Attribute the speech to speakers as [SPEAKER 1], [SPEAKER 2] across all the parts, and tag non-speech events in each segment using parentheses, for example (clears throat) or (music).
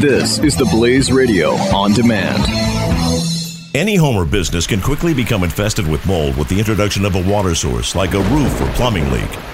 [SPEAKER 1] This is the Blaze Radio on demand.
[SPEAKER 2] Any home or business can quickly become infested with mold with the introduction of a water source, like a roof or plumbing leak.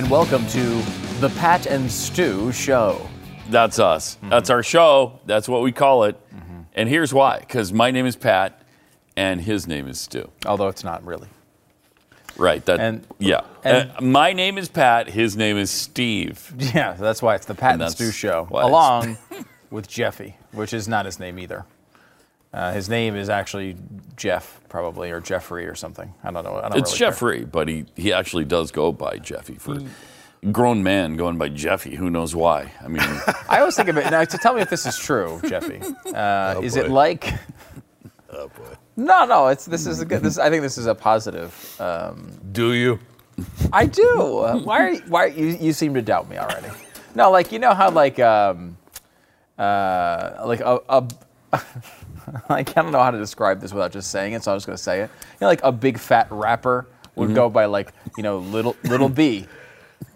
[SPEAKER 3] And welcome to the Pat and Stu Show.
[SPEAKER 4] That's us. That's our show. That's what we call it. And here's why because my name is Pat and his name is Stu.
[SPEAKER 3] Although it's not really.
[SPEAKER 4] Right. That,
[SPEAKER 3] And-
[SPEAKER 4] yeah.
[SPEAKER 3] and-
[SPEAKER 4] Uh, my name is Pat. His name is Steve.
[SPEAKER 3] Yeah, that's why it's the Pat and,
[SPEAKER 4] And
[SPEAKER 3] Stu Show, along (laughs) with Jeffy, which is not his name either. Uh, his name is actually Jeff, probably, or Jeffrey, or something. I don't know. I don't
[SPEAKER 4] It's
[SPEAKER 3] really care.
[SPEAKER 4] Jeffrey, but he, he actually does go by Jeffy. For grown man going by Jeffy, who knows why? I mean, (laughs)
[SPEAKER 3] I always think of it now. To tell me if this is true, Jeffy. Uh, is it like? (laughs) Oh boy. No, no. It's this is a good. This I think this is a positive. Um,
[SPEAKER 5] Do you?
[SPEAKER 3] I do. Uh, why? Are you, why you? You seem to doubt me already. No, like you know how like um, uh, like a. a (laughs) (laughs) like, I don't know how to describe this without just saying it, so I'm just gonna say it. You know, like a big fat rapper would mm-hmm. go by like you know little little B.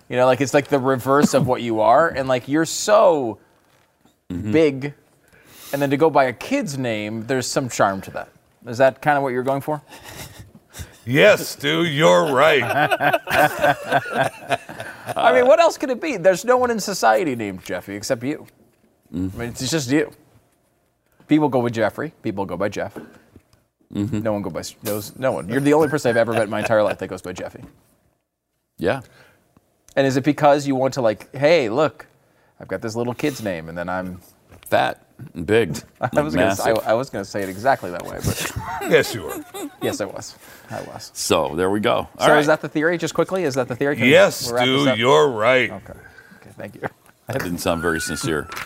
[SPEAKER 3] You know, like it's like the reverse of what you are, and like you're so mm-hmm. big, and then to go by a kid's name, there's some charm to that. Is that kind of what you're going for?
[SPEAKER 5] Yes, Stu, you're right. (laughs)
[SPEAKER 3] I mean, what else could it be? There's no one in society named Jeffy except you. I mean, it's just you. People go with Jeffrey. People go by Jeff. Mm-hmm. No one go by knows no one. You're the only person I've ever met in my entire life that goes by Jeffy.
[SPEAKER 4] yeah.
[SPEAKER 3] And is it because you want to like, hey, look, I've got this little kid's name, and then I'm.
[SPEAKER 4] Fat and big. (laughs)
[SPEAKER 3] I was gonna say. I, I was gonna say it exactly that way, but (laughs)
[SPEAKER 5] yes, you are.
[SPEAKER 3] yes, I was. I was.
[SPEAKER 4] So there we go. All
[SPEAKER 3] so
[SPEAKER 4] right.
[SPEAKER 3] is that the theory? Just quickly, is that the theory? Can
[SPEAKER 5] Yes,
[SPEAKER 3] we'll wrap
[SPEAKER 5] Stu, you're right.
[SPEAKER 3] Okay. Okay. Thank you.
[SPEAKER 4] That didn't sound very sincere. (laughs)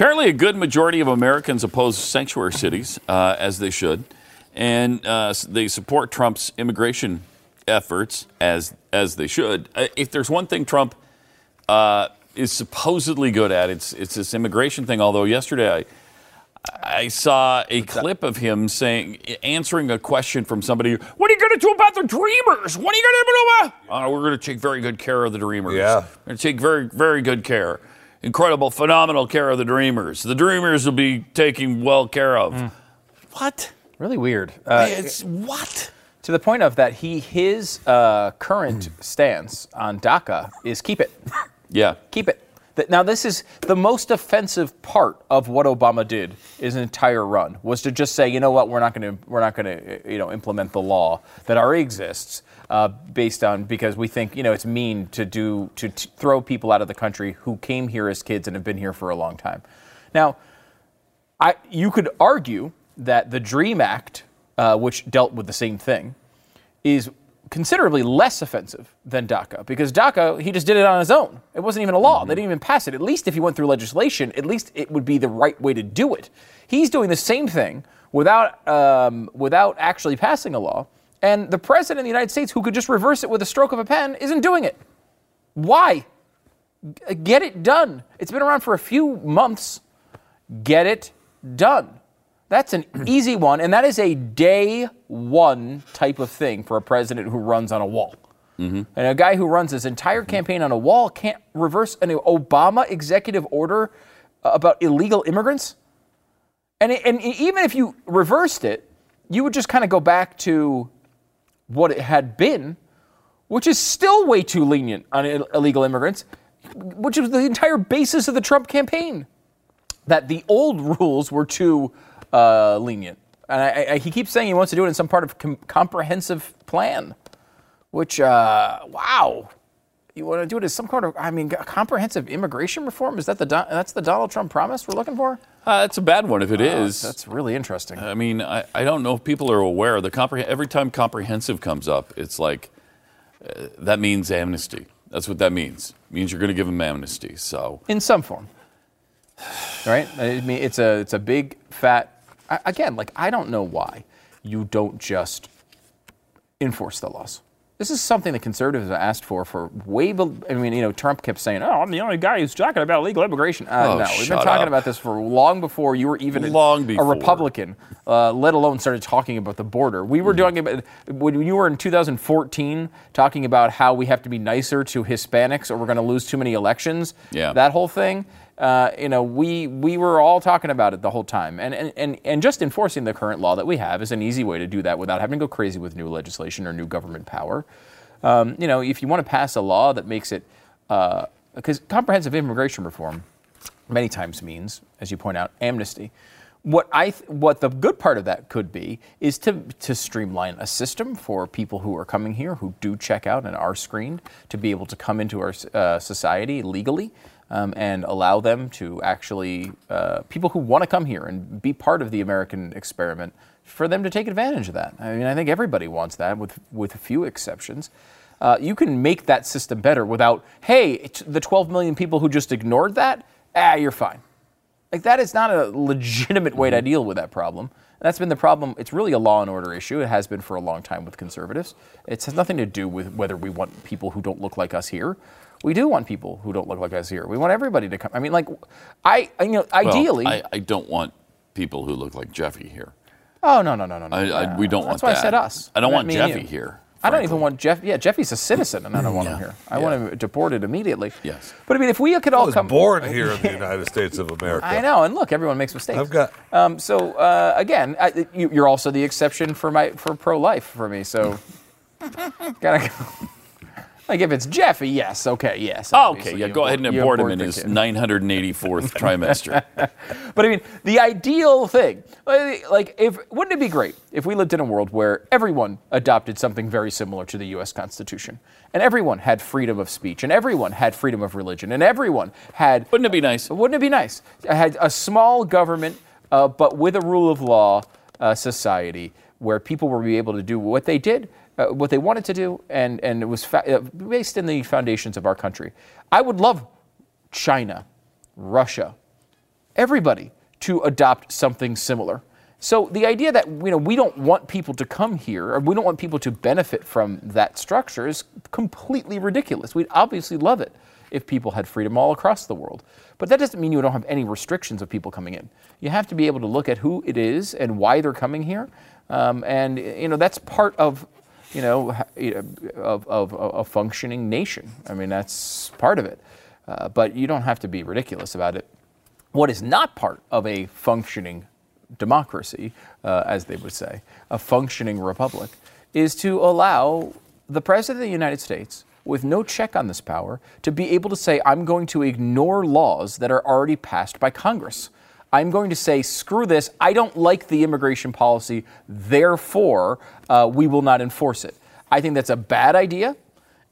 [SPEAKER 4] Apparently, a good majority of Americans oppose sanctuary cities, uh, as they should, and uh, they support Trump's immigration efforts, as as they should. Uh, if there's one thing Trump uh, is supposedly good at, it's it's this immigration thing. Although yesterday I. I saw a clip of him saying, answering a question from somebody. What are you going to do about the Dreamers? What are you going to do about? Oh, we're going to take very good care of the Dreamers.
[SPEAKER 5] Yeah.
[SPEAKER 4] We're going to take very, very good care. Incredible, phenomenal care of the Dreamers. The Dreamers will be taken well care of.
[SPEAKER 3] Mm.
[SPEAKER 4] What?
[SPEAKER 3] Really weird. Uh,
[SPEAKER 4] it's what?
[SPEAKER 3] to the point of that he his uh, current stance on DACA is keep it, (laughs)
[SPEAKER 4] Yeah.
[SPEAKER 3] keep it. Now this is the most offensive part of what Obama did his entire run was to just say, you know what, we're not going to we're not going to you know implement the law that already exists uh, based on because we think you know it's mean to do to t- throw people out of the country who came here as kids and have been here for a long time. Now I, you could argue that the Dream Act, uh, which dealt with the same thing, is considerably less offensive than DACA because DACA, he just did it on his own. It wasn't even a law. They didn't even pass it. At least if he went through legislation, at least it would be the right way to do it. He's doing the same thing without, um, without actually passing a law. And the president of the United States, who could just reverse it with a stroke of a pen, isn't doing it. Why? G- Get it done. It's been around for a few months. Get it done. That's an (clears throat) easy one, and that is a day one type of thing for a president who runs on a wall. Mm-hmm. And a guy who runs his entire mm-hmm. campaign on a wall can't reverse an Obama executive order uh, about illegal immigrants. And, it- and even if you reversed it, you would just kind of go back to what it had been, which is still way too lenient on Ill- illegal immigrants, which was the entire basis of the Trump campaign. That the old rules were too uh, lenient. And I, I, he keeps saying he wants to do it in some part of com- comprehensive plan, which, uh, wow. You want to do it as some kind of, I mean, comprehensive immigration reform? Is that the that's the Donald Trump promise we're looking for?
[SPEAKER 4] Uh, that's a bad one if it is.
[SPEAKER 3] That's really interesting.
[SPEAKER 4] I mean, I, I don't know if people are aware. The compreh- every time comprehensive comes up, it's like uh, that means amnesty. That's what that means. It means you're going to give them amnesty. So
[SPEAKER 3] in some form. Right? I mean, it's a it's a big fat. I- Again, like I don't know why you don't just enforce the laws. This is something that conservatives have asked for for way. be- I mean, you know, Trump kept saying, "Oh, I'm the only guy who's talking about illegal immigration." Uh,
[SPEAKER 4] Oh,
[SPEAKER 3] no, we've been talking
[SPEAKER 4] up.
[SPEAKER 3] about this for long before you were even a-
[SPEAKER 4] Long
[SPEAKER 3] a
[SPEAKER 4] before.
[SPEAKER 3] Republican, uh, let alone started talking about the border. We
[SPEAKER 4] Mm-hmm.
[SPEAKER 3] were doing about when you were in 2014 talking about how we have to be nicer to Hispanics or we're going to lose too many elections.
[SPEAKER 4] Yeah.
[SPEAKER 3] That whole thing. Uh, you know, we we were all talking about it the whole time, and, and and and just enforcing the current law that we have is an easy way to do that without having to go crazy with new legislation or new government power. Um, you know, if you want to pass a law that makes it, because comprehensive immigration reform many times means, as you point out, amnesty. What I th- what the good part of that could be is to to streamline a system for people who are coming here who do check out and are screened to be able to come into our uh, society legally um, and allow them to actually uh, people who want to come here and be part of the American experiment for them to take advantage of that. I mean, I think everybody wants that, with with a few exceptions. Uh, you can make that system better without, hey, it's the 12 million people who just ignored that, ah, you're fine. Like that is not a legitimate way to deal with that problem. And that's been the problem. It's really a law and order issue. It has been for a long time with conservatives. It has nothing to do with whether we want people who don't look like us here. We do want people who don't look like us here. We want everybody to come. I mean, like, I, I- you know,
[SPEAKER 4] Well,
[SPEAKER 3] ideally.
[SPEAKER 4] I, I don't want people who look like Jeffy here.
[SPEAKER 3] oh no, no, no, no, no.
[SPEAKER 4] I, I, we don't
[SPEAKER 3] That's
[SPEAKER 4] want
[SPEAKER 3] why
[SPEAKER 4] that.
[SPEAKER 3] I said us.
[SPEAKER 4] I don't want
[SPEAKER 3] me
[SPEAKER 4] Jeffy
[SPEAKER 3] you.
[SPEAKER 4] here.
[SPEAKER 3] I don't even want Jeff. Yeah, Jeffy's a citizen, and I don't want him here. I
[SPEAKER 4] Yeah.
[SPEAKER 3] want him deported immediately.
[SPEAKER 4] Yes.
[SPEAKER 3] But I mean, if we could
[SPEAKER 5] I
[SPEAKER 3] all
[SPEAKER 5] was
[SPEAKER 3] come.
[SPEAKER 5] born here in the United States of America.
[SPEAKER 3] I know, and look, everyone makes mistakes.
[SPEAKER 5] I've got-
[SPEAKER 3] Um, so uh, again, I, you, you're also the exception for my for pro-life for me. So (laughs) gotta go. Like if it's Jeffy, yes, okay, yes.
[SPEAKER 4] Oh, okay, yeah, go ahead and abort him in his 984th (laughs) trimester.
[SPEAKER 3] But I mean, the ideal thing, like like, if wouldn't it be great if we lived in a world where everyone adopted something very similar to the U.S. Constitution, and everyone had freedom of speech, and everyone had freedom of religion, and everyone had
[SPEAKER 4] Wouldn't it be nice?
[SPEAKER 3] Wouldn't it be nice? I had a small government, uh, but with a rule of law uh, society where people were be able to do what they did, uh, what they wanted to do, and, and it was fa- uh, based in the foundations of our country. I would love China, Russia, everybody to adopt something similar. So the idea that you know we don't want people to come here or we don't want people to benefit from that structure is completely ridiculous. We'd obviously love it if people had freedom all across the world. But that doesn't mean you don't have any restrictions of people coming in. You have to be able to look at who it is and why they're coming here, um, and you know that's part of you know of, of, of a functioning nation. I mean that's part of it. Uh, but you don't have to be ridiculous about it. What is not part of a functioning democracy, uh, as they would say, a functioning republic, is to allow the President of the United States, with no check on this power, to be able to say, I'm going to ignore laws that are already passed by Congress. I'm going to say, screw this, I don't like the immigration policy, therefore, uh, we will not enforce it. I think that's a bad idea.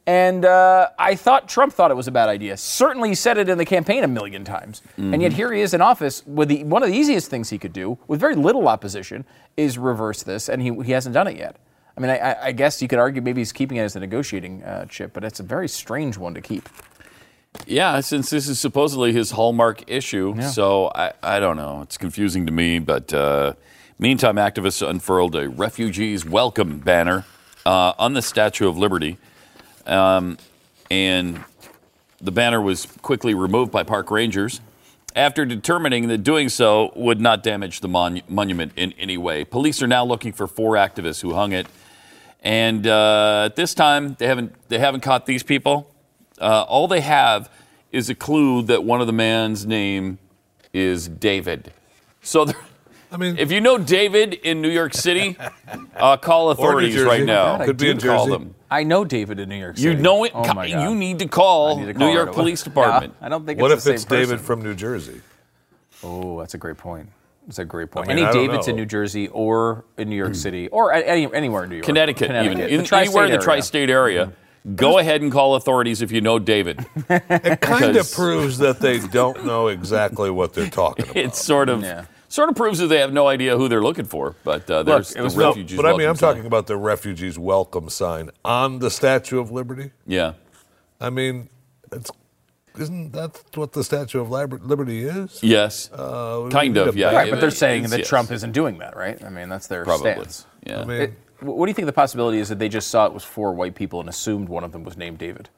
[SPEAKER 3] And uh, I thought Trump thought it was a bad idea. Certainly he said it in the campaign a million times. And yet here he is in office with the, one of the easiest things he could do, with very little opposition, is reverse this, and he, he hasn't done it yet. I mean, I, I- I guess you could argue maybe he's keeping it as a negotiating uh, chip, but it's a very strange one to keep.
[SPEAKER 4] Yeah, since this is supposedly his hallmark issue, so I, I don't know. It's confusing to me, but uh, meantime, activists unfurled a refugees welcome banner uh, on the Statue of Liberty, um, and the banner was quickly removed by park rangers after determining that doing so would not damage the mon- monument in any way. Police are now looking for four activists who hung it, and uh, at this time they haven't they haven't caught these people. Uh, all they have is a clue that one of the man's name is David. So, they're-
[SPEAKER 5] I mean,
[SPEAKER 4] if you know David in New York City, (laughs) uh, call authorities right now.
[SPEAKER 3] God, I
[SPEAKER 5] Could be
[SPEAKER 3] do
[SPEAKER 5] in
[SPEAKER 4] Call
[SPEAKER 5] Jersey.
[SPEAKER 4] them.
[SPEAKER 3] I know David in New York City.
[SPEAKER 4] You know it.
[SPEAKER 3] Oh
[SPEAKER 4] Co-
[SPEAKER 3] my God.
[SPEAKER 4] you need to call
[SPEAKER 3] need to call
[SPEAKER 4] New York
[SPEAKER 3] right.
[SPEAKER 4] Police (laughs) Department.
[SPEAKER 3] No, I don't think
[SPEAKER 5] what
[SPEAKER 3] it's
[SPEAKER 5] if
[SPEAKER 3] the
[SPEAKER 5] it's
[SPEAKER 3] same
[SPEAKER 5] David
[SPEAKER 3] person.
[SPEAKER 5] from New Jersey?
[SPEAKER 3] Oh, that's a great point. That's a great point.
[SPEAKER 5] I mean,
[SPEAKER 3] Any
[SPEAKER 5] I don't
[SPEAKER 3] in. New Jersey or in New York City or any, anywhere in New York.
[SPEAKER 4] Connecticut, even in,
[SPEAKER 3] tri-state
[SPEAKER 4] anywhere in the tri-state area. Go ahead and call authorities if you know David. (laughs)
[SPEAKER 5] It kind of proves that they don't know exactly what they're talking (laughs) about.
[SPEAKER 4] It sort of
[SPEAKER 3] Yeah.
[SPEAKER 4] sort of proves that they have no idea who they're looking for. But uh, there's
[SPEAKER 3] it was
[SPEAKER 4] the
[SPEAKER 5] No,
[SPEAKER 4] refugees.
[SPEAKER 5] but I mean, I'm
[SPEAKER 4] sign.
[SPEAKER 5] talking about the refugees welcome sign on the Statue of Liberty.
[SPEAKER 4] Yeah.
[SPEAKER 5] I mean, it's isn't that what the Statue of Liberty is?
[SPEAKER 4] Yes.
[SPEAKER 5] Uh,
[SPEAKER 4] kind of. Yeah.
[SPEAKER 3] Right, but they're saying that
[SPEAKER 4] yes.
[SPEAKER 3] Trump isn't doing that, right? I mean, that's their
[SPEAKER 4] probably.
[SPEAKER 3] stance.
[SPEAKER 4] Yeah.
[SPEAKER 5] I mean,
[SPEAKER 3] It- what do you think the possibility is that they just saw it was four white people and assumed one of them was named David?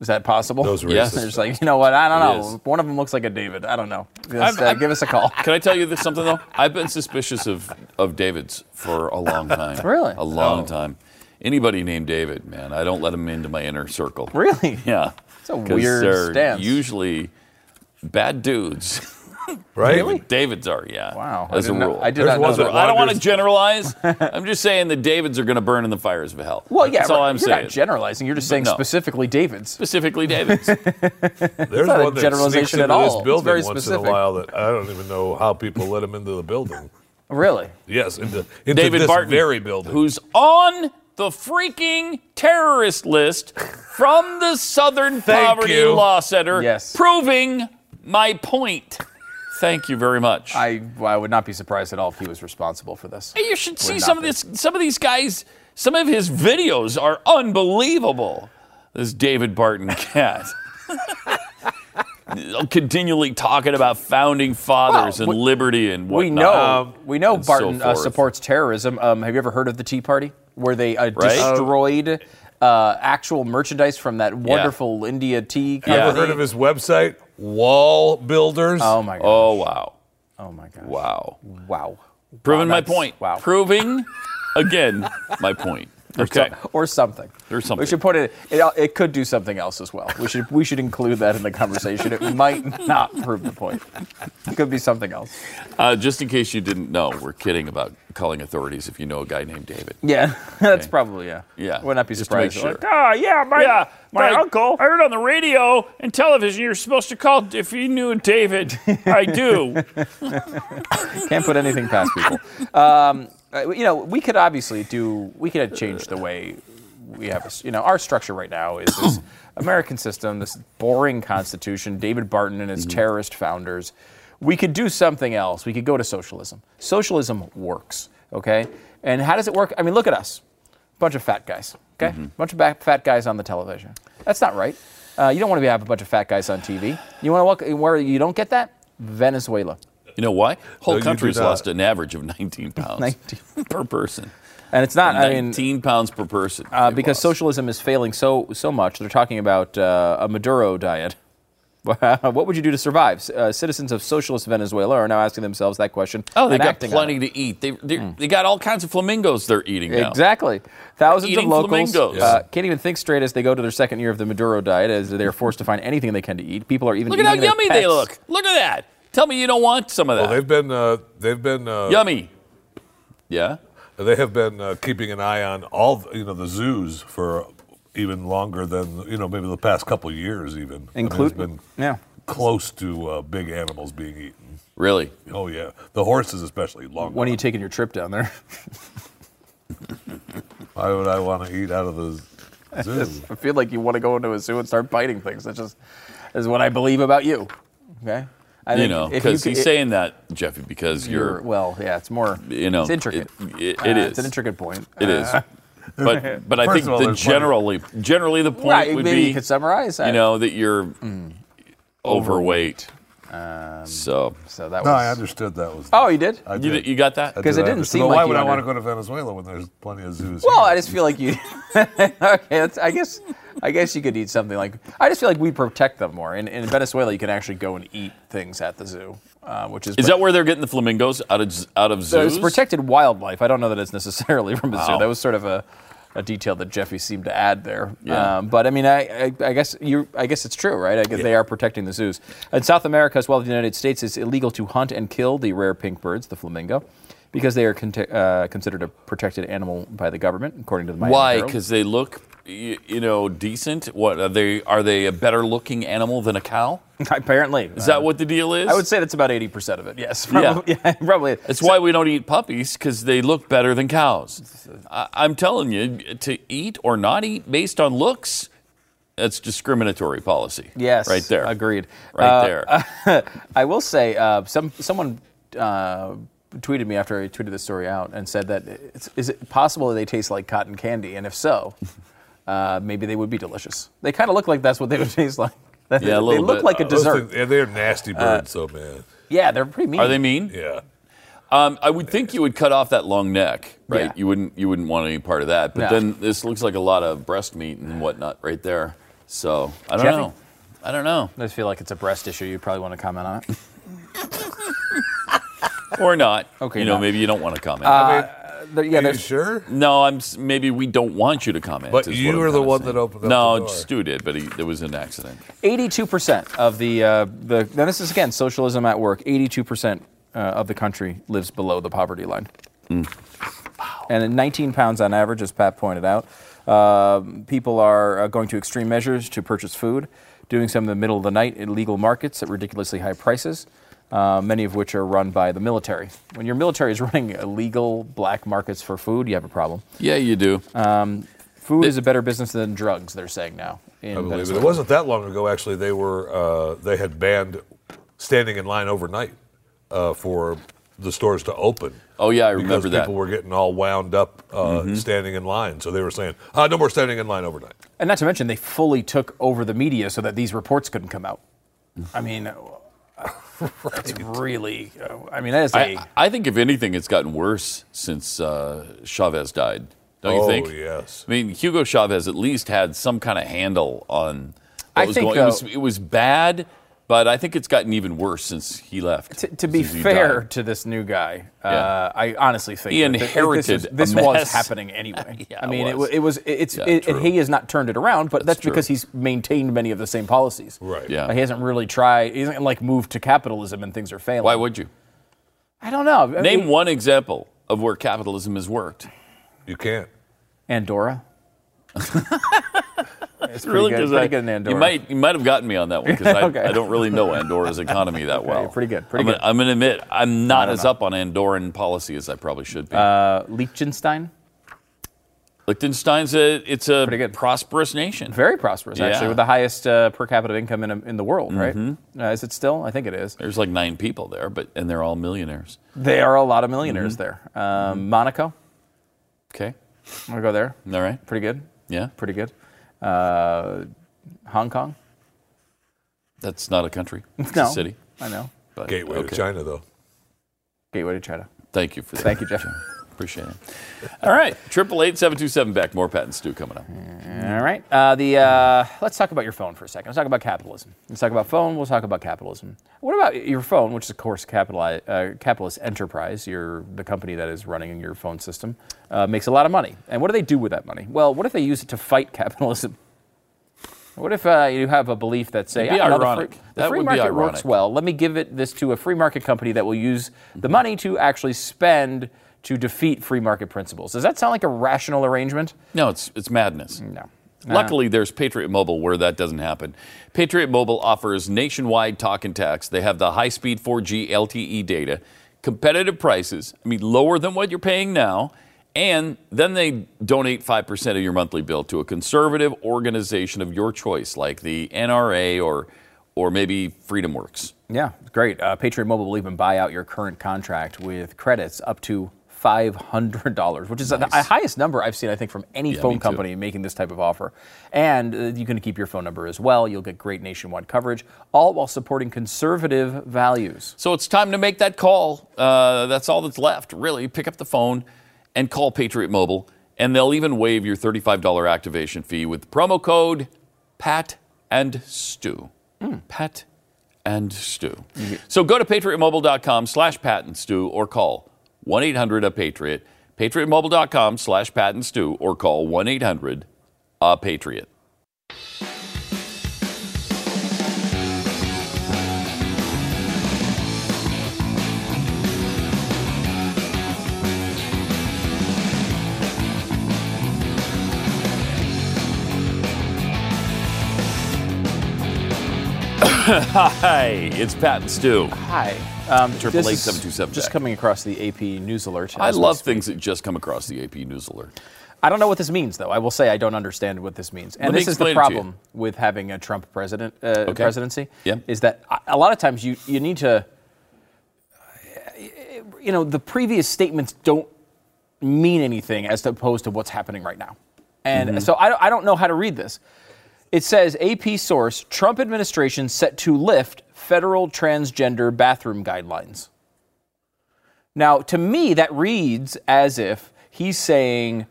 [SPEAKER 3] Is that possible?
[SPEAKER 5] Those are
[SPEAKER 4] Yes.
[SPEAKER 3] They're just like, you know what? I don't know. One of them looks like a David. I don't know. Just, uh, give us a call. (laughs)
[SPEAKER 4] Can I tell you this something though? I've been suspicious of of David's for a long (laughs) time.
[SPEAKER 3] Really?
[SPEAKER 4] A long time. Anybody named David, man, I don't let them into my inner circle.
[SPEAKER 3] Really?
[SPEAKER 4] Yeah.
[SPEAKER 3] It's a
[SPEAKER 4] 'Cause
[SPEAKER 3] weird
[SPEAKER 4] they're
[SPEAKER 3] stance.
[SPEAKER 4] Usually bad dudes.
[SPEAKER 5] Right?
[SPEAKER 3] Really?
[SPEAKER 4] Davids are, yeah.
[SPEAKER 3] Wow. I
[SPEAKER 4] As a
[SPEAKER 3] didn't know-
[SPEAKER 4] rule.
[SPEAKER 3] I did
[SPEAKER 5] There's
[SPEAKER 3] not know that.
[SPEAKER 5] that
[SPEAKER 4] I don't want to generalize. (laughs) I'm just saying the Davids are going to burn in the fires of hell.
[SPEAKER 3] Well, yeah,
[SPEAKER 4] That's all I'm saying.
[SPEAKER 3] you're
[SPEAKER 4] saying.
[SPEAKER 3] not generalizing. You're just saying
[SPEAKER 4] no.
[SPEAKER 3] specifically Davids.
[SPEAKER 4] Specifically Davids. (laughs)
[SPEAKER 5] There's
[SPEAKER 3] not a
[SPEAKER 5] one that
[SPEAKER 3] generalization
[SPEAKER 5] sneaks into
[SPEAKER 3] at all.
[SPEAKER 5] this
[SPEAKER 3] It's
[SPEAKER 5] building
[SPEAKER 3] very
[SPEAKER 5] once
[SPEAKER 3] specific.
[SPEAKER 5] in a while that I don't even know how people let him into the building.
[SPEAKER 3] Really?
[SPEAKER 5] Yes, into, into
[SPEAKER 4] David
[SPEAKER 5] this
[SPEAKER 4] Barton,
[SPEAKER 5] very building.
[SPEAKER 4] who's on the freaking terrorist list from the Southern Poverty
[SPEAKER 5] you.
[SPEAKER 4] Law Center,
[SPEAKER 3] Yes.
[SPEAKER 4] proving my point. Thank you very much.
[SPEAKER 3] I, I would not be surprised at all if he was responsible for this.
[SPEAKER 4] Hey, you should see
[SPEAKER 3] not
[SPEAKER 4] some of this. Some of these guys. Some of his videos are unbelievable. This David Barton (laughs) cat. (laughs) Continually talking about founding fathers
[SPEAKER 3] Well,
[SPEAKER 4] and
[SPEAKER 3] we-
[SPEAKER 4] liberty and whatnot.
[SPEAKER 3] We know, we know
[SPEAKER 4] and so
[SPEAKER 3] Barton uh, supports terrorism. Um, have you ever heard of the Tea Party, where they uh,
[SPEAKER 4] Right.
[SPEAKER 3] destroyed uh, actual merchandise from that wonderful India tea company?
[SPEAKER 4] Yeah.
[SPEAKER 5] Ever heard of his website? Wall Builders.
[SPEAKER 3] Oh my god!
[SPEAKER 4] Oh wow,
[SPEAKER 3] Oh my god!
[SPEAKER 4] wow.
[SPEAKER 3] Wow!
[SPEAKER 4] Proving
[SPEAKER 3] Wow,
[SPEAKER 4] my point.
[SPEAKER 3] Wow.
[SPEAKER 4] Proving again my point. Okay.
[SPEAKER 3] or something.
[SPEAKER 4] Or something.
[SPEAKER 3] We should put it, it. It could do something else as well. We should. We should include that in the conversation. It might not prove the point. It could be something else.
[SPEAKER 4] Uh, just in case you didn't know, we're kidding about calling authorities if you know a guy named David.
[SPEAKER 3] Yeah, (laughs) that's probably yeah.
[SPEAKER 4] Yeah,
[SPEAKER 3] Would not be surprised.
[SPEAKER 4] sure.
[SPEAKER 3] Like, oh yeah, my
[SPEAKER 4] Yeah,
[SPEAKER 3] my uncle.
[SPEAKER 4] I heard on the radio and television you're supposed to call if you knew David. I do. (laughs)
[SPEAKER 3] Can't put anything past people. Um, uh, you know, we could obviously do. We could change the way we have. a You know, our structure right now is this (coughs) American system, this boring constitution, David Barton and his terrorist founders. We could do something else. We could go to socialism. Socialism works, okay? And how does it work? I mean, look at us, bunch of fat guys, okay? Bunch of fat guys on the television. That's not right. Uh, you don't want to have a bunch of fat guys on TV. You want to walk where you don't get that? Venezuela.
[SPEAKER 4] You know why? Whole
[SPEAKER 5] No, you do
[SPEAKER 4] country's
[SPEAKER 5] not.
[SPEAKER 4] lost an average of 19 (laughs) pounds
[SPEAKER 3] 19.
[SPEAKER 4] per person.
[SPEAKER 3] And it's not. I mean,
[SPEAKER 4] 19 pounds per person.
[SPEAKER 3] uh, because
[SPEAKER 4] lost.
[SPEAKER 3] socialism is failing so so much. They're talking about uh, a Maduro diet. (laughs) what would you do to survive? Uh, citizens of socialist Venezuela are now asking themselves that question.
[SPEAKER 4] Oh, they got plenty to eat. They they they got all kinds of flamingos they're eating now.
[SPEAKER 3] Exactly. Thousands of locals uh, can't even think straight as they go to their second year of the Maduro diet, as they are forced to find anything they can to eat. People are even
[SPEAKER 4] Look at how
[SPEAKER 3] eating their
[SPEAKER 4] they
[SPEAKER 3] pets.
[SPEAKER 4] look. Look at that. Tell me you don't want some of that.
[SPEAKER 5] Well, they've been uh, they've been uh,
[SPEAKER 4] yummy. Yeah.
[SPEAKER 5] they have been uh, keeping an eye on all the- you know the zoos for even longer than you know maybe the past couple of years even. I mean, been
[SPEAKER 3] yeah.
[SPEAKER 5] close to uh, big animals being eaten.
[SPEAKER 4] Really?
[SPEAKER 5] Oh yeah, the horses especially. Long.
[SPEAKER 3] When are you taking your trip down there? (laughs)
[SPEAKER 5] Why would I want to eat out of the (laughs) Zoo.
[SPEAKER 3] I feel like you want to go into a zoo and start biting things. That's just is what I believe about you. Okay. I
[SPEAKER 4] You know, because he's
[SPEAKER 3] it-
[SPEAKER 4] saying that, Jeffy, because
[SPEAKER 3] you're,
[SPEAKER 4] you're,
[SPEAKER 3] well, yeah, it's more.
[SPEAKER 4] you know,
[SPEAKER 3] it's intricate.
[SPEAKER 4] It, it,
[SPEAKER 3] Uh,
[SPEAKER 4] it
[SPEAKER 3] It's an intricate point.
[SPEAKER 4] It is. But but (laughs) I think
[SPEAKER 5] all,
[SPEAKER 4] the
[SPEAKER 5] there's plenty-
[SPEAKER 4] generally generally the point
[SPEAKER 3] Right,
[SPEAKER 4] would
[SPEAKER 3] maybe
[SPEAKER 4] be
[SPEAKER 3] you could summarize.
[SPEAKER 4] you know that you're
[SPEAKER 3] Mm.
[SPEAKER 4] overweight.
[SPEAKER 3] Um,
[SPEAKER 4] so
[SPEAKER 3] So that
[SPEAKER 5] No,
[SPEAKER 3] was.
[SPEAKER 5] I understood that was.
[SPEAKER 3] Oh, you did?
[SPEAKER 5] I
[SPEAKER 4] you,
[SPEAKER 5] did.
[SPEAKER 4] you got that?
[SPEAKER 3] Because
[SPEAKER 5] did
[SPEAKER 3] it didn't
[SPEAKER 5] understand.
[SPEAKER 3] seem
[SPEAKER 5] Well,
[SPEAKER 3] like
[SPEAKER 5] Why
[SPEAKER 3] you
[SPEAKER 5] would I want to go to Venezuela when there's plenty of zoos?
[SPEAKER 3] Well,
[SPEAKER 5] here?
[SPEAKER 3] I just feel like you. (laughs) okay, that's, I guess. I guess you could eat something like. I just feel like we protect them more. In, in Venezuela, you can actually go and eat things at the zoo, uh, which is.
[SPEAKER 4] Is that where they're getting the flamingos out of out of zoos?
[SPEAKER 3] So
[SPEAKER 4] zoos?
[SPEAKER 3] it's protected wildlife. I don't know that it's necessarily from a zoo. That was sort of a, a detail that Jeffy seemed to add there.
[SPEAKER 4] Yeah.
[SPEAKER 3] Um, but I mean, I, I, I guess you. I guess it's true, right? I guess they are protecting the zoos. In South America, as well as the United States, it's illegal to hunt and kill the rare pink birds, the flamingo, because they are conte- uh, considered a protected animal by the government, according to the Miami
[SPEAKER 4] Why? Because they look, you, you know, decent. What are they? Are they a better looking animal than a cow? (laughs)
[SPEAKER 3] Apparently,
[SPEAKER 4] Is that what the deal is?
[SPEAKER 3] I would say that's about eighty percent of it. Yes, (laughs) probably. Yeah, (laughs) probably.
[SPEAKER 4] That's why we don't eat puppies because they look better than cows. I, I'm telling you, to eat or not eat based on looks, that's discriminatory policy.
[SPEAKER 3] Yes,
[SPEAKER 4] right there.
[SPEAKER 3] Agreed.
[SPEAKER 4] Right
[SPEAKER 3] Uh,
[SPEAKER 4] there.
[SPEAKER 3] I will say, uh, some someone uh, tweeted me after I tweeted this story out and said that it's, is it possible that they taste like cotton candy, and if so, uh, maybe they would be delicious. They kind of look like that's what they would (laughs) taste like. That-
[SPEAKER 4] Yeah, a
[SPEAKER 3] they
[SPEAKER 4] little
[SPEAKER 3] look
[SPEAKER 4] bit.
[SPEAKER 3] like a dessert.
[SPEAKER 5] things- yeah, they're nasty birds, so man.
[SPEAKER 3] yeah, they're pretty mean.
[SPEAKER 4] Are they mean?
[SPEAKER 5] Yeah.
[SPEAKER 4] Um, I would think you would cut off that long neck, right?
[SPEAKER 3] Yeah.
[SPEAKER 4] You wouldn't. You wouldn't want any part of that. But
[SPEAKER 3] No.
[SPEAKER 4] then this looks like a lot of breast meat and whatnot right there. So I don't
[SPEAKER 3] Jeffy?
[SPEAKER 4] know. I don't know.
[SPEAKER 3] I just feel like it's a breast issue. You probably want to comment on it. (laughs)
[SPEAKER 4] Or not.
[SPEAKER 3] Okay,
[SPEAKER 4] You know,
[SPEAKER 3] not.
[SPEAKER 4] maybe you don't want to comment.
[SPEAKER 3] There- yeah,
[SPEAKER 5] Are you sure?
[SPEAKER 4] no, I'm. s- Maybe we don't want you to comment.
[SPEAKER 5] But
[SPEAKER 4] is
[SPEAKER 5] you
[SPEAKER 4] I'm
[SPEAKER 5] were the
[SPEAKER 4] kinda
[SPEAKER 5] one
[SPEAKER 4] saying.
[SPEAKER 5] that opened up
[SPEAKER 4] No,
[SPEAKER 5] the door.
[SPEAKER 4] Stu did, but he, there was an accident.
[SPEAKER 3] 82% of the, uh, the now this is again socialism at work, 82% uh, of the country lives below the poverty line. And at 19 pounds on average, as Pat pointed out, uh, people are uh, going to extreme measures to purchase food, doing some in the middle of the night in illegal markets at ridiculously high prices, uh, many of which are run by the military. When your military is (laughs) running illegal black markets for food, you have a problem.
[SPEAKER 4] Yeah, you do.
[SPEAKER 3] Food is a better business than drugs, they're saying now. In
[SPEAKER 5] I believe it.
[SPEAKER 3] Venezuela.
[SPEAKER 5] It wasn't that long ago, actually. They were uh, they had banned standing in line overnight uh, for the stores to open.
[SPEAKER 4] oh yeah, I
[SPEAKER 5] because
[SPEAKER 4] remember that. Mm-hmm.
[SPEAKER 5] people were getting all wound up uh, standing in line. So they were saying, uh, "No more standing in line overnight."
[SPEAKER 3] And not to mention, they fully took over the media so that these reports couldn't come out. I mean, (laughs) uh, it's really. Uh, I mean, that is a.
[SPEAKER 4] I, I think if anything, it's gotten worse since uh, Chavez died. Don't you
[SPEAKER 5] oh
[SPEAKER 4] think?
[SPEAKER 5] Oh yes.
[SPEAKER 4] I mean, Hugo Chavez at least had some kind of handle on what
[SPEAKER 3] I
[SPEAKER 4] was
[SPEAKER 3] think,
[SPEAKER 4] going. It was,
[SPEAKER 3] uh,
[SPEAKER 4] it was bad, but I think it's gotten even worse since he left.
[SPEAKER 3] to, to be fair
[SPEAKER 4] died.
[SPEAKER 3] to this new guy,
[SPEAKER 4] Yeah.
[SPEAKER 3] uh, I honestly think
[SPEAKER 4] He
[SPEAKER 3] that
[SPEAKER 4] inherited
[SPEAKER 3] this,
[SPEAKER 4] a
[SPEAKER 3] was, this was
[SPEAKER 4] mess.
[SPEAKER 3] happening anyway. (laughs)
[SPEAKER 4] Yeah,
[SPEAKER 3] I mean, it,
[SPEAKER 4] was.
[SPEAKER 3] wa- it was it's
[SPEAKER 4] yeah,
[SPEAKER 3] it, and he has not turned it around, but that's,
[SPEAKER 4] true.
[SPEAKER 3] because he's maintained many of the same policies.
[SPEAKER 5] Right.
[SPEAKER 4] Yeah.
[SPEAKER 3] Uh, he hasn't really tried. He hasn't like moved to capitalism and things are failing.
[SPEAKER 4] Why would you
[SPEAKER 3] I don't know. I
[SPEAKER 4] name
[SPEAKER 3] mean,
[SPEAKER 4] one example of where capitalism has worked?
[SPEAKER 5] You can't.
[SPEAKER 3] Andorra. (laughs) it's
[SPEAKER 4] Really?
[SPEAKER 3] good. Pretty
[SPEAKER 4] I-
[SPEAKER 3] good in Andorra.
[SPEAKER 4] You might you might have gotten me on that one because I, (laughs)
[SPEAKER 3] Okay.
[SPEAKER 4] I don't really know Andorra's economy that (laughs) well.
[SPEAKER 3] pretty good, pretty
[SPEAKER 4] I'm
[SPEAKER 3] good.
[SPEAKER 4] Gonna, I'm going to admit I'm not as
[SPEAKER 3] know.
[SPEAKER 4] up on Andorran policy as I probably should be.
[SPEAKER 3] uh, Liechtenstein.
[SPEAKER 4] Liechtenstein's a it's a
[SPEAKER 3] Pretty good.
[SPEAKER 4] prosperous nation.
[SPEAKER 3] Very prosperous,
[SPEAKER 4] Yeah.
[SPEAKER 3] actually, with the highest uh, per capita income in, in the world, right? Uh, is it still? I think it is.
[SPEAKER 4] There's like nine people there, but and they're all millionaires.
[SPEAKER 3] There are a lot of millionaires there. Um, Monaco,
[SPEAKER 4] Okay,
[SPEAKER 3] I'm gonna go there.
[SPEAKER 4] all right,
[SPEAKER 3] Pretty good.
[SPEAKER 4] yeah.
[SPEAKER 3] Pretty good. Uh, Hong Kong.
[SPEAKER 4] That's not a country. It's
[SPEAKER 3] no,
[SPEAKER 4] a city.
[SPEAKER 3] I know.
[SPEAKER 4] But,
[SPEAKER 5] Gateway
[SPEAKER 4] okay.
[SPEAKER 5] to China, though.
[SPEAKER 3] Gateway to China.
[SPEAKER 4] Thank you for that.
[SPEAKER 3] Thank you, Jeff.
[SPEAKER 4] Appreciate it. All right, triple eight seven two seven back. More Pat and Stu coming up.
[SPEAKER 3] All right. Uh, the uh, let's talk about your phone for a second. Let's talk about capitalism. Let's talk about phone. We'll talk about capitalism. What about your phone, which is of course capitali- uh, capitalist enterprise? Your the company that is running your phone system uh, makes a lot of money. And what do they do with that money? Well, what if they use it to fight (laughs) capitalism? What if uh, you have a belief that say,
[SPEAKER 4] be
[SPEAKER 3] "I don't know, the
[SPEAKER 4] ironic.
[SPEAKER 3] free, the
[SPEAKER 4] That
[SPEAKER 3] free
[SPEAKER 4] would be
[SPEAKER 3] market works well. Let me give it this to a free market company that will use the money to actually spend to defeat free market principles." Does that sound like a rational arrangement?
[SPEAKER 4] No, it's it's madness.
[SPEAKER 3] No.
[SPEAKER 4] Luckily, there's Patriot Mobile where that doesn't happen. Patriot Mobile offers nationwide talk and text. They have the high speed 4G LTE data, competitive prices, I mean, lower than what you're paying now, And then they donate 5% of your monthly bill to a conservative organization of your choice, like the NRA or, or maybe Freedom Works.
[SPEAKER 3] Yeah, great. Uh, Patriot Mobile will even buy out your current contract with credits up to $500, which is the highest number I've seen, I think, from any
[SPEAKER 4] Yeah,
[SPEAKER 3] phone
[SPEAKER 4] too.
[SPEAKER 3] company making this type of offer. And uh, you can keep your phone number as well. You'll get great nationwide coverage, all while supporting conservative values.
[SPEAKER 4] So it's time to make that call. Uh, that's all that's left, really. Pick up the phone and call Patriot Mobile, and they'll even waive your $35 activation fee with promo code PAT and Stu. Pat and Stu. So go to patriotmobile.com slash Pat and Stu or call 1 800 a Patriot. Patriotmobile.com slash Pat and Stu or call 1 800 a Patriot. (coughs) Hi, it's Pat and Stu.
[SPEAKER 3] Hi. Um,
[SPEAKER 4] Triple eight seven two seven
[SPEAKER 3] Just coming across the AP News Alert.
[SPEAKER 4] I love things that just come across the AP News Alert.
[SPEAKER 3] I don't know what this means, though. I will say I don't understand what this means. And
[SPEAKER 4] Let
[SPEAKER 3] this is the
[SPEAKER 4] explain it to you.
[SPEAKER 3] problem with having a Trump president uh,
[SPEAKER 4] Okay.
[SPEAKER 3] presidency.
[SPEAKER 4] Yeah.
[SPEAKER 3] Is that a- a lot of times you, you need to, you know, the previous statements don't mean anything as opposed to what's happening right now. And
[SPEAKER 4] Mm-hmm.
[SPEAKER 3] so I, I don't know how to read this. It says AP source Trump administration set to lift federal transgender bathroom guidelines. Now, to me, that reads as if he's saying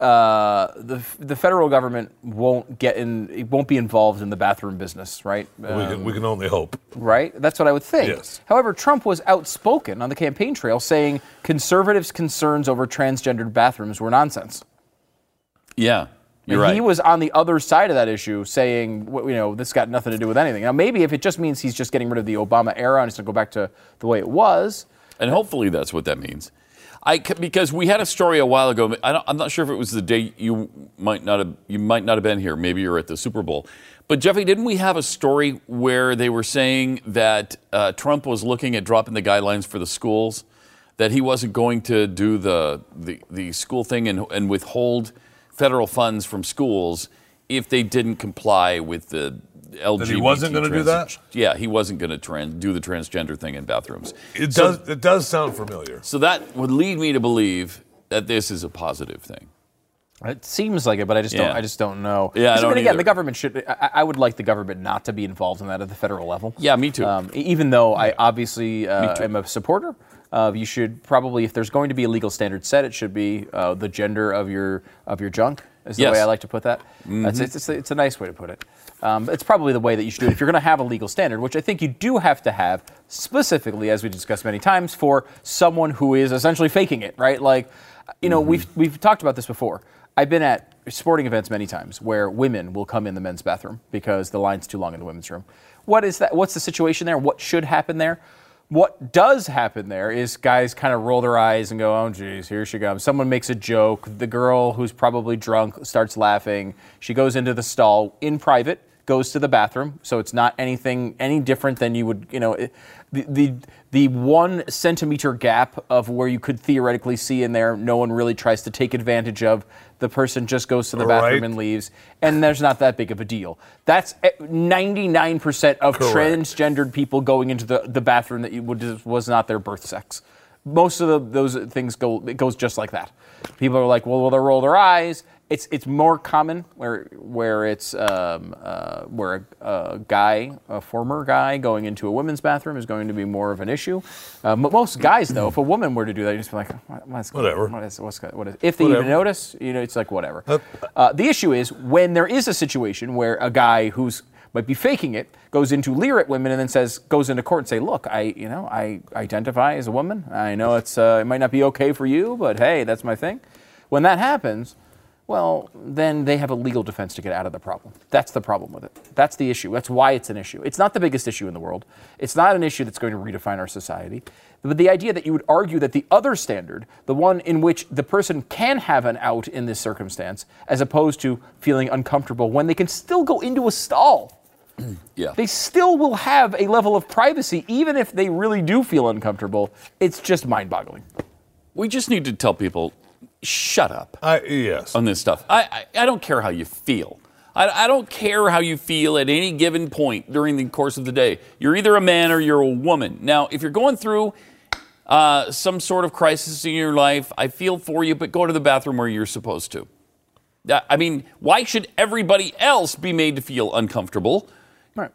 [SPEAKER 3] uh, the the federal government won't get in, it won't be involved in the bathroom business, right?
[SPEAKER 5] we,
[SPEAKER 3] Uh,
[SPEAKER 5] can, we can only hope.
[SPEAKER 3] right? That's what I would think.
[SPEAKER 5] Yes.
[SPEAKER 3] However, Trump was outspoken on the campaign trail saying conservatives' concerns over transgendered bathrooms were nonsense.
[SPEAKER 4] Yeah, you're right.
[SPEAKER 3] He was on the other side of that issue, saying, you know, this got nothing to do with anything. Now, maybe if it just means he's just getting rid of the Obama era and it's going to go back to the way it was,
[SPEAKER 4] and hopefully that's what that means. I because we had a story a while ago. I don't, I'm not sure if it was the day you might not have you might not have been here. Maybe you're at the Super Bowl. But Jeffy, didn't we have a story where they were saying that uh, Trump was looking at dropping the guidelines for the schools, that he wasn't going to do the the, the school thing and, and withhold federal funds from schools if they didn't comply with the LGBT.
[SPEAKER 5] he wasn't gonna do that?
[SPEAKER 4] Yeah, he wasn't going to trans- do the transgender thing in bathrooms.
[SPEAKER 5] It
[SPEAKER 4] So-
[SPEAKER 5] does. It does sound familiar.
[SPEAKER 4] so that would lead me to believe that this is a positive thing.
[SPEAKER 3] It seems like it, but I just don't. I just don't know.
[SPEAKER 4] Yeah, I
[SPEAKER 3] 'Cause,
[SPEAKER 4] don't
[SPEAKER 3] mean, again,
[SPEAKER 4] either.
[SPEAKER 3] the government should. I, I would like the government not to be involved in that at the federal level.
[SPEAKER 4] Yeah, me too.
[SPEAKER 3] Um, even though I obviously uh, am a supporter of, you should probably, if there's going to be a legal standard set, it should be uh, the gender of your of your junk. Is the
[SPEAKER 4] Yes. Mm-hmm.
[SPEAKER 3] way I like to put that. That's, it's, it's, a- it's a nice way to put it. Um, it's probably the way that you should do it if you're going to have a legal standard, which I think you do have to have specifically, as we discussed many times, for someone who is essentially faking it, right? Like, you know,
[SPEAKER 4] Mm-hmm.
[SPEAKER 3] we've we've talked about this before. I've been at sporting events many times where women will come in the men's bathroom because the line's too long in the women's room. What is that? What's the situation there? What should happen there? What does happen there is guys kind of roll their eyes and go, "Oh, geez, here she comes." Someone makes a joke. The girl who's probably drunk starts laughing. She goes into the stall in private, goes to the bathroom, so it's not anything any different than you would, you know, it- the the the one centimeter gap of where you could theoretically see in there. No one really tries to take advantage of. The person just goes to the bathroom
[SPEAKER 5] Right.
[SPEAKER 3] and leaves, and there's not that big of a deal. That's eh, 99% of
[SPEAKER 5] Correct.
[SPEAKER 3] transgendered people going into the, the bathroom that you would, was not their birth sex. Most of the, those things go it goes just like that. People are like, well, will they roll their eyes? It's it's more common where where it's um, uh, where a, a guy, a former guy, going into a women's bathroom is going to be more of an issue. Uh, but most guys, though, if a woman were to do that, you just be like, what, what's
[SPEAKER 5] Whatever.
[SPEAKER 3] What is, what's, what is, if they
[SPEAKER 5] Whatever.
[SPEAKER 3] even notice, you know, it's like whatever. Uh, the issue is when there is a situation where a guy who's might be faking it goes into leer at women and then says goes into court and say, look, I you know I identify as a woman. I know it's uh, it might not be okay for you, but hey, that's my thing. When that happens. Well, then they have a legal defense to get out of the problem. That's the problem with it. That's the issue. That's why it's an issue. It's not the biggest issue in the world. It's not an issue that's going to redefine our society. But the idea that you would argue that the other standard, the one in which the person can have an out in this circumstance, as opposed to feeling uncomfortable when they can still go into a stall, (clears throat)
[SPEAKER 4] Yeah.
[SPEAKER 3] they still will have a level of privacy, even if they really do feel uncomfortable. It's just mind boggling.
[SPEAKER 4] we just need to tell people shut up
[SPEAKER 5] I, yes.
[SPEAKER 4] on this stuff. I, I, I don't care how you feel. I, I don't care how you feel at any given point during the course of the day. You're either a man or you're a woman. Now, if you're going through uh, some sort of crisis in your life, I feel for you, but go to the bathroom where you're supposed to. I mean, why should everybody else be made to feel uncomfortable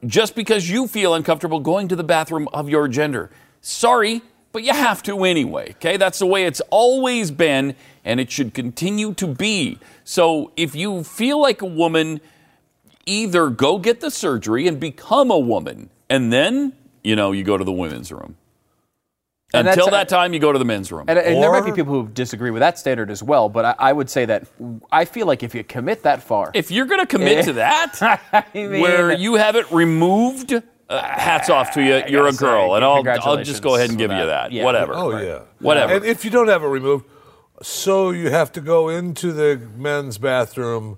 [SPEAKER 4] just because you feel uncomfortable going to the bathroom of your gender? Sorry, but you have to anyway, okay? That's the way it's always been, and it should continue to be. So if you feel like a woman, either go get the surgery and become a woman, and then, you know, you go to the women's room.
[SPEAKER 3] And
[SPEAKER 4] Until that time, you go to the men's room.
[SPEAKER 3] And, and there might be people who disagree with that standard as well, but I, I would say that I feel like if you commit that far,
[SPEAKER 4] if you're going to commit to (laughs) that,
[SPEAKER 3] I mean,
[SPEAKER 4] where you have it removed, uh, hats off to you. You're a girl,
[SPEAKER 3] say,
[SPEAKER 4] and I'll, I'll just go ahead and
[SPEAKER 3] congratulations
[SPEAKER 4] give you that.
[SPEAKER 3] that. Yeah.
[SPEAKER 4] Whatever.
[SPEAKER 5] Oh yeah.
[SPEAKER 4] Whatever.
[SPEAKER 5] And if you don't have it removed, so you have to go into the men's bathroom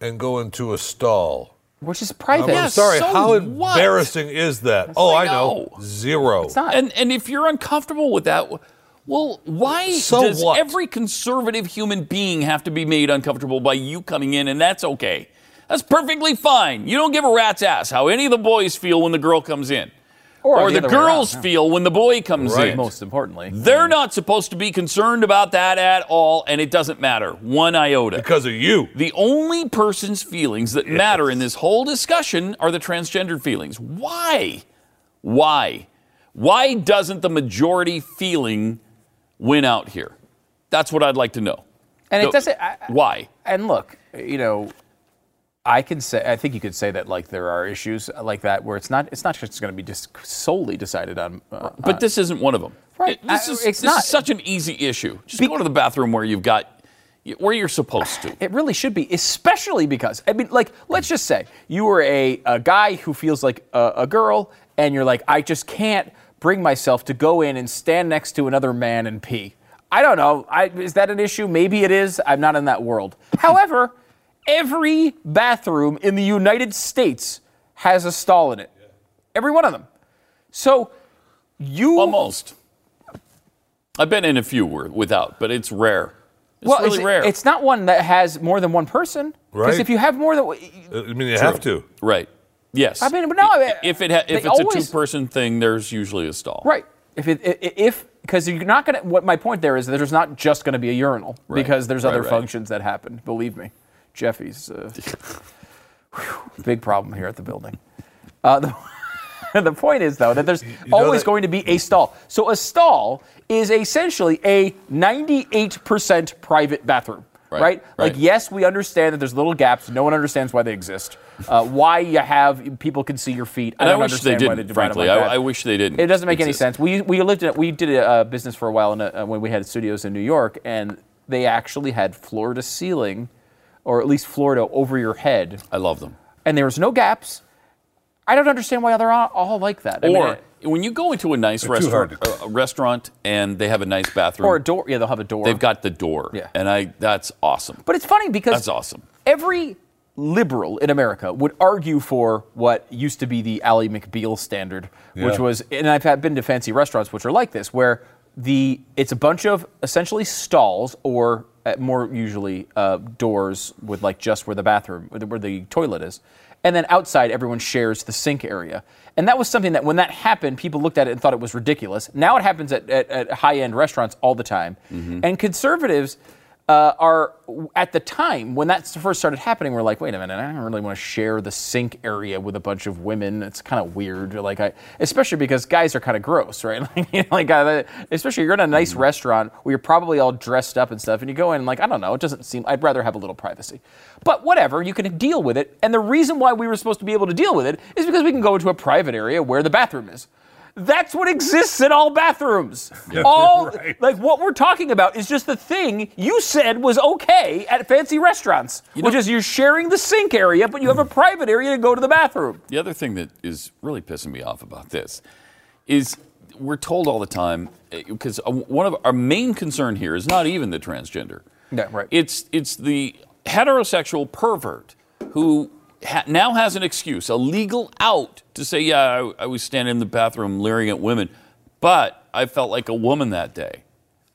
[SPEAKER 5] and go into a stall.
[SPEAKER 3] which is private.
[SPEAKER 5] I'm
[SPEAKER 4] Yes.
[SPEAKER 5] sorry.
[SPEAKER 4] so
[SPEAKER 5] how
[SPEAKER 4] what?
[SPEAKER 5] embarrassing is that? oh,
[SPEAKER 4] I
[SPEAKER 5] I know.
[SPEAKER 4] know.
[SPEAKER 5] Zero.
[SPEAKER 3] It's not.
[SPEAKER 4] And and if you're uncomfortable with that, well, why
[SPEAKER 5] So
[SPEAKER 4] does
[SPEAKER 5] what?
[SPEAKER 4] every conservative human being have to be made uncomfortable by you coming in? And that's okay. That's perfectly fine. You don't give a rat's ass how any of the boys feel when the girl comes in,
[SPEAKER 3] Or
[SPEAKER 4] the,
[SPEAKER 3] the
[SPEAKER 4] girls
[SPEAKER 3] around, yeah.
[SPEAKER 4] feel when the boy comes
[SPEAKER 5] Right.
[SPEAKER 4] in.
[SPEAKER 3] most importantly.
[SPEAKER 4] They're not supposed to be concerned about that at all, and it doesn't matter one iota.
[SPEAKER 5] because of you.
[SPEAKER 4] The only person's feelings that matter in this whole discussion are the transgendered feelings. Why? Why? Why doesn't the majority feeling win out here? That's what I'd like to know.
[SPEAKER 3] And
[SPEAKER 4] So-
[SPEAKER 3] it doesn't. I, I-
[SPEAKER 4] Why?
[SPEAKER 3] and look, you know, I can say, I think you could say that like there are issues like that where it's not, it's not just going to be just solely decided on. Uh,
[SPEAKER 4] But this isn't one of them.
[SPEAKER 3] Right.
[SPEAKER 4] It- this
[SPEAKER 3] I-
[SPEAKER 4] is,
[SPEAKER 3] it's
[SPEAKER 4] this
[SPEAKER 3] not.
[SPEAKER 4] is such an easy issue. Just
[SPEAKER 3] Be-
[SPEAKER 4] go to the bathroom where you've got where you're supposed to.
[SPEAKER 3] It really should be, especially because I mean, like, let's just say you were a, a guy who feels like a, a girl, and you're like, I just can't bring myself to go in and stand next to another man and pee. I don't know. I, is that an issue? Maybe it is. I'm not in that world. However, every bathroom in the United States has a stall in it. Every one of them. So you
[SPEAKER 4] Almost. I've been in a few without, but it's rare. It's
[SPEAKER 3] well,
[SPEAKER 4] really
[SPEAKER 3] it's,
[SPEAKER 4] rare.
[SPEAKER 3] It's not one that has more than one person.
[SPEAKER 5] Right.
[SPEAKER 3] Because if you have more than
[SPEAKER 5] I uh, mean, you have to.
[SPEAKER 4] right. Yes.
[SPEAKER 3] I mean, but no, I-
[SPEAKER 4] if it ha- if it's
[SPEAKER 3] always-
[SPEAKER 4] a two-person thing, there's usually a stall.
[SPEAKER 3] Right. If it, if because you're not gonna. What my point there is that there's not just gonna be a urinal
[SPEAKER 4] Right.
[SPEAKER 3] because there's
[SPEAKER 4] Right,
[SPEAKER 3] other
[SPEAKER 4] right.
[SPEAKER 3] functions that happen. Believe me, Jeffy's uh, whew, big problem here at the building. Uh, the, (laughs) the point is though that there's
[SPEAKER 5] know
[SPEAKER 3] always
[SPEAKER 5] that-
[SPEAKER 3] going to be a stall. So a stall is essentially a 98% private bathroom.
[SPEAKER 4] Right,
[SPEAKER 3] Right? Like, yes, we understand that there's little gaps. No one understands why they exist. Uh, why you have people can see your feet.
[SPEAKER 4] And
[SPEAKER 3] I
[SPEAKER 4] I
[SPEAKER 3] don't
[SPEAKER 4] wish they
[SPEAKER 3] understand they
[SPEAKER 4] didn't.
[SPEAKER 3] them
[SPEAKER 4] Frankly,
[SPEAKER 3] like
[SPEAKER 4] I. I wish they didn't.
[SPEAKER 3] It doesn't make any sense. We we lived in, we did a uh, business for a while in a, uh, when we had studios in New York, and they actually had floor to ceiling, or at least Florida over your head,
[SPEAKER 4] I love them.
[SPEAKER 3] and there was no gaps. I don't understand why they're all, all like that. I mean,
[SPEAKER 4] Or
[SPEAKER 3] uh,
[SPEAKER 4] when you go into a nice restaurant,
[SPEAKER 5] hard
[SPEAKER 4] a, a restaurant, and they have a nice bathroom,
[SPEAKER 3] or a door. Yeah, they'll have a door.
[SPEAKER 4] they've got the door.
[SPEAKER 3] Yeah.
[SPEAKER 4] And I that's awesome.
[SPEAKER 3] But it's funny because
[SPEAKER 4] That's awesome.
[SPEAKER 3] Every liberal in America would argue for what used to be the Ally McBeal standard, which was, and I've had been to fancy restaurants which are like this, where the it's a bunch of essentially stalls or more usually uh, doors with like just where the bathroom, where the, where the toilet is, and then outside everyone shares the sink area. And that was something that when that happened, people looked at it and thought it was ridiculous. Now it happens at, at, at high end restaurants all the time, and conservatives uh, are at the time when that first started happening, we're like, wait a minute, I don't really want to share the sink area with a bunch of women. It's kind of weird, like I, especially because guys are kind of gross, right? (laughs) Like, you know, like uh, especially you're in a nice restaurant where you're probably all dressed up and stuff, and you go in and like I don't know, it doesn't seem. I'd rather have a little privacy, but whatever, you can deal with it. And the reason why we were supposed to be able to deal with it is because we can go into a private area where the bathroom is. That's what exists in all bathrooms. (laughs) all (laughs)
[SPEAKER 5] right.
[SPEAKER 3] like what we're talking about is just the thing you said was okay at fancy restaurants, which is you're sharing the sink area, but you have a hmm. private area to go to the bathroom.
[SPEAKER 4] The other thing that is really pissing me off about this is we're told all the time eh, because uh, one of our main concern here is not even the transgender.
[SPEAKER 3] Yeah, right.
[SPEAKER 4] It's it's the heterosexual pervert who ha- now has an excuse, a legal out to say, yeah, I, I was standing in the bathroom leering at women, but I felt like a woman that day.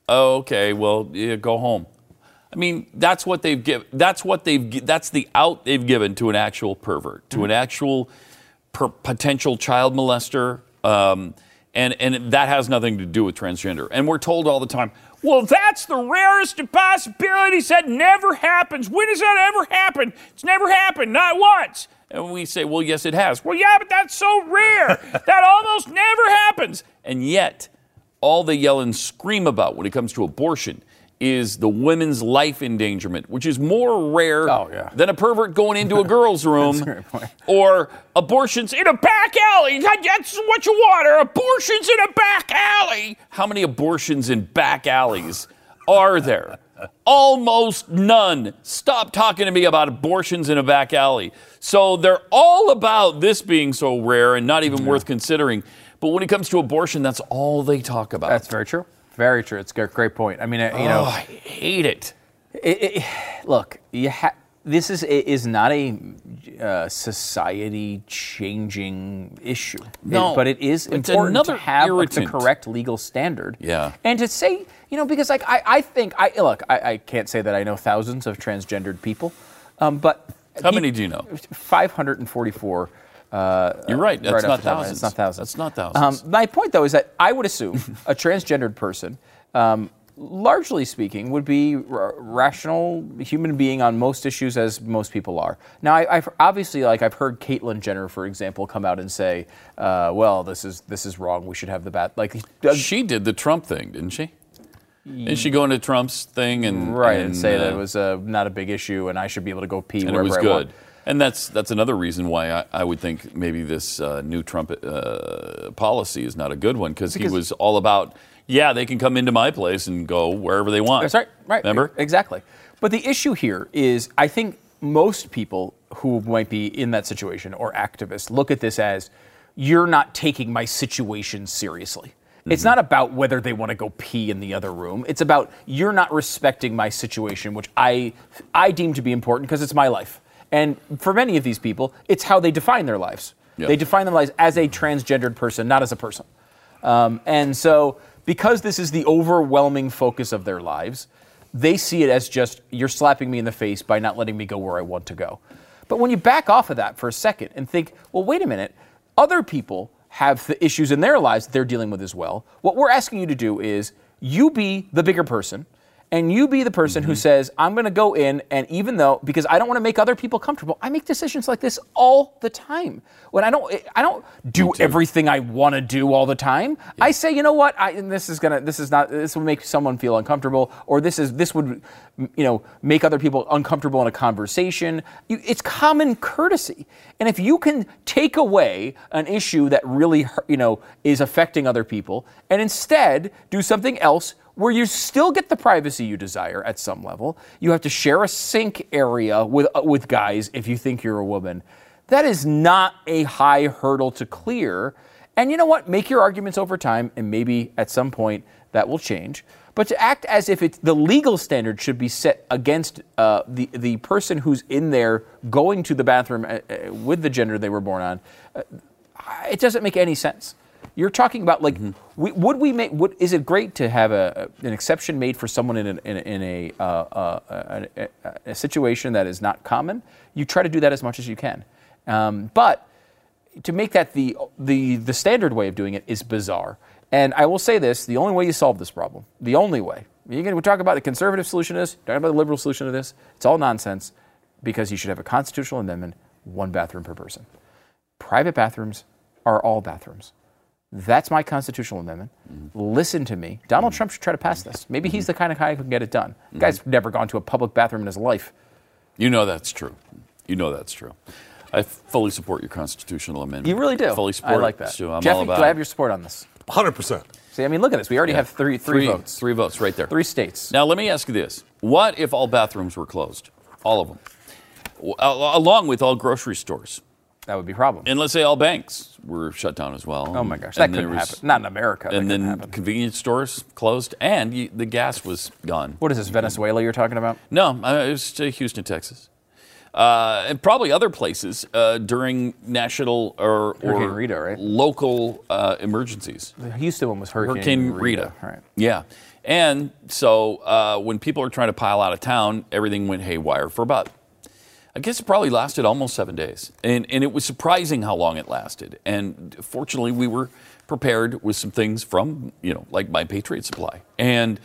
[SPEAKER 4] Oh, okay, well, yeah, go home. I mean, that's what they've given. That's what they've. That's the out they've given to an actual pervert, to an actual per- potential child molester, um, and and that has nothing to do with transgender. And we're told all the time, well, that's the rarest of possibilities. That never happens. When has that ever happened? It's never happened, not once. And we say, well, yes, it has. Well, yeah, but that's so rare. (laughs) that almost never happens. And yet, all they yell and scream about when it comes to abortion is the women's life endangerment, which is more rare
[SPEAKER 3] Oh, yeah.
[SPEAKER 4] than a pervert going into a girl's (laughs) room
[SPEAKER 3] a
[SPEAKER 4] or abortions in a back alley. That's what you want, or abortions in a back alley. How many abortions in back alleys are there? Almost none. Stop talking to me about abortions in a back alley. So they're all about this being so rare and not even worth considering. But when it comes to abortion, that's all they talk about.
[SPEAKER 3] That's very true. Very true. It's a great point. I mean, uh, you
[SPEAKER 4] oh,
[SPEAKER 3] know,
[SPEAKER 4] I hate it.
[SPEAKER 3] it, it, look, you ha- this is is not a uh, society changing issue. It-
[SPEAKER 4] No,
[SPEAKER 3] but it is
[SPEAKER 4] it's
[SPEAKER 3] important to have the
[SPEAKER 4] irritant.
[SPEAKER 3] correct legal standard.
[SPEAKER 4] Yeah.
[SPEAKER 3] and to say, you know, because like I, I think I look, I, I can't say that I know thousands of transgendered people, um, but
[SPEAKER 4] How many do you know?
[SPEAKER 3] Five hundred and forty-four. Uh,
[SPEAKER 4] You're right. That's
[SPEAKER 3] right
[SPEAKER 4] not
[SPEAKER 3] the top of my head.
[SPEAKER 4] thousands.
[SPEAKER 3] It's not thousands.
[SPEAKER 4] That's not thousands.
[SPEAKER 3] Um, my point, though, is that I would assume (laughs) a transgendered person, um, largely speaking, would be r- rational human being on most issues, as most people are. Now, I, I've obviously, like I've heard Caitlyn Jenner, for example, come out and say, uh, "Well, this is this is wrong. We should have the bat." Like, uh,
[SPEAKER 4] She did the Trump thing, didn't she? Didn't she go into Trump's thing and
[SPEAKER 3] right, and, say that
[SPEAKER 4] uh,
[SPEAKER 3] it was uh, not a big issue, and I should be able to go pee
[SPEAKER 4] and it
[SPEAKER 3] wherever
[SPEAKER 4] was
[SPEAKER 3] I
[SPEAKER 4] good.
[SPEAKER 3] want.
[SPEAKER 4] And that's that's another reason why I, I would think maybe this uh, new Trump uh, policy is not a good one because he was all about yeah they can come into my place and go wherever they want.
[SPEAKER 3] That's right. Right.
[SPEAKER 4] Remember?
[SPEAKER 3] Exactly. But the issue here is I think most people who might be in that situation or activists look at this as you're not taking my situation seriously. It's not about whether they want to go pee in the other room. It's about you're not respecting my situation, which I I deem to be important because it's my life. And for many of these people, it's how they define their lives.
[SPEAKER 4] Yeah.
[SPEAKER 3] They define their lives as a transgendered person, not as a person. Um, and so, because this is the overwhelming focus of their lives, they see it as just you're slapping me in the face by not letting me go where I want to go. But when you back off of that for a second and think, well, wait a minute, other people have the issues in their lives that they're dealing with as well. What we're asking you to do is you be the bigger person and you be the person who mm-hmm. says, I'm going to go in, and even though, because I don't want to make other people comfortable, I make decisions like this all the time. When I don't, eh, I don't do everything I want to do all the time. I say, you know what, I, this is gonna, this is not, this will make someone feel uncomfortable, or this is, this would, you know, make other people uncomfortable in a conversation. You, it's common courtesy, and if you can take away an issue that really, hurt- you know, is affecting other people, and instead do something else where you still get the privacy you desire at some level. You have to share a sink area with uh, with guys if you think you're a woman. That is not a high hurdle to clear. And you know what? Make your arguments over time, and maybe at some point that will change. But to act as if it's the legal standard should be set against uh, the the person who's in there going to the bathroom uh, uh, with the gender they were born on, uh, it doesn't make any sense. You're talking about like, we, would we make? Would, is it great to have a, an exception made for someone in, an, in, a- in a, uh, uh, a, a, situation that is not common? You try to do that as much as you can, um, but to make that the, the the standard way of doing it is bizarre. And I will say this: the only way you solve this problem, the only way, you're going to talk about the conservative solution to this, talk about the liberal solution to this. It's all nonsense, because you should have a constitutional amendment, one bathroom per person. Private bathrooms are all bathrooms. That's my constitutional amendment. Mm-hmm. Listen to me. Donald mm-hmm. Trump should try to pass this. Maybe he's mm-hmm. the kind of guy who can get it done. The guy's never gone to a public bathroom in his life.
[SPEAKER 4] You know that's true. You know that's true. I fully support your constitutional amendment.
[SPEAKER 3] You really do.
[SPEAKER 4] Fully support
[SPEAKER 3] I like
[SPEAKER 4] it.
[SPEAKER 3] that.
[SPEAKER 4] So I'm
[SPEAKER 3] Jeffy,
[SPEAKER 4] all about
[SPEAKER 3] do I have your support on this?
[SPEAKER 5] 100%.
[SPEAKER 3] See, I mean, look at this. We already have three, three, votes.
[SPEAKER 4] Three votes right there.
[SPEAKER 3] Three states.
[SPEAKER 4] Now, let me ask you this. What if all bathrooms were closed? All of them. Along with all grocery stores.
[SPEAKER 3] That would be a problem.
[SPEAKER 4] And let's say all banks were shut down as well.
[SPEAKER 3] oh my gosh, that
[SPEAKER 4] And
[SPEAKER 3] couldn't
[SPEAKER 4] was-
[SPEAKER 3] happen. Not in America.
[SPEAKER 4] And then
[SPEAKER 3] happen.
[SPEAKER 4] convenience stores closed, and you, the gas was gone.
[SPEAKER 3] what is this, Venezuela you're talking about?
[SPEAKER 4] No, uh, it was to Houston, Texas. Uh, and probably other places uh, during national or, or
[SPEAKER 3] Rita, right?
[SPEAKER 4] local uh, emergencies.
[SPEAKER 3] The Houston one was Hurricane,
[SPEAKER 4] Hurricane Rita.
[SPEAKER 3] Right.
[SPEAKER 4] Yeah. And so uh, when people are trying to pile out of town, everything went haywire for about, I guess it probably lasted almost seven days. And, and it was surprising how long it lasted. And fortunately, we were prepared with some things from, you know, like my Patriot Supply. And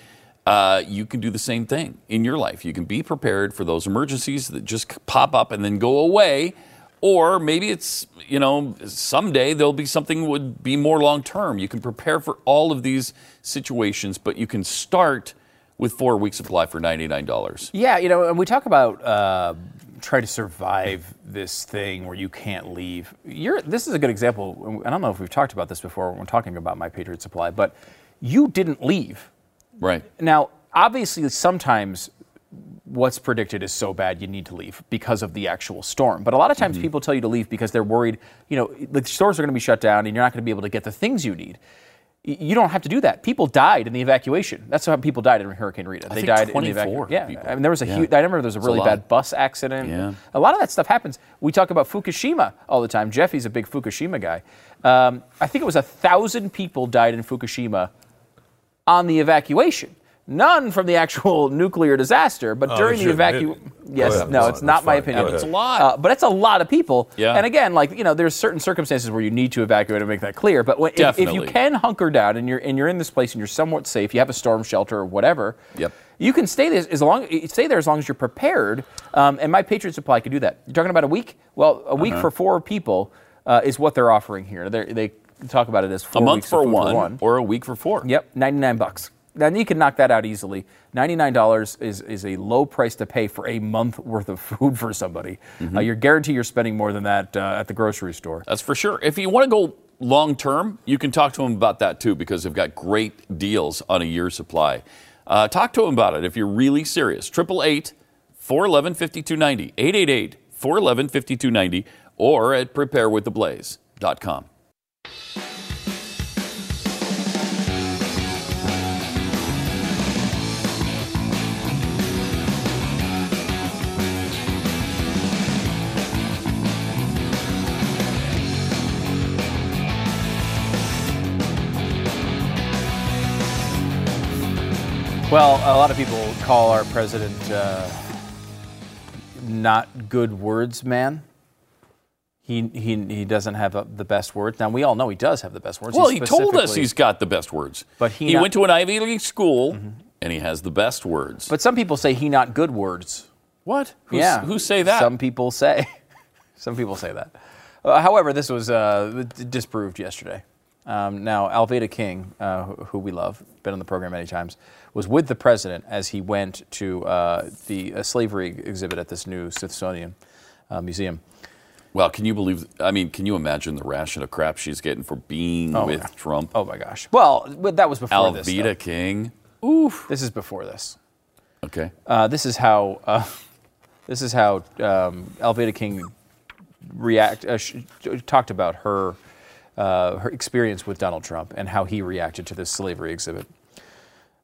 [SPEAKER 4] uh, you can do the same thing in your life. You can be prepared for those emergencies that just pop up and then go away. Or maybe it's, you know, someday there'll be something would be more long term. You can prepare for all of these situations, but you can start with four weeks supply for $99.
[SPEAKER 3] Yeah, you know, and we talk about uh, trying to survive this thing where you can't leave. You're, this is a good example. I don't know if we've talked about this before when we're talking about My Patriot Supply, but you didn't leave.
[SPEAKER 4] Right.
[SPEAKER 3] Now, obviously, sometimes what's predicted is so bad you need to leave because of the actual storm. But a lot of times mm-hmm. people tell you to leave because they're worried, you know, the stores are going to be shut down and you're not going to be able to get the things you need. You don't have to do that. People died in the evacuation. That's how people died in Hurricane Rita. they
[SPEAKER 4] think
[SPEAKER 3] died in the
[SPEAKER 4] 24
[SPEAKER 3] evacuation. Yeah,
[SPEAKER 4] people.
[SPEAKER 3] I mean, there was a
[SPEAKER 4] Yeah.
[SPEAKER 3] huge. I remember there was a
[SPEAKER 4] a
[SPEAKER 3] really
[SPEAKER 4] lot.
[SPEAKER 3] bad bus accident.
[SPEAKER 4] Yeah.
[SPEAKER 3] A lot of that stuff happens. We talk about Fukushima all the time. Jeffy's a big Fukushima guy. Um, I think it was a thousand people died in Fukushima on the evacuation. None from the actual (laughs) nuclear disaster, but
[SPEAKER 5] Oh,
[SPEAKER 3] during the evacuation. Yes,
[SPEAKER 5] Go ahead.
[SPEAKER 3] no, it's not my
[SPEAKER 5] fine.
[SPEAKER 3] opinion.
[SPEAKER 5] Go
[SPEAKER 4] It's a
[SPEAKER 5] ahead.
[SPEAKER 4] lot.
[SPEAKER 3] Uh, but it's a lot of people.
[SPEAKER 4] Yeah.
[SPEAKER 3] And again, like you know, there's certain circumstances where you need to evacuate and make that clear. But when, if, if you can hunker down and you're and you're in this place and you're somewhat safe, you have a storm shelter or whatever.
[SPEAKER 4] Yep.
[SPEAKER 3] You can stay there as long stay there as long as you're prepared. Um, and my Patriot Supply could do that. You're talking about a week. Well, a
[SPEAKER 4] Uh-huh.
[SPEAKER 3] week for four people uh, is what they're offering here. They're, they talk about it as four
[SPEAKER 4] A month
[SPEAKER 3] weeks
[SPEAKER 4] for
[SPEAKER 3] of food
[SPEAKER 4] one, or a week for four.
[SPEAKER 3] Yep, 99 bucks. Then you can knock that out easily. $99 is, is a low price to pay for a month (laughs) worth of food for somebody.
[SPEAKER 4] Mm-hmm.
[SPEAKER 3] Uh, you're guaranteed you're spending more than that uh, at the grocery store.
[SPEAKER 4] That's for sure. If you want to go long term, you can talk to them about that too because they've got great deals on a year's supply. Uh, talk to them about it if you're really serious. 888 411 5290. 888 411 5290 or at preparewiththeblaze.com.
[SPEAKER 3] Well, a lot of people call our president uh, not good words man. He, he, he doesn't have uh, the best words. Now, we all know he does have the best words.
[SPEAKER 4] Well, he told us he's got the best words.
[SPEAKER 3] But he
[SPEAKER 4] he
[SPEAKER 3] not-
[SPEAKER 4] went to an Ivy League school and he has the best words.
[SPEAKER 3] But some people say he not good words.
[SPEAKER 4] what? Who's,
[SPEAKER 3] yeah.
[SPEAKER 4] Who say that?
[SPEAKER 3] Some people say. (laughs) some people say that. Uh, however, this was uh, disproved yesterday. Um, now, Alveda King, uh, who, we love, been on the program many times, was with the president as he went to uh, the uh, slavery exhibit at this new Smithsonian uh, museum.
[SPEAKER 4] well, can you believe? I mean, can you imagine the ration of crap she's getting for being
[SPEAKER 3] Oh,
[SPEAKER 4] with. Trump?
[SPEAKER 3] Oh my gosh! Well, that was before this.
[SPEAKER 4] Alveda. King.
[SPEAKER 3] This is before this.
[SPEAKER 4] Okay.
[SPEAKER 3] Uh, this is how uh, (laughs) this is how um, Alveda King react uh, sh- talked about her uh, her experience with Donald Trump and how he reacted to this slavery exhibit.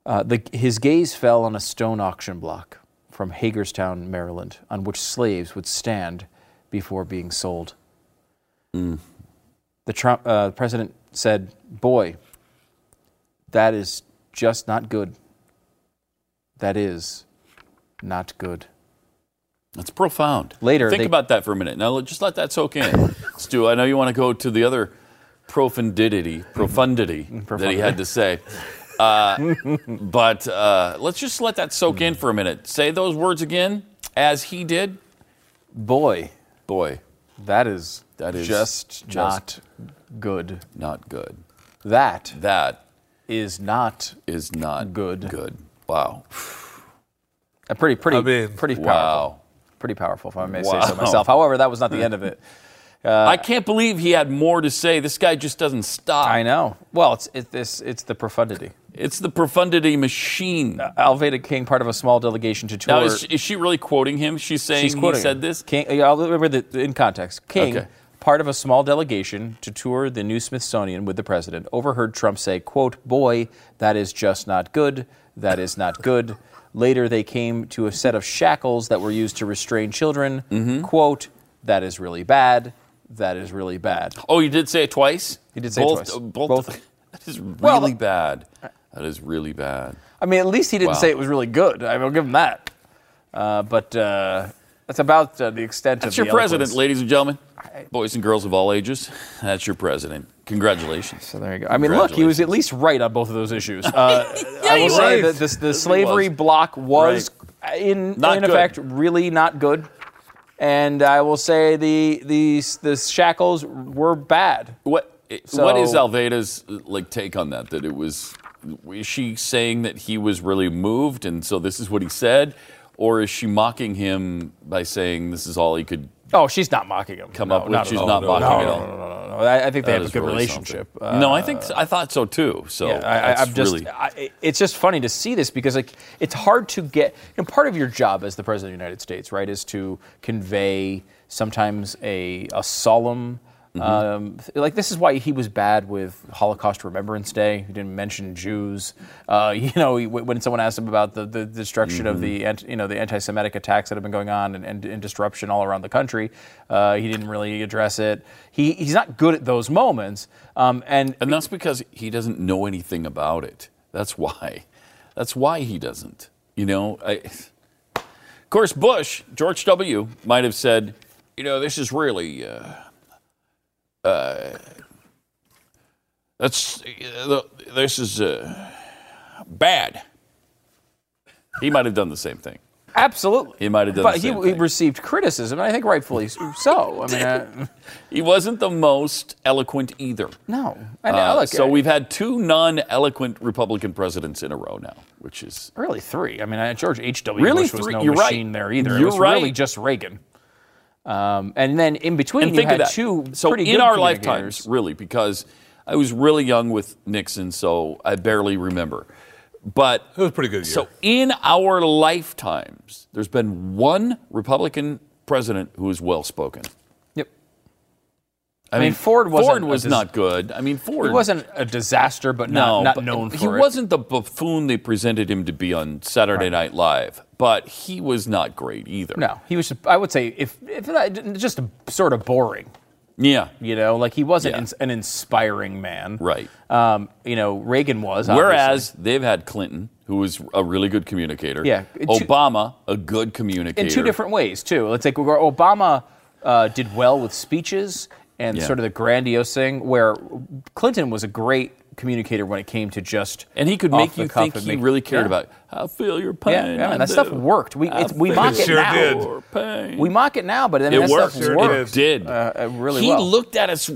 [SPEAKER 3] Uh, the, his gaze fell on a stone auction block from Hagerstown, Maryland, on which slaves would stand before being sold. The Trump uh, president said, "Boy, that is just not good. That is not good."
[SPEAKER 4] That's profound.
[SPEAKER 3] Later,
[SPEAKER 4] think
[SPEAKER 3] they-
[SPEAKER 4] about that for a minute. Now, just let that soak in. (laughs) Stu, I know you want to go to the other profundity, profundity (laughs) that he had to say. Uh, but uh, let's just let that soak in for a minute. Say those words again, as he did.
[SPEAKER 3] Boy,
[SPEAKER 4] Boy,
[SPEAKER 3] that is
[SPEAKER 4] That is
[SPEAKER 3] just,
[SPEAKER 4] just-
[SPEAKER 3] not good.
[SPEAKER 4] not good.
[SPEAKER 3] That
[SPEAKER 4] That
[SPEAKER 3] is not
[SPEAKER 4] is not
[SPEAKER 3] Good.
[SPEAKER 4] Good. Wow.
[SPEAKER 3] a pretty pretty
[SPEAKER 5] I mean-
[SPEAKER 3] pretty powerful.
[SPEAKER 4] Wow.
[SPEAKER 3] Pretty powerful, if I may say so myself. However, that was not the end of it. (laughs)
[SPEAKER 4] I can't believe he had more to say. This guy just doesn't stop.
[SPEAKER 3] I know. Well, it's it, this it's the profundity.
[SPEAKER 4] It's the profundity machine.
[SPEAKER 3] Alveda King, part of a small delegation to tour.
[SPEAKER 4] now, is she, is she really quoting him? She's saying
[SPEAKER 3] She's
[SPEAKER 4] he said
[SPEAKER 3] him.
[SPEAKER 4] this?
[SPEAKER 3] King, I'll remember the, in context. King,
[SPEAKER 4] Okay.
[SPEAKER 3] part of a small delegation to tour the new Smithsonian with the president, overheard Trump say, "quote Boy, that is just not good. That is not good." Later, they came to a set of shackles that were used to restrain children.
[SPEAKER 4] Mm-hmm.
[SPEAKER 3] "Quote That is really bad. That is really bad."
[SPEAKER 4] Oh, you did say it twice?
[SPEAKER 3] He did say it
[SPEAKER 4] both,
[SPEAKER 3] twice.
[SPEAKER 4] uh, Both.
[SPEAKER 3] Both. (laughs)
[SPEAKER 4] That is really
[SPEAKER 3] Well,
[SPEAKER 4] bad. That is really bad.
[SPEAKER 3] I mean, at least he didn't
[SPEAKER 4] Wow.
[SPEAKER 3] say it was really good. I will give him that. Uh, but uh, that's about uh, the extent of the.
[SPEAKER 4] That's
[SPEAKER 3] of
[SPEAKER 4] your president,
[SPEAKER 3] eloquence.
[SPEAKER 4] ladies and gentlemen, boys and girls of all ages. That's your president. Congratulations.
[SPEAKER 3] So there you go. I mean, look, he was at least right on both of those issues. (laughs) Uh, I will say
[SPEAKER 5] right.
[SPEAKER 3] that this, the slavery block was, in,
[SPEAKER 4] Not
[SPEAKER 3] in
[SPEAKER 4] good.
[SPEAKER 3] effect, really not good. And I will say the the the shackles were bad.
[SPEAKER 4] What what is
[SPEAKER 3] So-
[SPEAKER 4] Alveda's like take on that? That it was is she saying that he was really moved and so this is what he said, or is she mocking him by saying this is all he could
[SPEAKER 3] Oh, she's not mocking him.
[SPEAKER 4] come
[SPEAKER 3] No,
[SPEAKER 4] up with? She's
[SPEAKER 3] all.
[SPEAKER 4] not
[SPEAKER 5] no,
[SPEAKER 4] mocking
[SPEAKER 5] no,
[SPEAKER 4] at
[SPEAKER 5] no,
[SPEAKER 4] all.
[SPEAKER 3] No, no, no, no. I, I think they
[SPEAKER 4] That
[SPEAKER 3] have a good
[SPEAKER 4] really
[SPEAKER 3] relationship.
[SPEAKER 4] something. no, I think uh, I thought so too. So
[SPEAKER 3] Yeah, I, I'm just.
[SPEAKER 4] really
[SPEAKER 3] I, it's just funny to see this because like it's hard to get. You know, part of your job as the president of the United States, right, is to convey sometimes a a solemn.
[SPEAKER 4] Mm-hmm.
[SPEAKER 3] Um, like this is why he was bad with Holocaust Remembrance Day. He didn't mention Jews. Uh, (laughs) you know, he, when someone asked him about the, the destruction of
[SPEAKER 4] Mm-hmm.
[SPEAKER 3] the you know the anti-Semitic attacks that have been going on and, and, and disruption all around the country, uh, he didn't really address it. He, he's not good at those moments. Um, and
[SPEAKER 4] And that's because he doesn't know anything about it. That's why. That's why he doesn't. You know, I, of course, Bush, George W. might have said, you know, this is really, uh, uh, that's, this is uh, bad. He might have done the same thing.
[SPEAKER 3] Absolutely.
[SPEAKER 4] He might have done
[SPEAKER 3] But he, he received criticism, and I think rightfully so. I mean, uh,
[SPEAKER 4] He wasn't the most eloquent either.
[SPEAKER 3] no. And,
[SPEAKER 4] Uh,
[SPEAKER 3] look,
[SPEAKER 4] so we've had two non-eloquent Republican presidents in a row now, which is
[SPEAKER 3] really three. I mean, uh, George H.W.
[SPEAKER 4] Really
[SPEAKER 3] Bush was
[SPEAKER 4] three?
[SPEAKER 3] no
[SPEAKER 4] You're right.
[SPEAKER 3] there either.
[SPEAKER 4] You're
[SPEAKER 3] it was really just Reagan. Um, and then in between,
[SPEAKER 4] and
[SPEAKER 3] you
[SPEAKER 4] think
[SPEAKER 3] had
[SPEAKER 4] of
[SPEAKER 3] two
[SPEAKER 4] so
[SPEAKER 3] pretty
[SPEAKER 4] in our lifetimes, really, because I was really young with Nixon, so I barely remember. But
[SPEAKER 5] It was a pretty good year.
[SPEAKER 4] so in our lifetimes, there's been one Republican president who is well spoken.
[SPEAKER 3] Yep.
[SPEAKER 4] I,
[SPEAKER 3] mean, Ford wasn't
[SPEAKER 4] Ford was
[SPEAKER 3] dis-
[SPEAKER 4] not good. I mean, Ford
[SPEAKER 3] He wasn't a disaster, but
[SPEAKER 4] no,
[SPEAKER 3] not, not
[SPEAKER 4] but
[SPEAKER 3] known for
[SPEAKER 4] he
[SPEAKER 3] it.
[SPEAKER 4] wasn't the buffoon they presented him to be on Saturday Night Live. But he was not great either.
[SPEAKER 3] No, he was. I would say if if just sort of boring.
[SPEAKER 4] Yeah.
[SPEAKER 3] You know, like he wasn't
[SPEAKER 4] Yeah.
[SPEAKER 3] ins- an inspiring man.
[SPEAKER 4] Right.
[SPEAKER 3] Um, you know, Reagan was.
[SPEAKER 4] Whereas
[SPEAKER 3] obviously.
[SPEAKER 4] they've had Clinton, who was a really good communicator.
[SPEAKER 3] Yeah,
[SPEAKER 4] Obama, a good communicator.
[SPEAKER 3] in two different ways too. Let's where Obama uh, did well with speeches and
[SPEAKER 4] Yeah.
[SPEAKER 3] sort of the grandiose thing, where Clinton was a great communicator when it came to just
[SPEAKER 4] And he could make you think he
[SPEAKER 3] make-
[SPEAKER 4] really cared
[SPEAKER 3] yeah.
[SPEAKER 4] about. I feel your pain.
[SPEAKER 3] Yeah, yeah,
[SPEAKER 4] I
[SPEAKER 3] man, that stuff worked. We it's, we mock it
[SPEAKER 5] sure
[SPEAKER 3] now.
[SPEAKER 5] did.
[SPEAKER 4] your pain.
[SPEAKER 3] We mock it now, but I mean,
[SPEAKER 4] it
[SPEAKER 3] that
[SPEAKER 4] worked.
[SPEAKER 3] stuff
[SPEAKER 5] Sure
[SPEAKER 3] worked.
[SPEAKER 5] did.
[SPEAKER 4] did.
[SPEAKER 3] Uh, really
[SPEAKER 4] he
[SPEAKER 3] well.
[SPEAKER 4] looked at us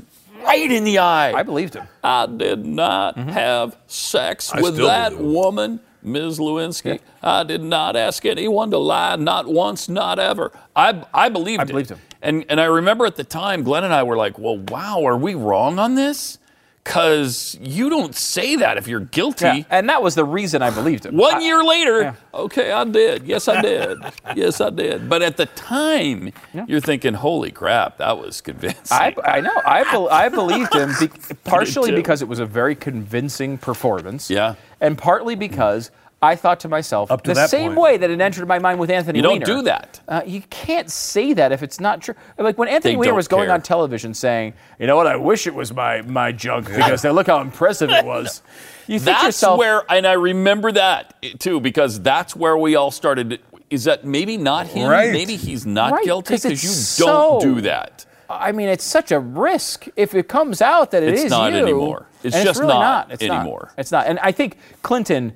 [SPEAKER 4] right in the eye.
[SPEAKER 3] I believed him.
[SPEAKER 4] I did not
[SPEAKER 3] Mm-hmm.
[SPEAKER 4] have sex
[SPEAKER 5] I
[SPEAKER 4] with that
[SPEAKER 5] believe
[SPEAKER 4] woman, Ms. Lewinsky. I did not ask anyone to lie, not once, not ever. I, I believed
[SPEAKER 3] I
[SPEAKER 4] it.
[SPEAKER 3] believed him.
[SPEAKER 4] And, and I remember at the time, Glenn and I were like, well, wow, are we wrong on this? Because you don't say that if you're guilty.
[SPEAKER 3] Yeah, and that was the reason I believed him.
[SPEAKER 4] One
[SPEAKER 3] I-
[SPEAKER 4] year later,
[SPEAKER 3] yeah.
[SPEAKER 4] okay, I did. Yes, I did. (laughs) yes, I did. But at the time, you're thinking, holy crap, that was convincing.
[SPEAKER 3] I, I know. I, bel I believed him be, (laughs) partially because it was a very convincing performance.
[SPEAKER 4] Yeah.
[SPEAKER 3] And partly because I thought to myself,
[SPEAKER 5] Up to
[SPEAKER 3] the
[SPEAKER 5] that
[SPEAKER 3] same
[SPEAKER 5] point.
[SPEAKER 3] way that it entered my mind with Anthony
[SPEAKER 4] You don't
[SPEAKER 3] Weiner,
[SPEAKER 4] do that.
[SPEAKER 3] Uh, you can't say that if it's not true. Like when Anthony
[SPEAKER 4] They
[SPEAKER 3] Weiner was going
[SPEAKER 4] care.
[SPEAKER 3] on television saying, you know what, I wish it was my, my junk because now look how impressive it was. (laughs) You think
[SPEAKER 4] That's
[SPEAKER 3] yourself,
[SPEAKER 4] where, and I remember that too, because that's where we all started. Is that maybe not him?
[SPEAKER 5] Right.
[SPEAKER 4] Maybe he's not
[SPEAKER 3] Right,
[SPEAKER 4] guilty
[SPEAKER 3] 'cause
[SPEAKER 4] because you
[SPEAKER 3] it's
[SPEAKER 4] don't do that.
[SPEAKER 3] I mean, it's such a risk if it comes out that it is
[SPEAKER 4] It's not
[SPEAKER 3] you.
[SPEAKER 4] anymore. It's
[SPEAKER 3] and
[SPEAKER 4] just
[SPEAKER 3] really
[SPEAKER 4] not
[SPEAKER 3] It's
[SPEAKER 4] anymore.
[SPEAKER 3] Not. It's not. And I think Clinton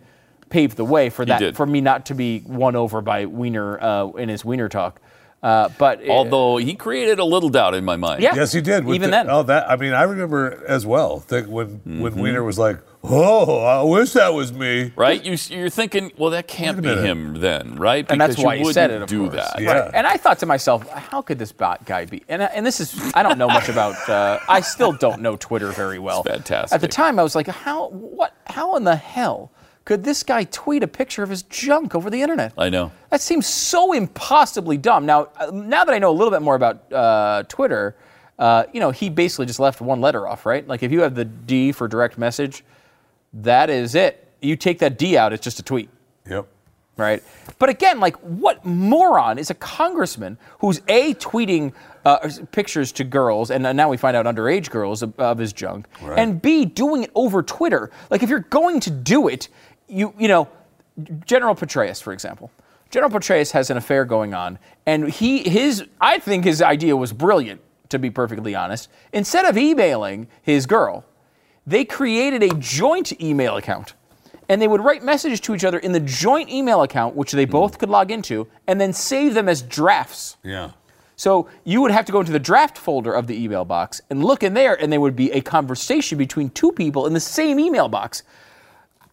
[SPEAKER 3] paved the way for that for me not to be won over by Weiner uh, in his Wiener talk. Uh, but uh,
[SPEAKER 4] Although he created a little doubt in my mind.
[SPEAKER 3] yeah,
[SPEAKER 5] Yes, he did.
[SPEAKER 3] Even
[SPEAKER 5] the-
[SPEAKER 3] then,
[SPEAKER 5] Oh, that I mean, I remember as well. Think when
[SPEAKER 4] Mm-hmm.
[SPEAKER 5] when Weiner was like, "Oh, I wish that was me."
[SPEAKER 4] Right? You, you're thinking, well, that can't be him then, right?
[SPEAKER 3] and that's
[SPEAKER 4] Because
[SPEAKER 3] why
[SPEAKER 4] you
[SPEAKER 3] he said it.
[SPEAKER 4] wouldn't
[SPEAKER 3] Of
[SPEAKER 4] do
[SPEAKER 3] course.
[SPEAKER 4] that.
[SPEAKER 5] Yeah.
[SPEAKER 3] Right. And I thought to myself, how could this bot guy be? And, and this is, I don't know much about. Uh, I still don't know Twitter very well.
[SPEAKER 4] It's fantastic.
[SPEAKER 3] At the time, I was like, how? What? How in the hell could this guy tweet a picture of his junk over the internet?
[SPEAKER 4] I know.
[SPEAKER 3] That seems so impossibly dumb. Now, uh, now that I know a little bit more about uh, Twitter, uh, you know, he basically just left one letter off, right? Like if you have the D for direct message, that is it. You take that D out, it's just a tweet
[SPEAKER 5] Yep.
[SPEAKER 3] right? But again, like, what moron is a congressman who's a tweeting uh, pictures to girls, and now we find out underage girls of, of his junk, and b doing it over Twitter? Like, if you're going to do it, you you know. General Petraeus, for example. General Petraeus has an affair going on, and he his I think his idea was brilliant. To be perfectly honest, instead of emailing his girl, they created a joint email account. And they would write messages to each other in the joint email account, which they both could log into, and then save them as drafts.
[SPEAKER 5] Yeah.
[SPEAKER 3] So you would have to go into the draft folder of the email box and look in there, and there would be a conversation between two people in the same email box.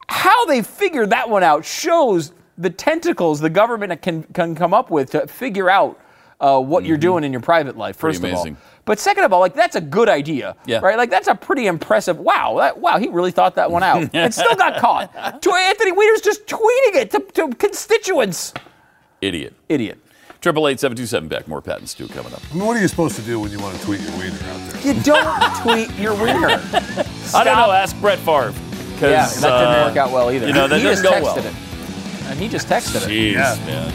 [SPEAKER 3] How they figured that one out shows the tentacles the government can, can come up with to figure out uh, what you're doing in your private life, first of all. But second of all, like that's a good idea,
[SPEAKER 4] Yeah.
[SPEAKER 3] right? Like that's a pretty impressive. Wow, that, wow, he really thought that one out, and still got (laughs) caught. To Anthony Weiner's just tweeting it to, to constituents.
[SPEAKER 4] Idiot.
[SPEAKER 3] Idiot.
[SPEAKER 4] Triple eight seven two seven back. More Pat and Stu coming up.
[SPEAKER 5] I mean, what are you supposed to do when you want to tweet your wiener out there?
[SPEAKER 3] You don't tweet your wiener. (laughs)
[SPEAKER 4] I don't know. Ask Brett Favre. 'Cause,
[SPEAKER 3] Yeah, that didn't
[SPEAKER 4] uh,
[SPEAKER 3] work out well either.
[SPEAKER 4] You know that
[SPEAKER 3] he
[SPEAKER 4] doesn't
[SPEAKER 3] just
[SPEAKER 4] go
[SPEAKER 3] texted
[SPEAKER 4] well.
[SPEAKER 3] it, and he just texted it.
[SPEAKER 4] Jeez,
[SPEAKER 5] Yeah.
[SPEAKER 4] man.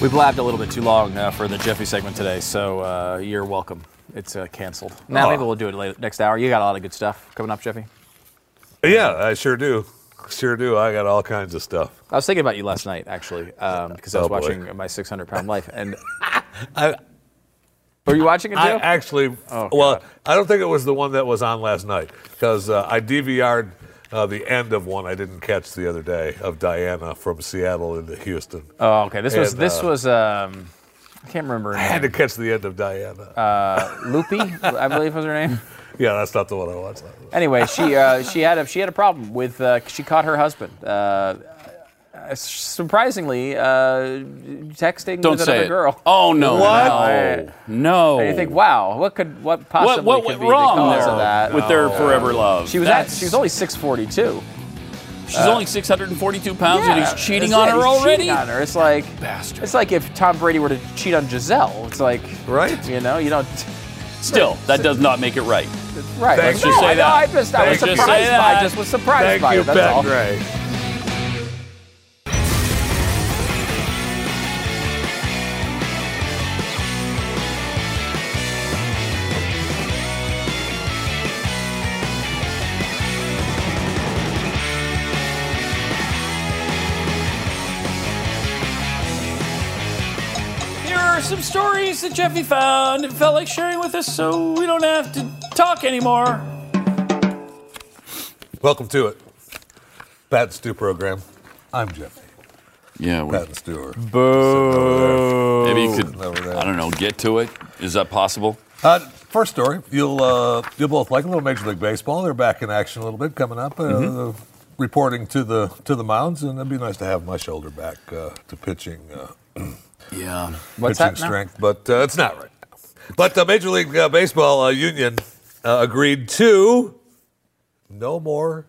[SPEAKER 6] We blabbed a little bit too long uh, for the Jeffy segment today, so uh, you're welcome. It's uh, canceled. Now
[SPEAKER 5] Oh.
[SPEAKER 6] maybe we'll do it later, next hour. You got a lot of good stuff coming up, Jeffy.
[SPEAKER 5] Yeah, I sure do. Sure do. I got all kinds of stuff.
[SPEAKER 6] I was thinking about you last night, actually, um, because I was
[SPEAKER 5] Oh, boy.
[SPEAKER 6] watching My 600 Pound Life. And (laughs)
[SPEAKER 5] I,
[SPEAKER 6] were you watching it too?
[SPEAKER 5] I actually,
[SPEAKER 6] Oh,
[SPEAKER 5] well, I don't think it was the one that was on last night because uh, I DVR'd uh, the end of one I didn't catch the other day of Diana from Seattle into Houston.
[SPEAKER 6] oh, okay. This was this
[SPEAKER 5] uh,
[SPEAKER 6] was um, I can't remember.
[SPEAKER 5] I had to catch the end of Diana.
[SPEAKER 6] Uh, Loopy, I believe was her name. (laughs)
[SPEAKER 5] yeah, that's not the one I watched.
[SPEAKER 6] Anyway, she uh, she had a she had a problem with uh, she caught her husband. Uh, uh, surprisingly, uh, texting
[SPEAKER 4] Don't
[SPEAKER 6] with
[SPEAKER 4] say
[SPEAKER 6] another
[SPEAKER 4] it.
[SPEAKER 6] girl.
[SPEAKER 4] Oh no! (laughs)
[SPEAKER 6] What?
[SPEAKER 4] No! No!
[SPEAKER 6] And you think, wow, what could what possibly
[SPEAKER 4] what what
[SPEAKER 6] could
[SPEAKER 4] went
[SPEAKER 6] be
[SPEAKER 4] wrong
[SPEAKER 6] the cause
[SPEAKER 4] there
[SPEAKER 6] of that?
[SPEAKER 4] with their forever love?
[SPEAKER 6] She was at,
[SPEAKER 4] That's-
[SPEAKER 6] she was only 642.
[SPEAKER 4] she's only 642 pounds and he's cheating
[SPEAKER 6] it's-
[SPEAKER 4] on
[SPEAKER 6] yeah,
[SPEAKER 4] her
[SPEAKER 6] he's
[SPEAKER 4] already.
[SPEAKER 6] cheating on her. It's like
[SPEAKER 4] Bastard.
[SPEAKER 6] It's like if Tom Brady were to cheat on Gisele. It's like
[SPEAKER 5] Right?
[SPEAKER 6] you know, you don't
[SPEAKER 4] Still, that (laughs) does not make it right.
[SPEAKER 6] Right.
[SPEAKER 5] Thank
[SPEAKER 6] like,
[SPEAKER 5] you.
[SPEAKER 6] no,
[SPEAKER 4] Say
[SPEAKER 6] I, know,
[SPEAKER 4] that.
[SPEAKER 6] I just I was surprised
[SPEAKER 4] Say
[SPEAKER 6] by
[SPEAKER 4] that.
[SPEAKER 6] I just was surprised
[SPEAKER 5] Thank
[SPEAKER 6] by
[SPEAKER 5] you,
[SPEAKER 6] it. That's
[SPEAKER 5] Pat
[SPEAKER 6] all.
[SPEAKER 5] Gray.
[SPEAKER 4] Here are some stories that Jeffy found and felt like sharing with us so we don't have to talk anymore.
[SPEAKER 5] Welcome to it. Pat and Stu program. I'm Jeff.
[SPEAKER 4] Yeah, we,
[SPEAKER 5] Pat and Stu are
[SPEAKER 4] maybe you could,
[SPEAKER 5] Over there.
[SPEAKER 4] I don't know, get to it. Is that possible?
[SPEAKER 5] Uh, first story, you'll uh, you'll both like a little Major League Baseball. They're back in action a little bit coming up. Uh,
[SPEAKER 4] Mm-hmm.
[SPEAKER 5] Reporting to the to the mounds, and it'd be nice to have my shoulder back uh, to pitching uh, (clears throat)
[SPEAKER 4] Yeah. (clears throat)
[SPEAKER 6] What's
[SPEAKER 5] pitching
[SPEAKER 6] that
[SPEAKER 5] strength, but uh, it's not right now. But uh, Major League uh, Baseball uh, Union uh, agreed to no more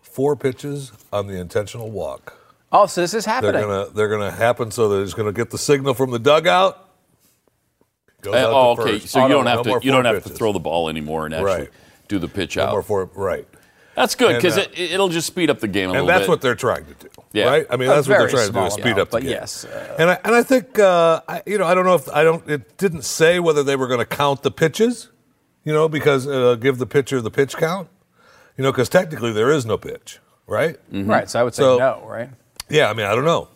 [SPEAKER 5] four pitches on the intentional walk.
[SPEAKER 6] Oh, so this is
[SPEAKER 5] They're
[SPEAKER 6] happening.
[SPEAKER 5] gonna they're gonna happen so that it's gonna get the signal from the dugout. Goes
[SPEAKER 4] Uh,
[SPEAKER 5] out to
[SPEAKER 4] oh, okay.
[SPEAKER 5] first.
[SPEAKER 4] So you don't
[SPEAKER 5] No
[SPEAKER 4] have
[SPEAKER 5] more
[SPEAKER 4] to you don't
[SPEAKER 5] four
[SPEAKER 4] have to throw the ball anymore and actually
[SPEAKER 5] Right.
[SPEAKER 4] do the pitch
[SPEAKER 5] No
[SPEAKER 4] out.
[SPEAKER 5] more four, right.
[SPEAKER 4] That's good because
[SPEAKER 5] uh,
[SPEAKER 4] it, it'll just speed up the game a little bit.
[SPEAKER 5] And that's what they're trying to do.
[SPEAKER 4] Yeah.
[SPEAKER 5] Right? I mean, that's what they're trying to do is speed
[SPEAKER 6] amount,
[SPEAKER 5] up the
[SPEAKER 6] but
[SPEAKER 5] game.
[SPEAKER 6] yes, uh,
[SPEAKER 5] and I, and I think uh, I, you know I don't know if I don't it didn't say whether they were going to count the pitches, you know, because uh, give the pitcher the pitch count, you know, because technically there is no pitch, right?
[SPEAKER 6] Right. So I would say
[SPEAKER 5] So-
[SPEAKER 6] no. Right.
[SPEAKER 5] Yeah, I mean I don't know.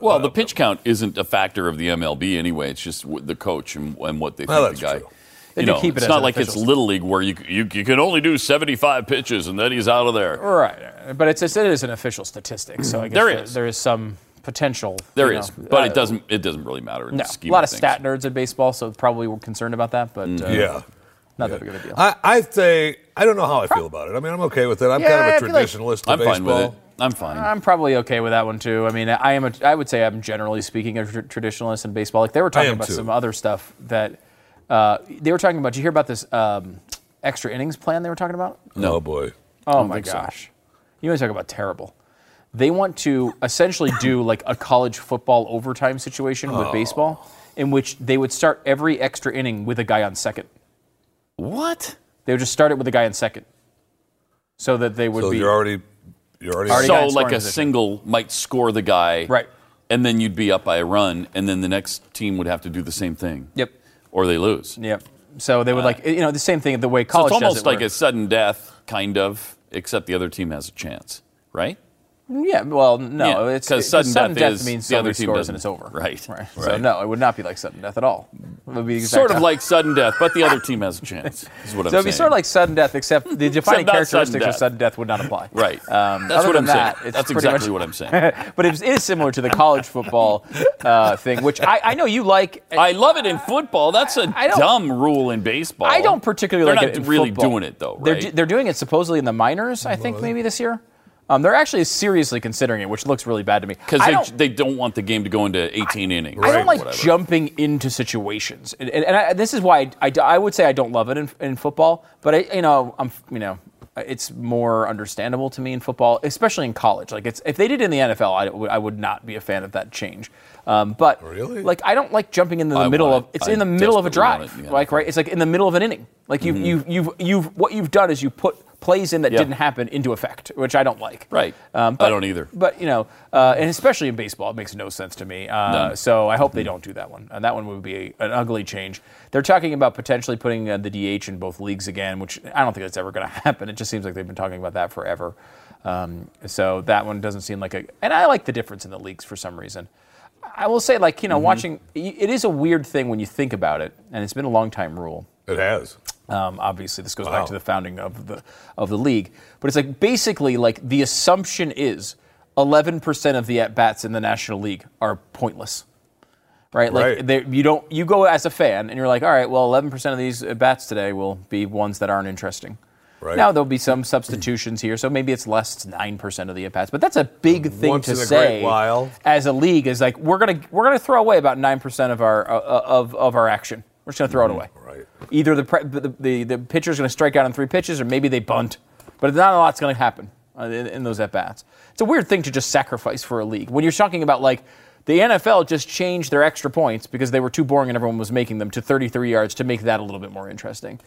[SPEAKER 4] well, the pitch count isn't a factor of the MLB anyway. It's just the coach and, and what they think
[SPEAKER 5] Well,
[SPEAKER 4] the
[SPEAKER 5] that's
[SPEAKER 4] guy.
[SPEAKER 5] true.
[SPEAKER 4] You know,
[SPEAKER 6] keep it
[SPEAKER 4] it's not
[SPEAKER 6] an
[SPEAKER 4] like it's little league where you, you you can only do 75 pitches and then he's out of there.
[SPEAKER 6] Right. But it's, it's it is an official statistic. So I guess
[SPEAKER 4] There
[SPEAKER 6] there
[SPEAKER 4] is.
[SPEAKER 6] there is some potential.
[SPEAKER 4] There
[SPEAKER 6] you
[SPEAKER 4] is,
[SPEAKER 6] know,
[SPEAKER 4] but
[SPEAKER 6] uh,
[SPEAKER 4] it doesn't it doesn't really matter in
[SPEAKER 6] No,
[SPEAKER 4] the scheme
[SPEAKER 6] a lot of
[SPEAKER 4] things.
[SPEAKER 6] stat nerds in baseball, so probably we're concerned about that. But uh,
[SPEAKER 5] yeah.
[SPEAKER 6] Not that big of a deal.
[SPEAKER 5] I, I say I don't know how I feel about it. I mean I'm okay with it. I'm
[SPEAKER 6] Yeah,
[SPEAKER 5] kind
[SPEAKER 6] I
[SPEAKER 5] of a
[SPEAKER 6] feel like-
[SPEAKER 5] traditionalist of
[SPEAKER 4] I'm fine
[SPEAKER 5] baseball.
[SPEAKER 4] with it. I'm fine.
[SPEAKER 6] I'm probably okay with that one too. I mean, I am. A, I would say I'm generally speaking a tr- traditionalist in baseball. Like they were talking
[SPEAKER 5] am
[SPEAKER 6] about
[SPEAKER 5] too.
[SPEAKER 6] some other stuff that uh, they were talking about. Did you hear about this um, extra innings plan they were talking about?
[SPEAKER 5] Oh boy.
[SPEAKER 6] Oh my
[SPEAKER 4] think so.
[SPEAKER 6] gosh! You want to talk about terrible? They want to essentially do (coughs) like a college football overtime situation
[SPEAKER 5] Oh.
[SPEAKER 6] with baseball, in which they would start every extra inning with a guy on second.
[SPEAKER 4] What?
[SPEAKER 6] They would just start it with the guy in second, so that they would
[SPEAKER 5] So
[SPEAKER 6] be
[SPEAKER 5] you're already you're already,
[SPEAKER 6] Already
[SPEAKER 4] So
[SPEAKER 6] got in
[SPEAKER 4] like a
[SPEAKER 6] position.
[SPEAKER 4] single might score the guy
[SPEAKER 6] right.
[SPEAKER 4] and then you'd be up by a run, and then the next team would have to do the same thing.
[SPEAKER 3] Yep.
[SPEAKER 4] Or they lose.
[SPEAKER 3] Yep. So they would uh, like you know the same thing the way
[SPEAKER 4] So
[SPEAKER 3] college
[SPEAKER 4] it's
[SPEAKER 3] does
[SPEAKER 4] almost
[SPEAKER 3] it,
[SPEAKER 4] like
[SPEAKER 3] where-
[SPEAKER 4] a sudden death, kind of, except the other team has a chance, right?
[SPEAKER 3] Yeah, well, no,
[SPEAKER 4] Yeah,
[SPEAKER 3] it's
[SPEAKER 4] 'cause
[SPEAKER 3] it's-
[SPEAKER 4] sudden
[SPEAKER 3] sudden
[SPEAKER 4] death
[SPEAKER 3] death,
[SPEAKER 4] is
[SPEAKER 3] means
[SPEAKER 4] the other
[SPEAKER 3] somebody
[SPEAKER 4] team
[SPEAKER 3] scores
[SPEAKER 4] doesn't-
[SPEAKER 3] and it's over.
[SPEAKER 4] Right.
[SPEAKER 3] right. So no, it would not be like sudden death at all. It would be exact
[SPEAKER 4] Sort of
[SPEAKER 3] opposite.
[SPEAKER 4] like sudden death, but the other team has a chance. Is what (laughs) I'm saying.
[SPEAKER 3] So it'd be sort of like sudden death, except the defining
[SPEAKER 4] not sudden
[SPEAKER 3] characteristics
[SPEAKER 4] death.
[SPEAKER 3] of sudden death would not apply.
[SPEAKER 4] right.
[SPEAKER 3] Um,
[SPEAKER 4] That's
[SPEAKER 3] other
[SPEAKER 4] what
[SPEAKER 3] than
[SPEAKER 4] I'm
[SPEAKER 3] that,
[SPEAKER 4] saying. That's exactly
[SPEAKER 3] much-
[SPEAKER 4] what I'm saying. (laughs)
[SPEAKER 3] but it is similar to the college football uh, thing, which I, I know you like.
[SPEAKER 4] I love it in football. That's a
[SPEAKER 3] I
[SPEAKER 4] dumb rule in baseball.
[SPEAKER 3] I don't particularly
[SPEAKER 4] They're
[SPEAKER 3] like
[SPEAKER 4] not
[SPEAKER 3] it in
[SPEAKER 4] really
[SPEAKER 3] football.
[SPEAKER 4] doing it though,
[SPEAKER 3] They're, they're doing it supposedly in the minors, I think, maybe this year. Um, they're actually seriously considering it, which looks really bad to me.
[SPEAKER 4] Because they,
[SPEAKER 3] don't-
[SPEAKER 4] they don't want the game to go into 18 innings.
[SPEAKER 3] I don't like
[SPEAKER 4] whatever.
[SPEAKER 3] jumping into situations, and, and, and I, this is why I, I, I would say I don't love it in, in football. But I, you know, I'm, you know, it's more understandable to me in football, especially in college. Like, it's if they did it in the NFL, I would, I would not be a fan of that change. Um, but
[SPEAKER 5] Really?
[SPEAKER 3] like, I don't like jumping into the
[SPEAKER 4] I
[SPEAKER 3] middle
[SPEAKER 4] want
[SPEAKER 3] of. It's
[SPEAKER 4] I
[SPEAKER 3] in the middle of a drive,
[SPEAKER 4] it in the
[SPEAKER 3] like right. It's like in the middle of an inning. Like you've you've you've you've what you've done is you put plays in that
[SPEAKER 4] Yeah.
[SPEAKER 3] didn't happen into effect, which I don't like.
[SPEAKER 4] Right.
[SPEAKER 3] Um,
[SPEAKER 4] I don't either.
[SPEAKER 3] But you know, uh, and especially in baseball, it makes no sense to me. Uh,
[SPEAKER 4] None.
[SPEAKER 3] so I hope they don't do that one. And that one would be a, an ugly change. They're talking about potentially putting uh, the DH in both leagues again, which I don't think that's ever going (laughs) to happen. It just seems like they've been talking about that forever. Um, so that one doesn't seem like a. And I like the difference in the leagues for some reason. I will say, like you know, watching it is a weird thing when you think about it, and it's been a long time rule.
[SPEAKER 5] It has.
[SPEAKER 3] Um, obviously, this goes
[SPEAKER 5] Wow.
[SPEAKER 3] back to the founding of the of the league. But it's like basically like the assumption is 11% of the at bats in the National League are pointless. Right? Like
[SPEAKER 5] Right.
[SPEAKER 3] you don't you go as a fan and you're like, all right, well, 11% of these at bats today will be ones that aren't interesting.
[SPEAKER 5] Right.
[SPEAKER 3] Now there'll be some substitutions here, so maybe it's less. Nine percent of the at bats, but that's a big thing
[SPEAKER 5] Once
[SPEAKER 3] to
[SPEAKER 5] in a
[SPEAKER 3] say as a league. Is like we're gonna we're gonna throw away about nine percent of our uh, of of our action. We're just gonna throw it away.
[SPEAKER 5] Right.
[SPEAKER 3] Either the pre- the, the, the pitcher's going to strike out on three pitches, or maybe they bunt. But not a lot's going to happen uh, in, in those at bats. It's a weird thing to just sacrifice for a league. When you're talking about like the NFL just changed their extra points because they were too boring and everyone was making them to 33 yards to make that a little bit more interesting.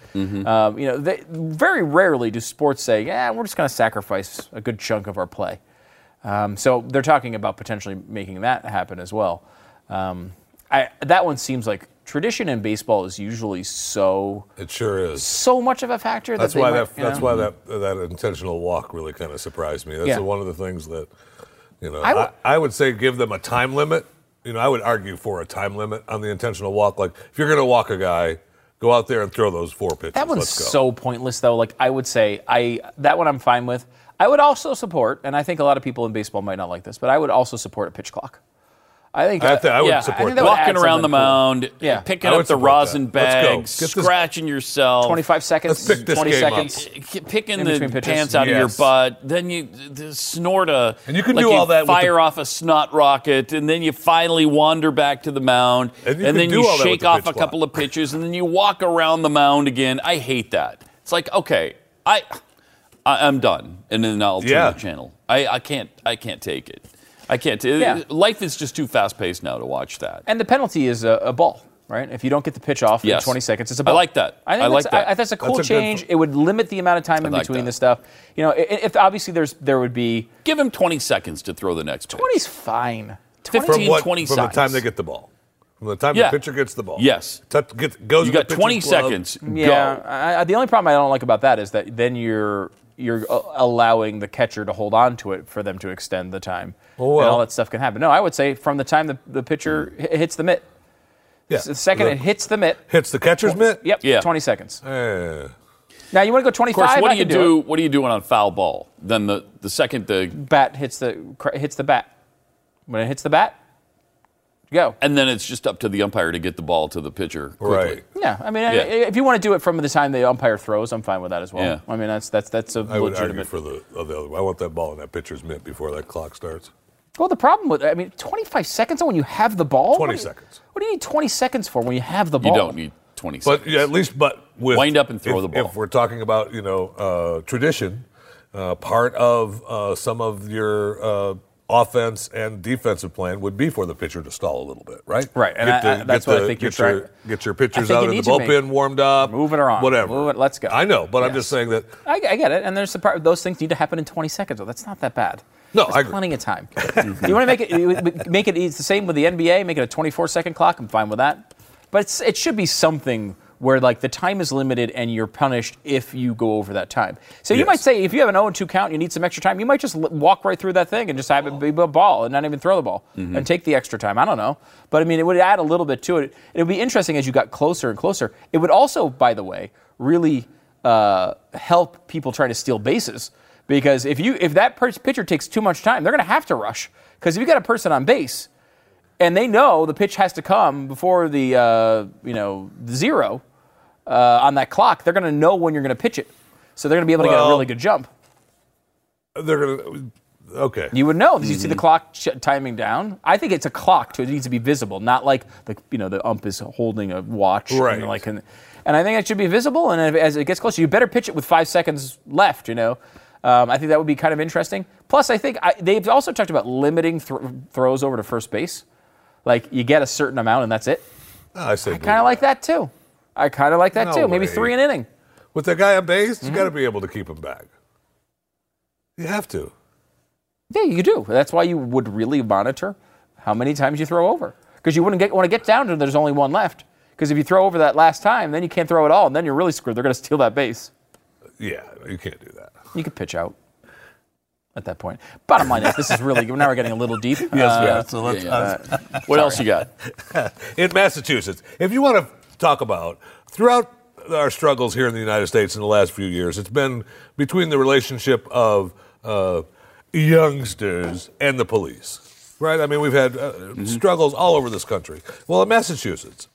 [SPEAKER 3] Um, you know, they, very rarely do sports say, "Yeah, we're just going to sacrifice a good chunk of our play." Um, so they're talking about potentially making that happen as well. Um, I, that one seems like tradition in baseball is usually so
[SPEAKER 5] It sure is.
[SPEAKER 3] so much of a factor.
[SPEAKER 5] That's
[SPEAKER 3] that
[SPEAKER 5] why
[SPEAKER 3] might,
[SPEAKER 5] that. That's
[SPEAKER 3] know?
[SPEAKER 5] why that that intentional walk really kind of surprised me. That's
[SPEAKER 3] Yeah.
[SPEAKER 5] one of the things that, you know,
[SPEAKER 3] I
[SPEAKER 5] I,
[SPEAKER 3] would-
[SPEAKER 5] would say give them a time limit. You know, I would argue for a time limit on the intentional walk. Like if you're going to walk a guy, go out there and throw those four pitches.
[SPEAKER 3] That one's
[SPEAKER 5] Let's go.
[SPEAKER 3] so pointless, though. Like I would say, I that one I'm fine with. I would also support, and I think a lot of people in baseball might not like this, but I would also support a pitch clock. I think
[SPEAKER 5] I uh, thi- I would
[SPEAKER 3] yeah,
[SPEAKER 5] support
[SPEAKER 3] think
[SPEAKER 5] that.
[SPEAKER 3] that would
[SPEAKER 4] Walking around the
[SPEAKER 3] something cool.
[SPEAKER 4] mound,
[SPEAKER 3] Yeah.
[SPEAKER 4] picking up the rosin
[SPEAKER 5] that. Let's
[SPEAKER 4] bag,
[SPEAKER 5] this-
[SPEAKER 4] scratching yourself,
[SPEAKER 3] 25 seconds,
[SPEAKER 5] Let's pick this
[SPEAKER 3] 20
[SPEAKER 5] game up.
[SPEAKER 3] seconds.
[SPEAKER 4] picking the
[SPEAKER 3] pitches.
[SPEAKER 4] pants out of your butt. Then you th- snort a.
[SPEAKER 5] And you can
[SPEAKER 4] like
[SPEAKER 5] do all that
[SPEAKER 4] Fire
[SPEAKER 5] the-
[SPEAKER 4] off a snot rocket, and then you finally wander back to the mound,
[SPEAKER 5] And you can
[SPEAKER 4] then you
[SPEAKER 5] all that with
[SPEAKER 4] shake
[SPEAKER 5] the
[SPEAKER 4] off a couple of pitches, and then you walk around the mound again. I hate that. It's like okay, I, I I'm done, and then I'll turn
[SPEAKER 5] Yeah.
[SPEAKER 4] the channel. I, I can't I can't take it. I can't.
[SPEAKER 3] Yeah.
[SPEAKER 4] Life is just too fast paced now to watch that.
[SPEAKER 3] And the penalty is a, a ball, right? If you don't get the pitch off
[SPEAKER 4] Yes.
[SPEAKER 3] in 20 seconds, it's a ball.
[SPEAKER 4] I like that.
[SPEAKER 3] I think
[SPEAKER 4] I
[SPEAKER 3] that's,
[SPEAKER 4] like that.
[SPEAKER 3] I, that's a cool
[SPEAKER 5] That's a
[SPEAKER 3] change. It would limit the amount of time in
[SPEAKER 4] like
[SPEAKER 3] between
[SPEAKER 4] that.
[SPEAKER 3] the stuff. You know, i- if obviously there's there would be
[SPEAKER 4] Give him 20 seconds to throw the next pitch.
[SPEAKER 3] 20's fine. 20
[SPEAKER 4] 15,
[SPEAKER 5] from what,
[SPEAKER 4] 20
[SPEAKER 5] from the time they get the ball, from the time
[SPEAKER 4] Yeah.
[SPEAKER 5] the pitcher gets the ball.
[SPEAKER 4] Yes.
[SPEAKER 5] Touch, get, goes
[SPEAKER 4] You got
[SPEAKER 5] pitcher's
[SPEAKER 4] 20
[SPEAKER 5] glove.
[SPEAKER 4] seconds.
[SPEAKER 3] Yeah,
[SPEAKER 4] Go.
[SPEAKER 3] I, I- the only problem I don't like about that is that then you're you're uh, allowing the catcher to hold on to it for them to extend the time,
[SPEAKER 5] Oh,
[SPEAKER 3] and all that stuff can happen. No, I would say from the time the, the pitcher hi- hits the mitt,
[SPEAKER 5] Yeah.
[SPEAKER 3] the second
[SPEAKER 5] The-
[SPEAKER 3] it hits the mitt,
[SPEAKER 5] hits the catcher's mitt.
[SPEAKER 3] yep,
[SPEAKER 4] Yeah.
[SPEAKER 3] 20 seconds.
[SPEAKER 5] Eh.
[SPEAKER 3] Now you want to go 25?
[SPEAKER 4] Of course, what
[SPEAKER 3] I
[SPEAKER 4] do you
[SPEAKER 3] can
[SPEAKER 4] do? What are you doing on foul ball? Then the, the second the
[SPEAKER 3] Bat hits the cr- hits the bat. When it hits the bat, go.
[SPEAKER 4] and then it's just up to the umpire to get the ball to the pitcher quickly.
[SPEAKER 5] Right.
[SPEAKER 3] Yeah, I mean,
[SPEAKER 4] Yeah.
[SPEAKER 3] if you want to do it from the time the umpire throws, I'm fine with that as well.
[SPEAKER 4] Yeah.
[SPEAKER 3] I mean, that's that's that's a
[SPEAKER 5] I would argue
[SPEAKER 3] legitimate.
[SPEAKER 5] for the, of the other. I want that ball in that pitcher's mitt before that clock starts.
[SPEAKER 3] Well, the problem with I mean, 25 seconds when you have the ball.
[SPEAKER 5] 20
[SPEAKER 3] What you-
[SPEAKER 5] seconds.
[SPEAKER 3] What do you need 20 seconds for when you have the ball?
[SPEAKER 4] You don't need 20
[SPEAKER 5] But
[SPEAKER 4] seconds.
[SPEAKER 5] yeah, at least, but with
[SPEAKER 4] Wind up and throw
[SPEAKER 5] if,
[SPEAKER 4] the ball.
[SPEAKER 5] If we're talking about you know uh, tradition, uh, part of uh, some of your uh, offense and defensive plan would be for the pitcher to stall a little bit, right?
[SPEAKER 3] Right, and
[SPEAKER 5] Get
[SPEAKER 3] I- I- that's what I think you're
[SPEAKER 5] your,
[SPEAKER 3] trying-
[SPEAKER 5] Get your pitchers out in the
[SPEAKER 3] need to make-
[SPEAKER 5] bullpen warmed up.
[SPEAKER 3] Move it around.
[SPEAKER 5] Whatever.
[SPEAKER 3] Move it- let's go.
[SPEAKER 5] I know, but I'm just saying that
[SPEAKER 3] I, I get it, and there's the part those things need to happen in 20 seconds. Well, that's not that bad.
[SPEAKER 5] No,
[SPEAKER 3] There's
[SPEAKER 5] I agree.
[SPEAKER 3] plenty of time. (laughs) you want to make it make it it's the same with the NBA, make it a 24 second clock. I'm fine with that. But it's, it should be something where like the time is limited and you're punished if you go over that time. So you might say if you have an 0 2 count, you need some extra time. You might just l- walk right through that thing and just have it be a ball and not even throw the ball and take the extra time. I don't know, but I mean it would add a little bit to it. It would be interesting as you got closer and closer. It would also, by the way, really uh, help people trying to steal bases because if you if that pitcher takes too much time, they're going to have to rush because if you got a person on base and they know the pitch has to come before the uh, you know the zero uh, on that clock, they're going to know when you're going to pitch it, so they're going to be able to get a really good jump.
[SPEAKER 5] They're gonna. Okay.
[SPEAKER 3] You would know. You see the clock ch- timing down. I think it's a clock too. It needs to be visible, not like the you know the ump is holding a watch.
[SPEAKER 5] Right.
[SPEAKER 3] And like, and, and I think it should be visible. And if, as it gets closer, you better pitch it with five seconds left. You know, um, I think that would be kind of interesting. Plus, I think I, they've also talked about limiting thro- throws over to first base. Like you get a certain amount and that's it.
[SPEAKER 5] I say
[SPEAKER 3] Kind of like that too. I kind of like that
[SPEAKER 5] No
[SPEAKER 3] too. Maybe three an inning.
[SPEAKER 5] with the guy on base.
[SPEAKER 3] Mm-hmm.
[SPEAKER 5] You got to be able to keep him back. You have to.
[SPEAKER 3] Yeah, you do. That's why you would really monitor how many times you throw over, because you wouldn't get want to get down to there's only one left. Because if you throw over that last time, then you can't throw it all, and then you're really screwed. They're going to steal that base.
[SPEAKER 5] Yeah, you can't do that.
[SPEAKER 3] You could pitch out at that point. Bottom line is, this is really now we're getting a little deep. (laughs)
[SPEAKER 5] Yes,
[SPEAKER 3] Uh,
[SPEAKER 5] yeah. So let's, uh,
[SPEAKER 4] What else you got? (laughs)
[SPEAKER 5] in Massachusetts, if you want to talk about throughout our struggles here in the United States in the last few years, it's been between the relationship of uh, youngsters and the police, right? I mean, we've had uh, struggles all over this country. Well, in Massachusetts,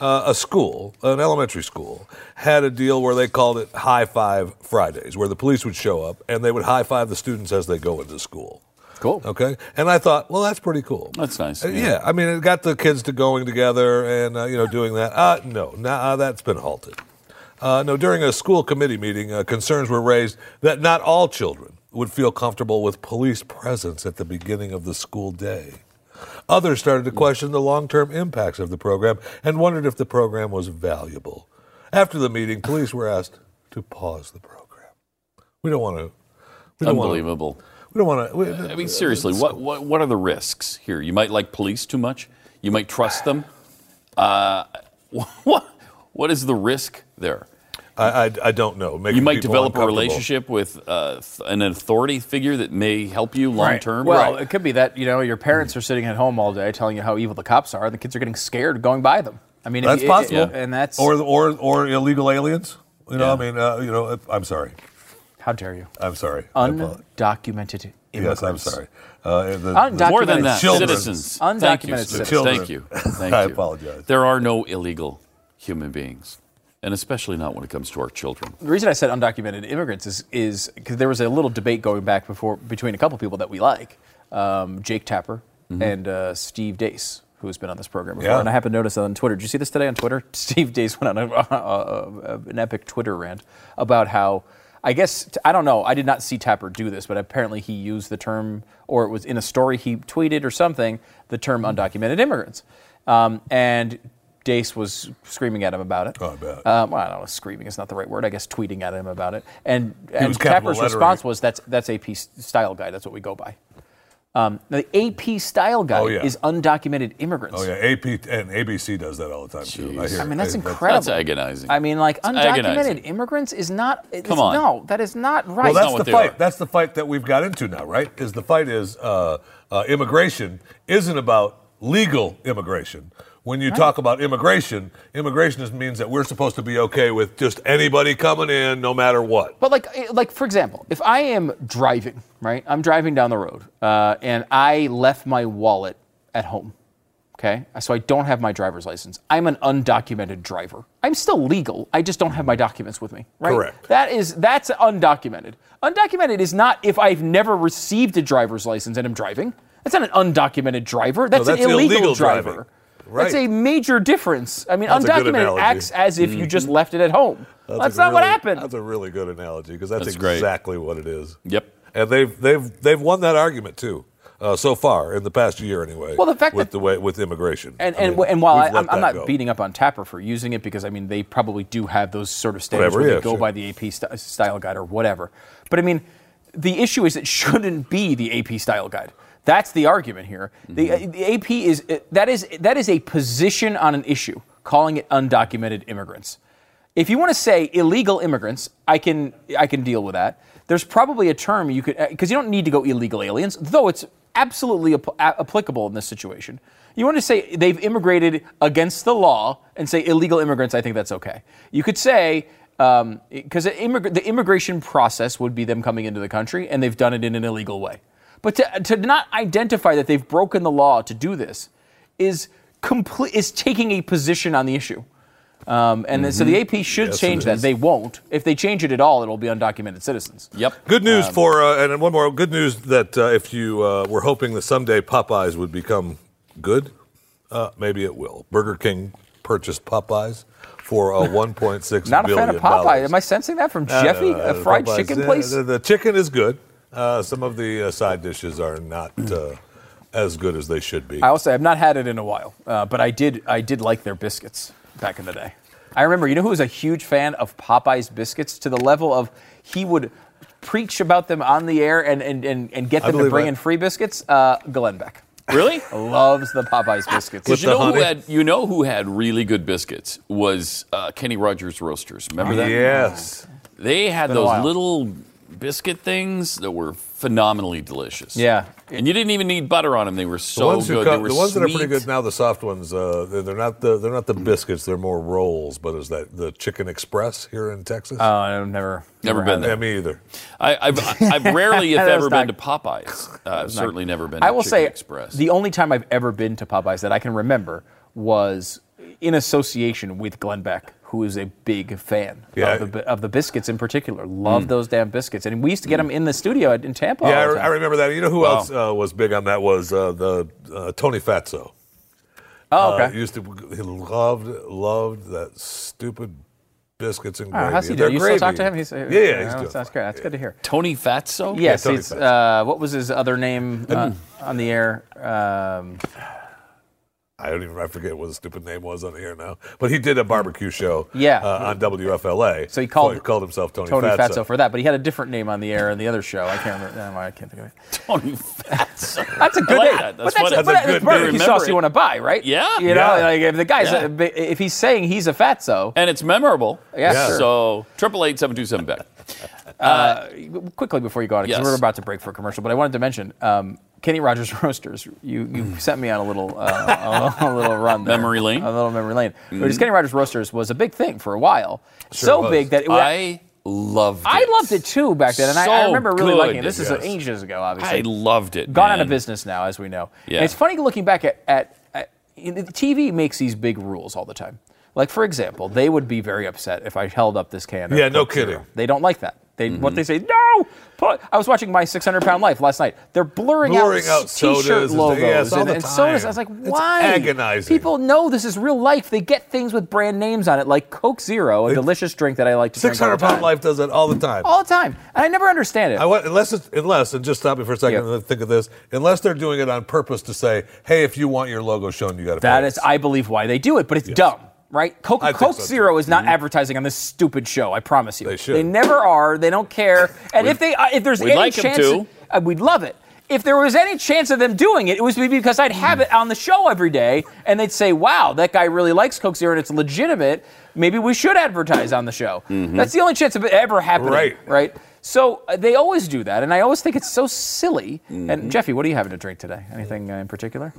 [SPEAKER 5] uh, a school, an elementary school, had a deal where they called it High Five Fridays, where the police would show up and they would high five the students as they go into school.
[SPEAKER 3] Cool.
[SPEAKER 5] Okay. And I thought, well, that's pretty cool.
[SPEAKER 4] That's nice,
[SPEAKER 5] Uh,
[SPEAKER 4] yeah.
[SPEAKER 5] yeah. I mean, it got the kids to going together and, uh, you know, doing that. Uh, no, nah, that's been halted. Uh, no, during a school committee meeting, uh, concerns were raised that not all children would feel comfortable with police presence at the beginning of the school day. Others started to question the long term impacts of the program and wondered if the program was valuable. After the meeting, police were asked to pause the program. We don't want to. We don't want to.
[SPEAKER 4] Unbelievable.
[SPEAKER 5] We don't want to.
[SPEAKER 4] I mean, seriously, what, what what are the risks here? You might like police too much. You might trust them. Uh, (laughs) what what is the risk there?
[SPEAKER 5] I, I, I don't know. Making
[SPEAKER 4] You might develop a relationship with uh, an authority figure that may help you long term.
[SPEAKER 3] Well, it could be that you know your parents are sitting at home all day telling you how evil the cops are, and the kids are getting scared going by them. I mean, if
[SPEAKER 5] That's
[SPEAKER 3] you-
[SPEAKER 5] possible.
[SPEAKER 3] yeah, and that's
[SPEAKER 5] or or or illegal aliens. You know,
[SPEAKER 4] Yeah.
[SPEAKER 5] I mean, uh, you know, I'm sorry.
[SPEAKER 3] How dare you?
[SPEAKER 5] I'm sorry.
[SPEAKER 3] Undocumented immigrants.
[SPEAKER 5] Yes, I'm sorry. Uh, the-
[SPEAKER 3] Undocumented
[SPEAKER 4] More than that,
[SPEAKER 5] children.
[SPEAKER 4] citizens. Thank you,
[SPEAKER 3] Undocumented
[SPEAKER 4] citizens.
[SPEAKER 5] children.
[SPEAKER 4] Thank you. (laughs) Thank you.
[SPEAKER 5] I apologize.
[SPEAKER 4] There are no illegal human beings, and especially not when it comes to our children.
[SPEAKER 3] The reason I said undocumented immigrants is is because there was a little debate going back before between a couple people that we like, um, Jake Tapper and uh, Steve Deace, who has been on this program before.
[SPEAKER 5] Yeah.
[SPEAKER 3] And I happened to notice on Twitter. Did you see this today on Twitter? (laughs) Steve Deace went on (laughs) a, a, a, an epic Twitter rant about how. I guess I don't know. I did not see Tapper do this, but apparently he used the term, or it was in a story he tweeted or something, the term undocumented immigrants, um, and Deace was screaming at him about it.
[SPEAKER 5] Oh, I bet.
[SPEAKER 3] Um, well, I don't know, screaming is not the right word. I guess tweeting at him about it. And, and Tapper's response was, "That's that's AP style guy. That's what we go by." Um, the AP style guide
[SPEAKER 5] Oh, yeah.
[SPEAKER 3] is undocumented immigrants.
[SPEAKER 5] Oh yeah, AP and ABC does that all the time too. I,
[SPEAKER 4] Jeez.
[SPEAKER 5] hear
[SPEAKER 3] I mean, that's
[SPEAKER 5] I-
[SPEAKER 3] incredible.
[SPEAKER 4] That's agonizing.
[SPEAKER 3] I mean, like undocumented
[SPEAKER 4] agonizing.
[SPEAKER 3] immigrants is not. It's,
[SPEAKER 4] Come on.
[SPEAKER 3] no, that is not right.
[SPEAKER 5] Well, that's
[SPEAKER 4] not
[SPEAKER 5] the fight.
[SPEAKER 4] are.
[SPEAKER 5] That's the fight that we've got into now, right? Is the fight is uh, uh, immigration isn't about legal immigration. When you talk about immigration, immigration means that we're supposed to be okay with just anybody coming in, no matter what.
[SPEAKER 3] But like, eh, like for example, if I am driving, right? I'm driving down the road, uh, and I left my wallet at home. Okay, so I don't have my driver's license. I'm an undocumented driver. I'm still legal. I just don't have my documents with me. Right?
[SPEAKER 5] Correct.
[SPEAKER 3] That is that's undocumented. Undocumented is not if I've never received a driver's license and I'm driving. That's not an undocumented driver. That's,
[SPEAKER 5] that's
[SPEAKER 3] an illegal,
[SPEAKER 5] illegal
[SPEAKER 3] driver.
[SPEAKER 5] driving.
[SPEAKER 3] That's a major difference. I mean,
[SPEAKER 5] That's
[SPEAKER 3] undocumented acts as if you just left it at home. That's,
[SPEAKER 5] a
[SPEAKER 3] not what happened.
[SPEAKER 5] That's a really good analogy because that's,
[SPEAKER 4] That's great.
[SPEAKER 5] exactly what it is.
[SPEAKER 4] Yep.
[SPEAKER 5] And they've they've they've won that argument too. Uh, so far in the past year, anyway.
[SPEAKER 3] Well, the fact
[SPEAKER 5] with
[SPEAKER 3] that-
[SPEAKER 5] the way with immigration,
[SPEAKER 3] And,
[SPEAKER 5] I
[SPEAKER 3] and,
[SPEAKER 5] mean,
[SPEAKER 3] and while I, I'm, I'm not
[SPEAKER 5] go.
[SPEAKER 3] beating up on Tapper for using it because I mean they probably do have those sort of standards
[SPEAKER 5] Whatever,
[SPEAKER 3] where
[SPEAKER 5] yeah,
[SPEAKER 3] they go
[SPEAKER 5] sure.
[SPEAKER 3] by the AP st- style guide or whatever. But I mean, the issue is it (laughs) shouldn't be the AP style guide. That's the argument here. The,
[SPEAKER 4] Mm-hmm.
[SPEAKER 3] the AP is that is that is a position on an issue, calling it undocumented immigrants. If you want to say illegal immigrants, I can I can deal with that. There's probably a term you could because you don't need to go illegal aliens, though it's absolutely ap- applicable in this situation. You want to say they've immigrated against the law and say illegal immigrants. I think that's okay. You could say because immig- the immigration process would be them coming into the country and they've done it in an illegal way. But to, to not identify that they've broken the law to do this is complete is taking a position on the issue. Um, and then- so the AP should
[SPEAKER 5] Yes,
[SPEAKER 3] change that. They won't. If they change it at all, it'll be undocumented citizens.
[SPEAKER 4] Yep.
[SPEAKER 5] Good news
[SPEAKER 3] Um,
[SPEAKER 5] for, uh, and one more good news that uh, if you uh, were hoping that someday Popeyes would become good, uh, maybe it will. Burger King purchased Popeyes for uh, (laughs) 1.6
[SPEAKER 3] Not a
[SPEAKER 5] billion
[SPEAKER 3] fan of Popeye.
[SPEAKER 5] dollars.
[SPEAKER 3] Am I sensing that from Jeffy,
[SPEAKER 5] uh,
[SPEAKER 3] a fried
[SPEAKER 5] Popeyes,
[SPEAKER 3] chicken place?
[SPEAKER 5] The, the chicken is good. Uh, some of the uh, side dishes are not uh, as good as they should be.
[SPEAKER 3] I will say I've not had it in a while, uh, but I did I did like their biscuits back in the day. I remember, you know who was a huge fan of Popeye's biscuits to the level of he would preach about them on the air and and, and, and get them to bring
[SPEAKER 5] that.
[SPEAKER 3] in free biscuits? Uh, Glenn Beck
[SPEAKER 4] Really? (laughs)
[SPEAKER 3] loves the Popeye's biscuits.
[SPEAKER 4] Because you know who had you know who had really good biscuits was uh, Kenny Rogers Roasters. Remember that?
[SPEAKER 5] yes.
[SPEAKER 4] They had those little biscuit things that were phenomenally delicious.
[SPEAKER 3] Yeah.
[SPEAKER 4] And you didn't even need butter on them. They were
[SPEAKER 5] The
[SPEAKER 4] so
[SPEAKER 5] ones,
[SPEAKER 4] good.
[SPEAKER 5] co-
[SPEAKER 4] they were
[SPEAKER 5] the ones that are pretty good now, the soft ones, uh, they're, they're not the they're not the biscuits. They're more rolls. But is that the Chicken Express here in Texas?
[SPEAKER 3] Oh, I've never
[SPEAKER 4] Never been
[SPEAKER 3] had
[SPEAKER 5] yeah,
[SPEAKER 4] there.
[SPEAKER 5] me either.
[SPEAKER 4] I, I've, I've (laughs) rarely, if
[SPEAKER 3] That's
[SPEAKER 4] ever, been to Popeyes. Uh, I've certainly never been.
[SPEAKER 3] I will
[SPEAKER 4] Chicken
[SPEAKER 3] say
[SPEAKER 4] Express.
[SPEAKER 3] the only time I've ever been to Popeyes that I can remember was in association with Glenn Beck, who is a big fan
[SPEAKER 5] Yeah.
[SPEAKER 3] of, the, of the biscuits in particular. Love those damn biscuits, and we used to get them in the studio in Tampa.
[SPEAKER 5] Yeah,
[SPEAKER 3] all the
[SPEAKER 5] I, I remember that. You know who
[SPEAKER 4] Wow.
[SPEAKER 5] else uh, was big on that was uh, the uh, Tony Fatso.
[SPEAKER 3] Oh,
[SPEAKER 5] Uh,
[SPEAKER 3] okay.
[SPEAKER 5] used to he loved loved that stupid biscuits and
[SPEAKER 3] Oh,
[SPEAKER 5] gravy.
[SPEAKER 3] how's he doing? You still talk to him? He's,
[SPEAKER 5] yeah, yeah, he's
[SPEAKER 3] that's,
[SPEAKER 5] doing
[SPEAKER 3] that's great. That's good to hear.
[SPEAKER 4] Tony Fatso.
[SPEAKER 3] Yes,
[SPEAKER 5] Tony
[SPEAKER 3] it's,
[SPEAKER 5] Fatso.
[SPEAKER 3] uh, what was his other name uh, (clears throat) on the air? Um,
[SPEAKER 5] I don't even I forget what his stupid name was on here now. But he did a barbecue show.
[SPEAKER 3] Yeah.
[SPEAKER 5] uh, on WFLA.
[SPEAKER 3] So he called-
[SPEAKER 5] called himself Tony,
[SPEAKER 3] Tony
[SPEAKER 5] Fatso.
[SPEAKER 3] Fatso for that, but he had a different name on the air in the other show. I can't remember. no, I can't think of it. (laughs)
[SPEAKER 4] Tony Fatso.
[SPEAKER 3] That's a good
[SPEAKER 4] like
[SPEAKER 3] name.
[SPEAKER 4] that.
[SPEAKER 3] But
[SPEAKER 4] That's
[SPEAKER 3] that's,
[SPEAKER 4] funny.
[SPEAKER 3] but
[SPEAKER 4] That's a
[SPEAKER 5] good
[SPEAKER 3] barbecue
[SPEAKER 5] name.
[SPEAKER 3] sauce
[SPEAKER 4] Remember
[SPEAKER 3] you want to buy, right?
[SPEAKER 4] Yeah.
[SPEAKER 3] You know,
[SPEAKER 5] Yeah.
[SPEAKER 3] like if the guy's
[SPEAKER 4] Yeah.
[SPEAKER 3] a, if he's saying he's a fatso,
[SPEAKER 4] and it's memorable.
[SPEAKER 3] Yeah, Yeah. sure.
[SPEAKER 4] So triple eight seven two seven Beck.
[SPEAKER 3] uh, quickly before you go on, because
[SPEAKER 4] Yes.
[SPEAKER 3] we're about to break for a commercial, but I wanted to mention um, Kenny Rogers (laughs) Roasters. You you sent me on a little uh, a, little run, there.
[SPEAKER 4] Memory lane?
[SPEAKER 3] a little memory lane. But just Kenny Rogers Roasters was a big thing for a while, so
[SPEAKER 5] was.
[SPEAKER 3] big that it,
[SPEAKER 4] I loved it.
[SPEAKER 3] I loved it too back then, and I, I remember really
[SPEAKER 4] good.
[SPEAKER 3] liking it. This is
[SPEAKER 5] Yes.
[SPEAKER 3] ages ago, obviously.
[SPEAKER 4] I loved it.
[SPEAKER 3] gone out of business now, as we know.
[SPEAKER 4] Yeah.
[SPEAKER 3] And it's funny looking back at, at, at you the TV makes these big rules all the time. Like for example, they would be very upset if I held up this can.
[SPEAKER 5] Yeah, no
[SPEAKER 3] Coke Zero.
[SPEAKER 5] kidding.
[SPEAKER 3] They don't like that. They
[SPEAKER 4] Mm-hmm.
[SPEAKER 3] what they say. No, put. I was watching my 600 pound life last night. They're blurring,
[SPEAKER 5] Blurring out
[SPEAKER 3] T-shirt
[SPEAKER 5] sodas and-
[SPEAKER 3] logos
[SPEAKER 5] yes,
[SPEAKER 3] and, and sodas. I was like,
[SPEAKER 5] It's
[SPEAKER 3] why?
[SPEAKER 5] agonizing.
[SPEAKER 3] People know this is real life. They get things with brand names on it, like Coke Zero, a delicious drink that I like to drink.
[SPEAKER 5] Six
[SPEAKER 3] all
[SPEAKER 5] hundred
[SPEAKER 3] time.
[SPEAKER 5] life does that all the time.
[SPEAKER 3] All the time, and I never understand it.
[SPEAKER 5] I want, unless it's, unless and just stop me for a second
[SPEAKER 3] Yeah.
[SPEAKER 5] and think of this. Unless they're doing it on purpose to say, "Hey, if you want your logo shown, you got to."
[SPEAKER 3] That is, I believe, why they do it, but it's dumb, right? Coke, Coke
[SPEAKER 5] so, too.
[SPEAKER 3] Zero is not advertising on this stupid show. I promise you.
[SPEAKER 5] They should.
[SPEAKER 3] They never are. They don't care. (laughs) And if they, uh, if there's any
[SPEAKER 4] like
[SPEAKER 3] chance,
[SPEAKER 4] to.
[SPEAKER 3] uh, we'd love it. If there was any chance of them doing it, it was because I'd have it on the show every day, and they'd say, "Wow, that guy really likes Coke Zero, and it's legitimate. Maybe we should advertise on the show." That's the only chance of it ever happening,
[SPEAKER 5] Right.
[SPEAKER 3] Right. So uh, they always do that, and I always think it's so silly. And Jeffy, what are you having to drink today? Anything uh, in particular?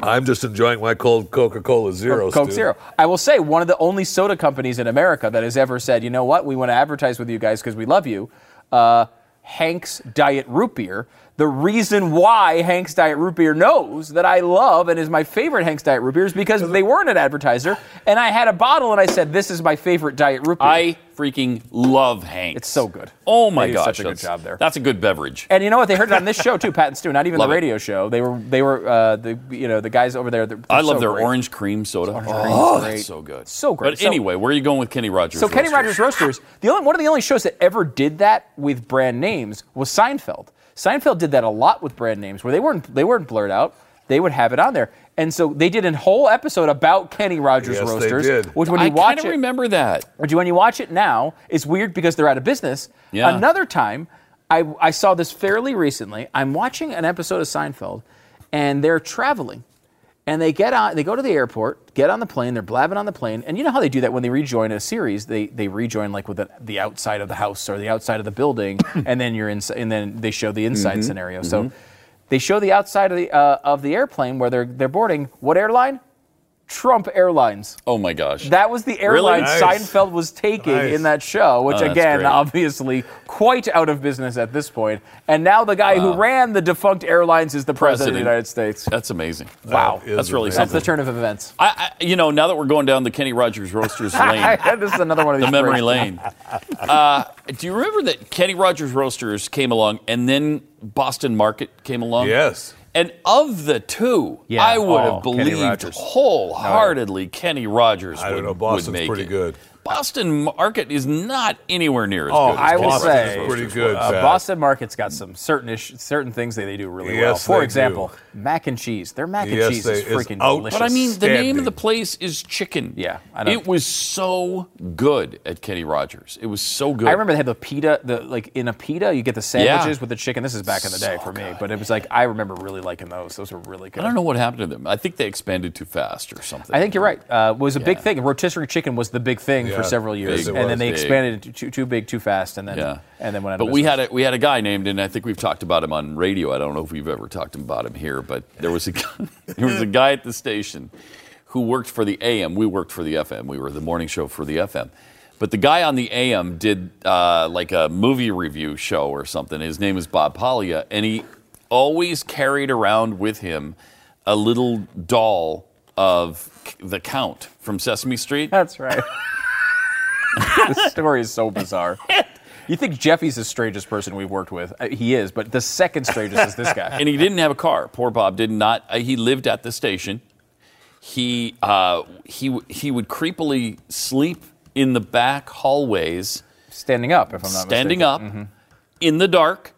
[SPEAKER 5] I'm just enjoying my cold Coca-Cola Zero.
[SPEAKER 3] Coke
[SPEAKER 5] Stu.
[SPEAKER 3] Zero. I will say one of the only soda companies in America that has ever said, you know what, we want to advertise with you guys because we love you. Uh, Hank's Diet Root Beer. The reason why Hank's Diet Root Beer knows that I love and is my favorite Hank's Diet Root Beer is because they weren't an advertiser, and I had a bottle and I said, "This is my favorite Diet Root Beer."
[SPEAKER 4] I freaking love Hank.
[SPEAKER 3] It's so good.
[SPEAKER 4] Oh my
[SPEAKER 3] They
[SPEAKER 4] gosh,
[SPEAKER 3] such a good job there.
[SPEAKER 4] That's a good beverage.
[SPEAKER 3] And you know what? They heard it on this show too, (laughs) Pat and Stu. Not even
[SPEAKER 4] Love
[SPEAKER 3] the
[SPEAKER 4] it.
[SPEAKER 3] radio show. They were they were uh, the you know the guys over there. they're-
[SPEAKER 4] I love
[SPEAKER 3] so
[SPEAKER 4] their
[SPEAKER 3] great.
[SPEAKER 4] orange cream soda.
[SPEAKER 3] cream
[SPEAKER 4] oh,
[SPEAKER 3] great.
[SPEAKER 4] that's so good.
[SPEAKER 3] So great.
[SPEAKER 4] But
[SPEAKER 3] So-
[SPEAKER 4] anyway, where are you going with Kenny Rogers?
[SPEAKER 3] So Kenny
[SPEAKER 4] Roasters?
[SPEAKER 3] Rogers Roasters, the only one of the only shows that ever did that with brand names was Seinfeld. Seinfeld did that a lot with brand names, where they weren't they weren't blurred out. They would have it on there, and so they did a whole episode about Kenny Rogers
[SPEAKER 5] Yes, they
[SPEAKER 3] Roasters,
[SPEAKER 5] did.
[SPEAKER 3] which when
[SPEAKER 4] I
[SPEAKER 3] you watch
[SPEAKER 4] kind of
[SPEAKER 3] it,
[SPEAKER 4] remember that.
[SPEAKER 3] which when you watch it now, it's weird because they're out of business.
[SPEAKER 4] Yeah.
[SPEAKER 3] Another time, I, I saw this fairly recently. I'm watching an episode of Seinfeld, and they're traveling, and they get on, they go to the airport, get on the plane, they're blabbing on the plane, and you know how they do that when they rejoin a series, they they rejoin like with the, the outside of the house or the outside of the building, (coughs) and then you're in, and then they show the inside scenario. So they show the outside of the uh, of the airplane where they're they're boarding. What airline? Trump Airlines.
[SPEAKER 4] Oh my gosh.
[SPEAKER 3] That was the airline
[SPEAKER 5] Nice.
[SPEAKER 3] Seinfeld was taking
[SPEAKER 5] Nice.
[SPEAKER 3] in that show, which
[SPEAKER 4] Oh,
[SPEAKER 3] again,
[SPEAKER 4] great.
[SPEAKER 3] obviously quite out of business at this point. And now the guy who ran the defunct airlines is the president, of the United States.
[SPEAKER 4] That's amazing.
[SPEAKER 3] Wow.
[SPEAKER 5] That is
[SPEAKER 4] That's really
[SPEAKER 5] amazing.
[SPEAKER 3] That's the turn of events.
[SPEAKER 4] I, I, you know, now that we're going down the Kenny Rogers Roasters (laughs) lane, (laughs)
[SPEAKER 3] this is another one of these
[SPEAKER 4] the memory
[SPEAKER 3] breaks.
[SPEAKER 4] lane. Uh, do you remember that Kenny Rogers Roasters came along and then Boston Market came along?
[SPEAKER 5] Yes.
[SPEAKER 4] And of the two,
[SPEAKER 3] Yeah.
[SPEAKER 4] I would
[SPEAKER 3] Oh,
[SPEAKER 4] have
[SPEAKER 3] Kenny
[SPEAKER 4] believed
[SPEAKER 3] Rogers.
[SPEAKER 4] wholeheartedly Kenny Rogers
[SPEAKER 5] I don't
[SPEAKER 4] would,
[SPEAKER 5] know.
[SPEAKER 4] would
[SPEAKER 5] Boston's
[SPEAKER 4] make
[SPEAKER 5] pretty
[SPEAKER 4] it.
[SPEAKER 5] good.
[SPEAKER 4] Boston Market is not anywhere near as
[SPEAKER 5] Oh,
[SPEAKER 4] good. as
[SPEAKER 3] I will
[SPEAKER 5] Boston
[SPEAKER 3] say-
[SPEAKER 5] pretty good.
[SPEAKER 3] Uh, Boston Market's got some certain ish, certain things that they do really well.
[SPEAKER 5] Yes,
[SPEAKER 3] For example,
[SPEAKER 5] do.
[SPEAKER 3] mac and cheese. Their mac and
[SPEAKER 5] Yes,
[SPEAKER 3] cheese
[SPEAKER 5] they-
[SPEAKER 3] is freaking
[SPEAKER 5] out-
[SPEAKER 3] delicious.
[SPEAKER 4] But I mean, the name of the place is Chicken.
[SPEAKER 3] Yeah, I know.
[SPEAKER 4] It was so good at Kenny Rogers. It was so good.
[SPEAKER 3] I remember they had the pita, the like in a pita, you get the sandwiches
[SPEAKER 4] Yeah.
[SPEAKER 3] with the chicken. This is back in the day for me, but it was like I remember really liking those. Those were really good.
[SPEAKER 4] I don't know what happened to them. I think they expanded too fast or something.
[SPEAKER 3] I think you're right. Uh, was a big thing. Rotisserie chicken was the big thing
[SPEAKER 5] Yeah,
[SPEAKER 3] for several years,
[SPEAKER 5] yes,
[SPEAKER 3] and
[SPEAKER 5] was
[SPEAKER 3] then they
[SPEAKER 4] big.
[SPEAKER 3] expanded it too, too big, too fast, and then
[SPEAKER 4] Yeah.
[SPEAKER 3] and then went out
[SPEAKER 4] But
[SPEAKER 3] of
[SPEAKER 4] we
[SPEAKER 3] business.
[SPEAKER 4] had a we had a guy named, and I think we've talked about him on radio. I don't know if we've ever talked about him here, but there was a guy, (laughs) there was a guy at the station who worked for the AM. We worked for the FM. We were the morning show for the FM. But the guy on the AM did uh, like a movie review show or something. His name is Bob Pollia, and he always carried around with him a little doll of the Count from Sesame Street.
[SPEAKER 3] That's right. (laughs) (laughs) this story is so bizarre. You think Jeffy's the strangest person we've worked with? Uh, he is, but the second strangest is this guy.
[SPEAKER 4] and he didn't have a car. Poor Bob did not. Uh, he lived at the station. He uh, he he would creepily sleep in the back hallways,
[SPEAKER 3] Standing up, if I'm not
[SPEAKER 4] standing
[SPEAKER 3] mistaken.
[SPEAKER 4] up in the dark,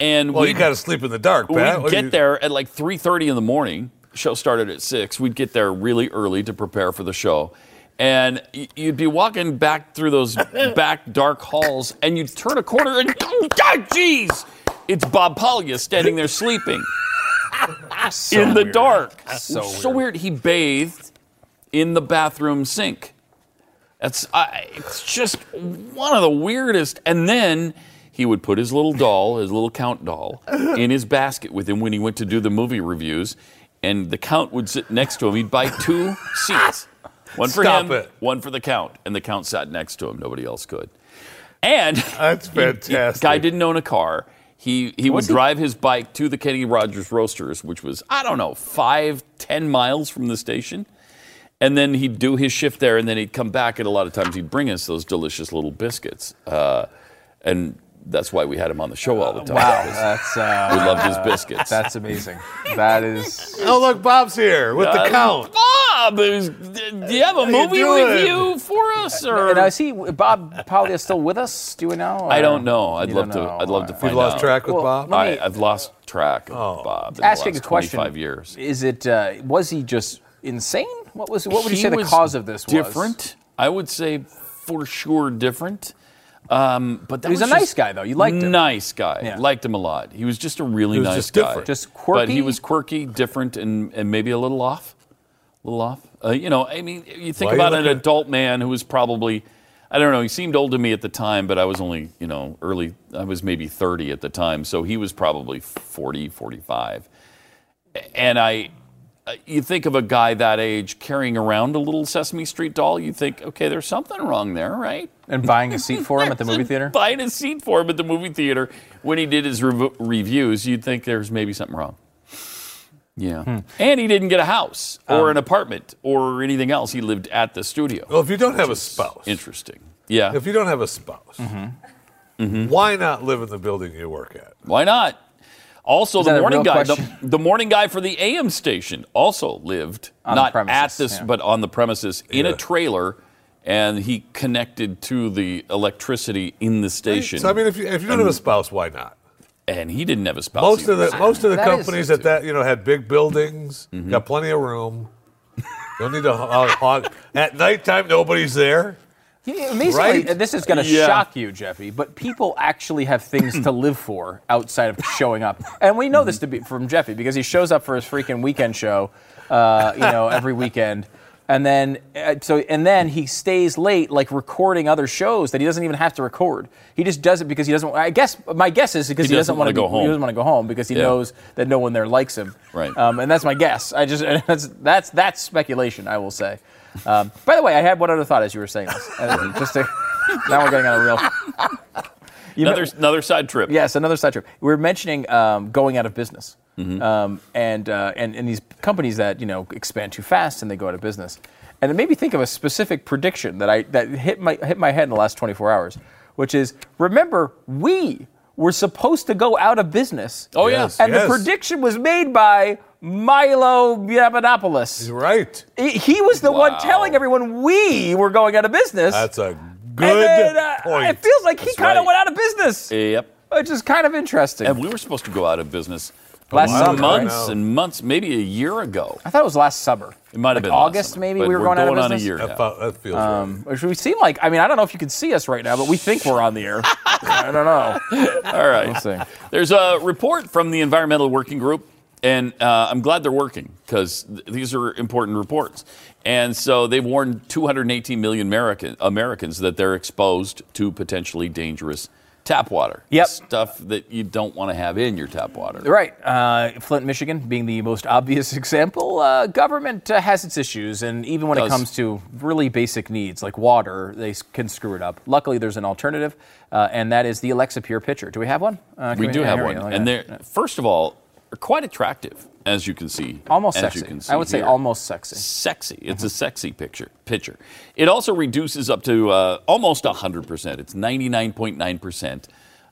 [SPEAKER 4] and
[SPEAKER 5] Well, you got to sleep in the dark, Pat.
[SPEAKER 4] we'd get
[SPEAKER 5] you-
[SPEAKER 4] there at like three thirty in the morning. Show started at six. We'd get there really early to prepare for the show. And you'd be walking back through those (laughs) back dark halls, and you'd turn a corner, and oh, (laughs) God, jeez, it's Bob Pollia standing there sleeping in the dark.
[SPEAKER 3] So
[SPEAKER 4] so weird. He bathed in the bathroom sink. That's I, it's just one of the weirdest. And then he would put his little doll, his little count doll, (laughs) in his basket with him when he went to do the movie reviews, and the count would sit next to him. He'd buy two seats, one for
[SPEAKER 5] Stop
[SPEAKER 4] him,
[SPEAKER 5] it.
[SPEAKER 4] one for the count, and the count sat next to him. Nobody else could. And (laughs)
[SPEAKER 5] That's
[SPEAKER 4] he- he-
[SPEAKER 5] fantastic.
[SPEAKER 4] guy didn't own a car. He he would
[SPEAKER 3] he?
[SPEAKER 4] drive his bike to the Kenny Rogers Roasters, which was I don't know five ten miles from the station, and then he'd do his shift there, and then he'd come back, and a lot of times he'd bring us those delicious little biscuits, uh, and that's why we had him on the show all the time.
[SPEAKER 3] Wow,
[SPEAKER 4] 'cause
[SPEAKER 3] that's
[SPEAKER 4] we
[SPEAKER 3] uh,
[SPEAKER 4] loved his biscuits.
[SPEAKER 3] that's amazing. That is. (laughs)
[SPEAKER 5] Oh, look, Bob's here with the
[SPEAKER 4] Uh,
[SPEAKER 5] count.
[SPEAKER 4] Bob, is- do you have a
[SPEAKER 5] you
[SPEAKER 4] movie
[SPEAKER 5] doing?
[SPEAKER 4] review for us, or
[SPEAKER 3] And I see Bob Pollia still with us. Do we know?
[SPEAKER 4] I don't know. I'd
[SPEAKER 3] You
[SPEAKER 4] love to.
[SPEAKER 3] know.
[SPEAKER 4] I'd love to
[SPEAKER 3] Uh,
[SPEAKER 4] find
[SPEAKER 5] You lost
[SPEAKER 4] out.
[SPEAKER 5] track with
[SPEAKER 3] Well,
[SPEAKER 5] Bob?
[SPEAKER 3] me-
[SPEAKER 4] I, I've lost track of
[SPEAKER 5] Oh.
[SPEAKER 4] Bob. In
[SPEAKER 3] Asking
[SPEAKER 4] the
[SPEAKER 3] a question.
[SPEAKER 4] 25 years.
[SPEAKER 3] Is it? Uh, was he just insane? What was? What would you say the
[SPEAKER 4] was
[SPEAKER 3] cause of this was?
[SPEAKER 4] different. I would say for sure different. Um, but that
[SPEAKER 3] He's
[SPEAKER 4] was
[SPEAKER 3] a nice guy, though. You liked him.
[SPEAKER 4] Nice guy.
[SPEAKER 3] Yeah.
[SPEAKER 4] Liked him a lot. He was just a really
[SPEAKER 5] was
[SPEAKER 4] nice
[SPEAKER 5] just
[SPEAKER 4] guy.
[SPEAKER 5] different.
[SPEAKER 3] Just quirky.
[SPEAKER 4] But he was quirky, different, and, and maybe a little off. A little off. Uh, you know, I mean, you think
[SPEAKER 5] Why you
[SPEAKER 4] about an adult man who was probably, I don't know, he seemed old to me at the time, but I was only, you know, early, I was maybe 30 at the time. So he was probably 40, 45. And I, uh, you think of a guy that age carrying around a little Sesame Street doll, you think, okay, there's something wrong there, right?
[SPEAKER 3] And buying a seat for him at the (laughs) movie theater.
[SPEAKER 4] Buying a seat for him at the movie theater when he did his rev- reviews, you'd think there's maybe something wrong. Yeah.
[SPEAKER 3] Hmm.
[SPEAKER 4] And he didn't get a house
[SPEAKER 3] Um,
[SPEAKER 4] or an apartment or anything else. He lived at the studio.
[SPEAKER 5] Well, if you don't have a spouse,
[SPEAKER 4] Interesting. Yeah.
[SPEAKER 5] if you don't have a spouse,
[SPEAKER 4] Mm-hmm.
[SPEAKER 5] why not live in the building you work at?
[SPEAKER 4] Why not? Also,
[SPEAKER 3] Is
[SPEAKER 4] the morning guy, the, the morning guy for the AM station also lived
[SPEAKER 3] On the
[SPEAKER 4] not at this,
[SPEAKER 3] yeah.
[SPEAKER 4] but on the premises in
[SPEAKER 5] Yeah.
[SPEAKER 4] a trailer, and he connected to the electricity in the station.
[SPEAKER 5] So I mean, if you, if you don't have a spouse, why not?
[SPEAKER 4] and he didn't have a spouse.
[SPEAKER 5] Most of
[SPEAKER 4] either.
[SPEAKER 5] the most of the
[SPEAKER 3] That is-
[SPEAKER 5] companies that that you know had big buildings,
[SPEAKER 4] Mm-hmm.
[SPEAKER 5] got plenty of room. Don't need to hog, hog. At nighttime, nobody's there.
[SPEAKER 3] Yeah, Amazingly,
[SPEAKER 5] Right?
[SPEAKER 3] and this is going to
[SPEAKER 4] Yeah.
[SPEAKER 3] shock you, Jeffy, but people actually have things to live for outside of showing up. And we know this to be from Jeffy because he shows up for his freaking weekend show, uh, you know, every weekend. And then, uh, so, and then he stays late, like recording other shows that he doesn't even have to record. He just does it because he doesn't. I guess my guess is because
[SPEAKER 4] He
[SPEAKER 3] he, doesn't,
[SPEAKER 4] doesn't
[SPEAKER 3] want to
[SPEAKER 4] go home.
[SPEAKER 3] He doesn't want to go home because he
[SPEAKER 4] Yeah.
[SPEAKER 3] knows that no one there likes him.
[SPEAKER 4] Right.
[SPEAKER 3] Um, and that's my guess. I just (laughs) that's that's that's speculation. I will say. Um, by the way, I had one other thought as you were saying this. Uh, just to, now we're getting on a real. You (laughs)
[SPEAKER 4] Another,
[SPEAKER 3] know-
[SPEAKER 4] another side trip.
[SPEAKER 3] yes, another side trip. We were mentioning um, going out of business,
[SPEAKER 4] Mm-hmm.
[SPEAKER 3] um, and, uh, and and these companies that you know expand too fast and they go out of business, and it made me think of a specific prediction that I that hit my hit my head in the last 24 hours, which is remember we were supposed to go out of business.
[SPEAKER 4] Oh.
[SPEAKER 5] Yes.
[SPEAKER 3] And the prediction was made by Milo Yiannopoulos.
[SPEAKER 5] Right.
[SPEAKER 3] He- He was the one telling everyone we were going out of business.
[SPEAKER 5] That's a good
[SPEAKER 3] then, uh,
[SPEAKER 5] point.
[SPEAKER 3] It feels like he kind of
[SPEAKER 4] right.
[SPEAKER 3] went out of business,
[SPEAKER 4] Yep.
[SPEAKER 3] which is kind of interesting.
[SPEAKER 4] And we were supposed to go out of business
[SPEAKER 3] Last
[SPEAKER 5] while
[SPEAKER 3] summer,
[SPEAKER 4] months
[SPEAKER 5] now.
[SPEAKER 4] and months, maybe a year ago.
[SPEAKER 3] I thought it was last summer.
[SPEAKER 4] It might have
[SPEAKER 3] Like
[SPEAKER 4] been last
[SPEAKER 3] August,
[SPEAKER 4] summer,
[SPEAKER 3] maybe we were
[SPEAKER 4] we're
[SPEAKER 3] going out of
[SPEAKER 4] on a year
[SPEAKER 5] that,
[SPEAKER 4] now.
[SPEAKER 5] that feels
[SPEAKER 3] Um, which we seem like. I mean, I don't know if you can see us right now, but we think we're on the air. I don't know. (laughs)
[SPEAKER 4] All right.
[SPEAKER 3] We'll see.
[SPEAKER 4] There's a report from the Environmental Working Group, and uh, I'm glad they're working because th- these are important reports. And so they've warned 218 million American, Americans that they're exposed to potentially dangerous tap water.
[SPEAKER 3] Yep.
[SPEAKER 4] Stuff that you don't want to have in your tap water.
[SPEAKER 3] Right. Uh, Flint, Michigan being the most obvious (laughs) example. Uh, government uh, has its issues, and even when it comes to really basic needs like water, they can screw it up. Luckily, there's an alternative, uh, and that is the Alexa Pure Pitcher. Do we have one? Uh,
[SPEAKER 4] We do have one.
[SPEAKER 3] go.
[SPEAKER 4] And they're, first of all, they're quite attractive, as you can see.
[SPEAKER 3] almost sexy.
[SPEAKER 4] You can see
[SPEAKER 3] I would say
[SPEAKER 4] here.
[SPEAKER 3] almost sexy.
[SPEAKER 4] sexy. It's a sexy picture. Picture. It also reduces up to uh, almost 100%. It's 99.9%.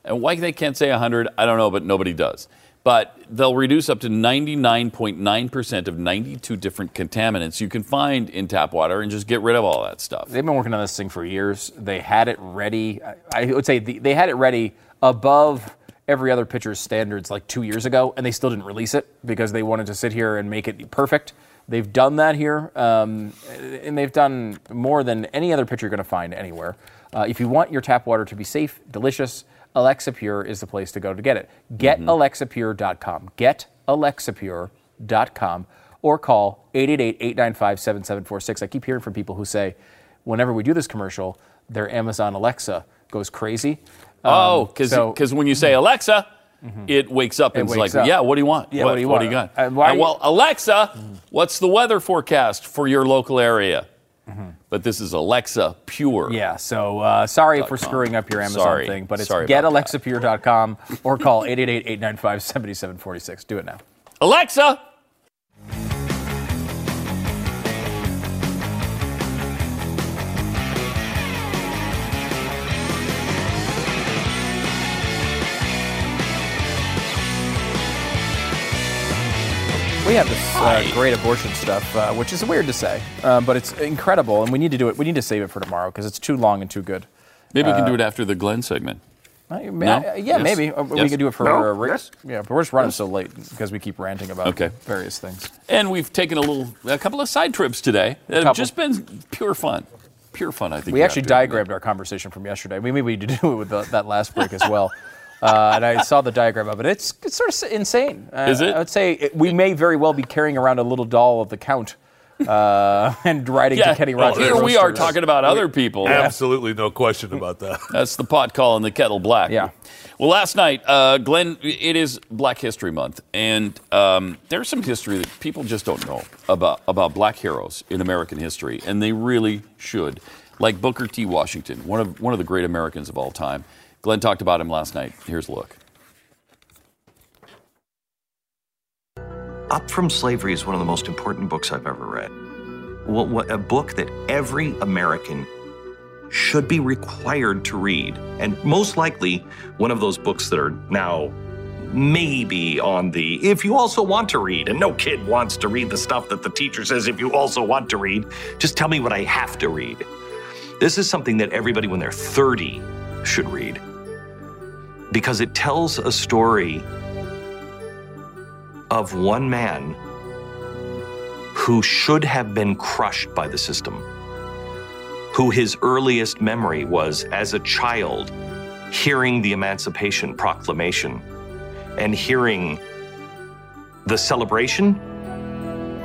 [SPEAKER 4] And why they can't say 100, I don't know, but nobody does. But they'll reduce up to 99.9% of 92 different contaminants you can find in tap water and just get rid of all that stuff.
[SPEAKER 3] They've been working on this thing for years. They had it ready. I, I would say the, they had it ready above every other pitcher's standards like two years ago, and they still didn't release it because they wanted to sit here and make it perfect. They've done that here, um, and they've done more than any other pitcher you're going to find anywhere. Uh, if you want your tap water to be safe, delicious, Alexa Pure is the place to go to get it. GetAlexaPure.com. GetAlexaPure.com or call 888-895-7746. I keep hearing from people who say, whenever we do this commercial, their Amazon Alexa goes crazy.
[SPEAKER 4] Oh,
[SPEAKER 3] Um,
[SPEAKER 4] because
[SPEAKER 3] so-
[SPEAKER 4] when you say Alexa, it wakes up and it's like,
[SPEAKER 3] up.
[SPEAKER 4] yeah, what do you want?
[SPEAKER 3] Yeah, what do you want?
[SPEAKER 4] got?
[SPEAKER 3] Uh, why
[SPEAKER 4] Uh,
[SPEAKER 3] you-
[SPEAKER 4] well, Alexa, what's the weather forecast for your local area? But this is Alexa Pure.
[SPEAKER 3] Yeah, so uh, sorry for screwing up your Amazon
[SPEAKER 4] Sorry.
[SPEAKER 3] thing, but it's getalexapure.com or call 888-895-7746. Do it now.
[SPEAKER 4] Alexa,
[SPEAKER 3] We have this uh, great abortion stuff, uh, which is weird to say, uh, but it's incredible, and we need to do it. We need to save it for tomorrow because it's too long and too good.
[SPEAKER 4] maybe we can do it after the Glenn segment.
[SPEAKER 3] I-
[SPEAKER 4] No?
[SPEAKER 3] I- yeah,
[SPEAKER 4] Yes?
[SPEAKER 3] maybe Uh, we
[SPEAKER 4] Yes?
[SPEAKER 3] can do it for.
[SPEAKER 5] No?
[SPEAKER 3] uh, Rick-
[SPEAKER 5] Yes?
[SPEAKER 3] Yeah, but we're just running so late because we keep ranting about
[SPEAKER 4] Okay.
[SPEAKER 3] various things.
[SPEAKER 4] And we've taken a little, a couple of side trips today that have just been pure fun. Pure fun, I think.
[SPEAKER 3] We actually
[SPEAKER 4] have to admit.
[SPEAKER 3] diagrammed our conversation from yesterday. We maybe we need to do it with the, that last break as well. (laughs) Uh, and I saw the diagram of it. It's, it's sort of insane. Uh,
[SPEAKER 4] Is it?
[SPEAKER 3] I would say it, we may very well be carrying around a little doll of the Count uh, (laughs) and writing
[SPEAKER 4] Yeah,
[SPEAKER 3] to Kenny
[SPEAKER 4] well,
[SPEAKER 3] Rogers.
[SPEAKER 4] here we are talking about other people.
[SPEAKER 5] Absolutely no question about that. (laughs)
[SPEAKER 4] That's the pot calling the kettle black.
[SPEAKER 3] Yeah.
[SPEAKER 4] Well, last night, uh, Glenn, it is Black History Month, and um, there's some history that people just don't know about about black heroes in American history, and they really should. Like Booker T. Washington, one of one of the great Americans of all time. Glenn talked about him last night. Here's a look.
[SPEAKER 7] Up from Slavery is one of the most important books I've ever read. What, what, a book that every American should be required to read. And most likely, one of those books that are now maybe on the if you also want to read, and no kid wants to read the stuff that the teacher says if you also want to read, just tell me what I have to read. This is something that everybody when they're 30 should read because it tells a story of one man who should have been crushed by the system. who his earliest memory was as a child hearing the Emancipation Proclamation and hearing the celebration,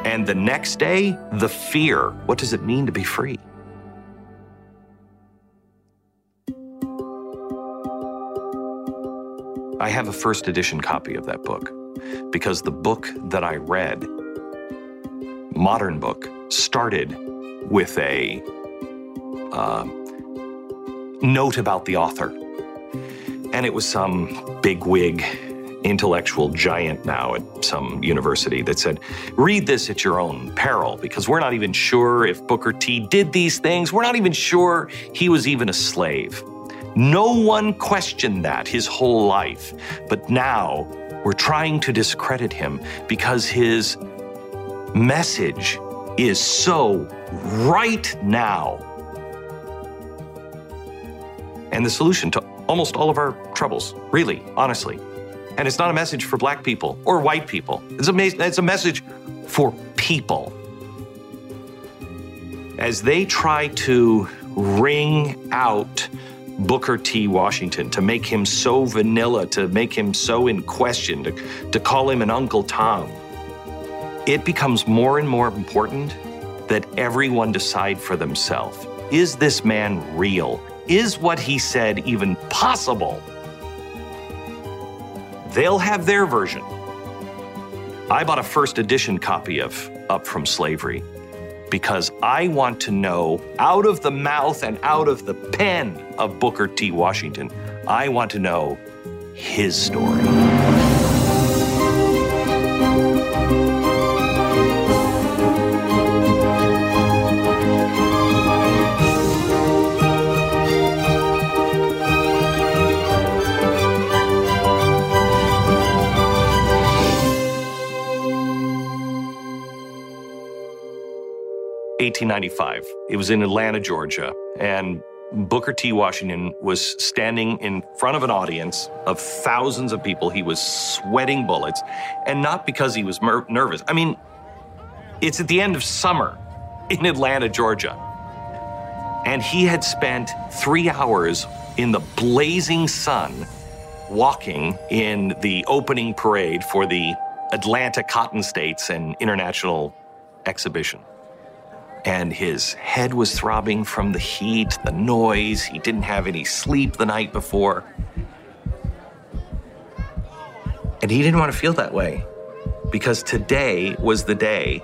[SPEAKER 7] and the next day, the fear. What does it mean to be free? I have a first edition copy of that book because the book that I read, modern book, started with a uh, note about the author. And it was some bigwig intellectual giant now at some university that said, read this at your own peril, because we're not even sure if Booker T did these things. We're not even sure he was even a slave. No one questioned that his whole life. But now we're trying to discredit him because his message is so right now. And the solution to almost all of our troubles, really, honestly. And it's not a message for black people or white people, it's a, it's a message for people. As they try to wring out Booker T. Washington, to make him so vanilla, to make him so in question, to, to call him an Uncle Tom. It becomes more and more important that everyone decide for themselves is this man real? Is what he said even possible? They'll have their version. I bought a first edition copy of Up from Slavery because I want to know out of the mouth and out of the pen of Booker T. Washington, I want to know his story. 1895. It was in Atlanta, Georgia, and Booker T. Washington was standing in front of an audience of thousands of people. He was sweating bullets, and not because he was mer- nervous. I mean, it's at the end of summer in Atlanta, Georgia. And he had spent three hours in the blazing sun walking in the opening parade for the Atlanta Cotton States and International Exhibition and his head was throbbing from the heat, the noise. He didn't have any sleep the night before. And he didn't want to feel that way because today was the day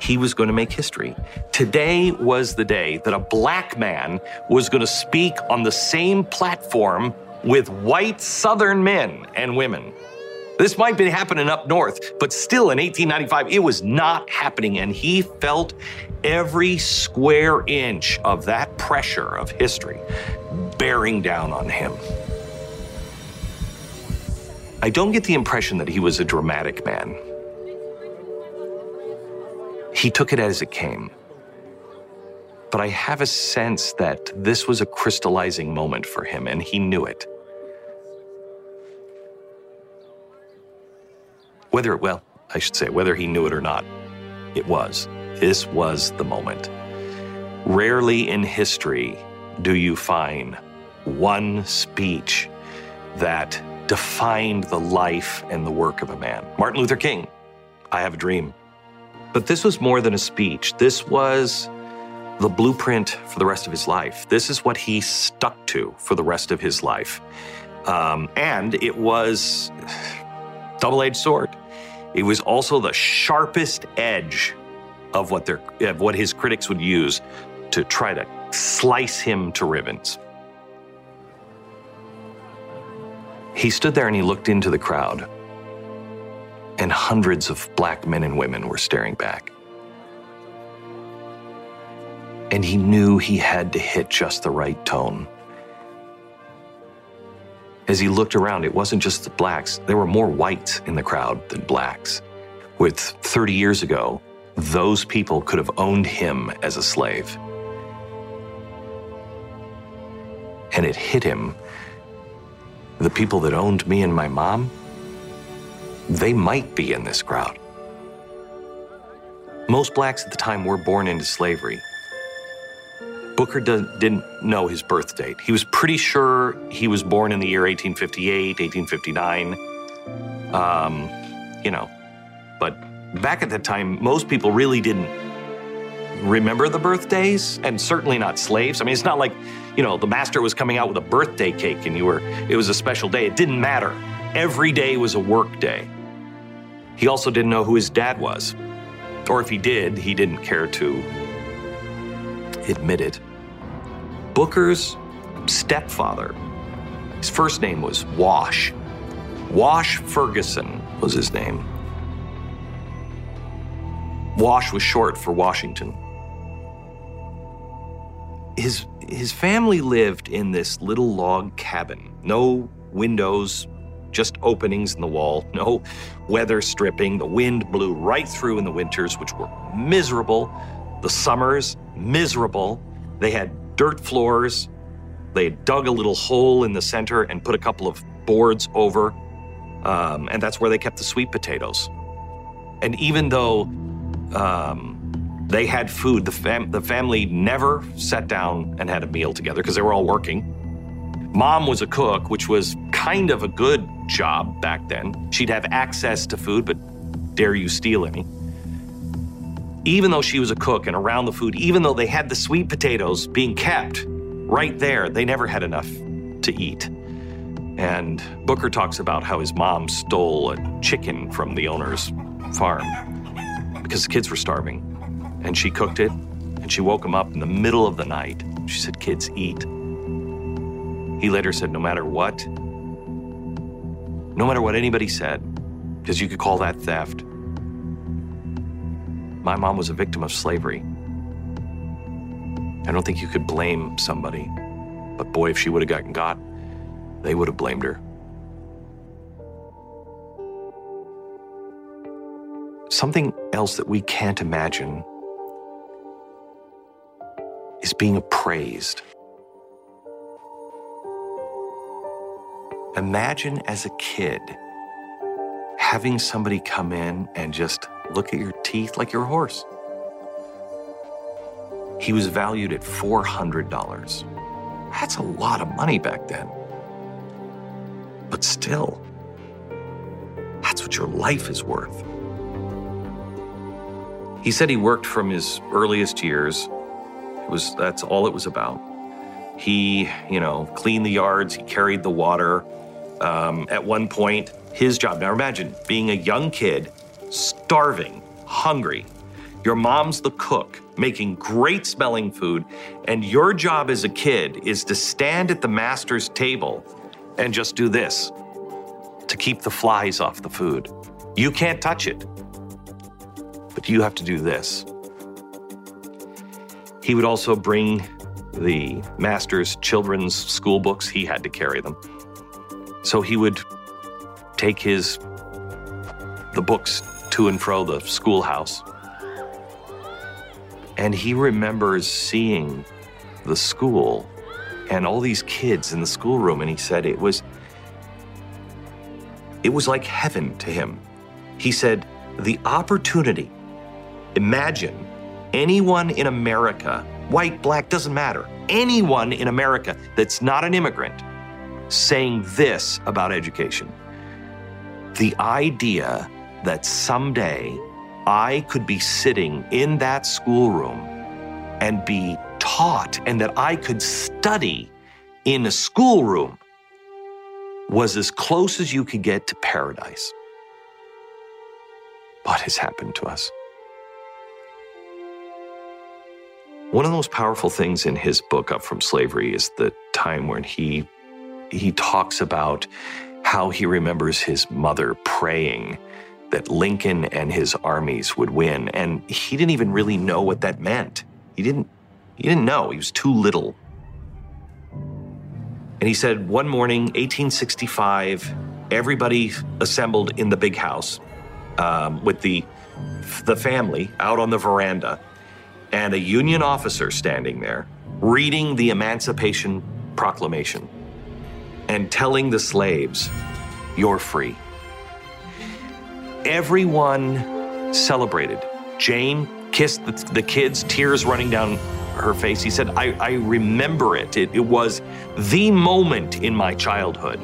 [SPEAKER 7] he was going to make history. Today was the day that a black man was going to speak on the same platform with white Southern men and women. This might be happening up north, but still in 1895, it was not happening. And he felt every square inch of that pressure of history bearing down on him. I don't get the impression that he was a dramatic man. He took it as it came. But I have a sense that this was a crystallizing moment for him, and he knew it. Whether, well, I should say, whether he knew it or not, it was. This was the moment. Rarely in history do you find one speech that defined the life and the work of a man. Martin Luther King, I have a dream. But this was more than a speech. This was the blueprint for the rest of his life. This is what he stuck to for the rest of his life. Um, and it was (sighs) double-edged sword. It was also the sharpest edge of what their of what his critics would use to try to slice him to ribbons. He stood there and he looked into the crowd, and hundreds of black men and women were staring back. And he knew he had to hit just the right tone as he looked around, it wasn't just the blacks, there were more whites in the crowd than blacks. With 30 years ago, those people could have owned him as a slave. And it hit him. The people that owned me and my mom, they might be in this crowd. Most blacks at the time were born into slavery. Booker didn't know his birth date. He was pretty sure he was born in the year 1858, 1859. Um, you know, but back at that time, most people really didn't remember the birthdays, and certainly not slaves. I mean, it's not like, you know, the master was coming out with a birthday cake and you were, it was a special day. It didn't matter. Every day was a work day. He also didn't know who his dad was. Or if he did, he didn't care to admit it. Booker's stepfather, his first name was Wash. Wash Ferguson was his name. Wash was short for Washington. His, his family lived in this little log cabin. No windows, just openings in the wall, no weather stripping. The wind blew right through in the winters, which were miserable. The summers, miserable. They had dirt floors. They dug a little hole in the center and put a couple of boards over. Um, and that's where they kept the sweet potatoes. And even though um, they had food, the, fam- the family never sat down and had a meal together because they were all working. Mom was a cook, which was kind of a good job back then. She'd have access to food, but dare you steal any? Even though she was a cook and around the food, even though they had the sweet potatoes being kept right there, they never had enough to eat. And Booker talks about how his mom stole a chicken from the owner's farm because the kids were starving. And she cooked it, and she woke him up in the middle of the night. She said, Kids, eat. He later said, No matter what, no matter what anybody said, because you could call that theft, my mom was a victim of slavery. I don't think you could blame somebody, but boy, if she would have gotten got, they would have blamed her. Something else that we can't imagine is being appraised. Imagine as a kid having somebody come in and just look at your teeth like you're horse. He was valued at $400. That's a lot of money back then. But still, that's what your life is worth. He said he worked from his earliest years. It was that's all it was about. He, you know, cleaned the yards, he carried the water. Um, at one point, his job. Now imagine being a young kid, starving, hungry. Your mom's the cook, making great smelling food, and your job as a kid is to stand at the master's table and just do this to keep the flies off the food. You can't touch it, but you have to do this. He would also bring the master's children's school books, he had to carry them. So he would take his the books to and fro the schoolhouse. And he remembers seeing the school and all these kids in the schoolroom and he said it was it was like heaven to him. He said the opportunity imagine anyone in America, white, black doesn't matter. Anyone in America that's not an immigrant saying this about education. The idea that someday I could be sitting in that schoolroom and be taught and that I could study in a schoolroom was as close as you could get to paradise. What has happened to us? One of the most powerful things in his book, Up from Slavery, is the time when he he talks about how he remembers his mother praying that Lincoln and his armies would win. And he didn't even really know what that meant. He didn't, he didn't know. He was too little. And he said, one morning, 1865, everybody assembled in the big house um, with the, the family out on the veranda and a Union officer standing there reading the Emancipation Proclamation and telling the slaves, You're free. Everyone celebrated. Jane kissed the, the kids, tears running down her face. He said, I, I remember it. it. It was the moment in my childhood.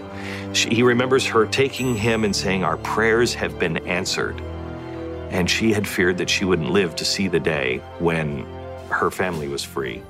[SPEAKER 7] She, he remembers her taking him and saying, Our prayers have been answered. And she had feared that she wouldn't live to see the day when her family was free.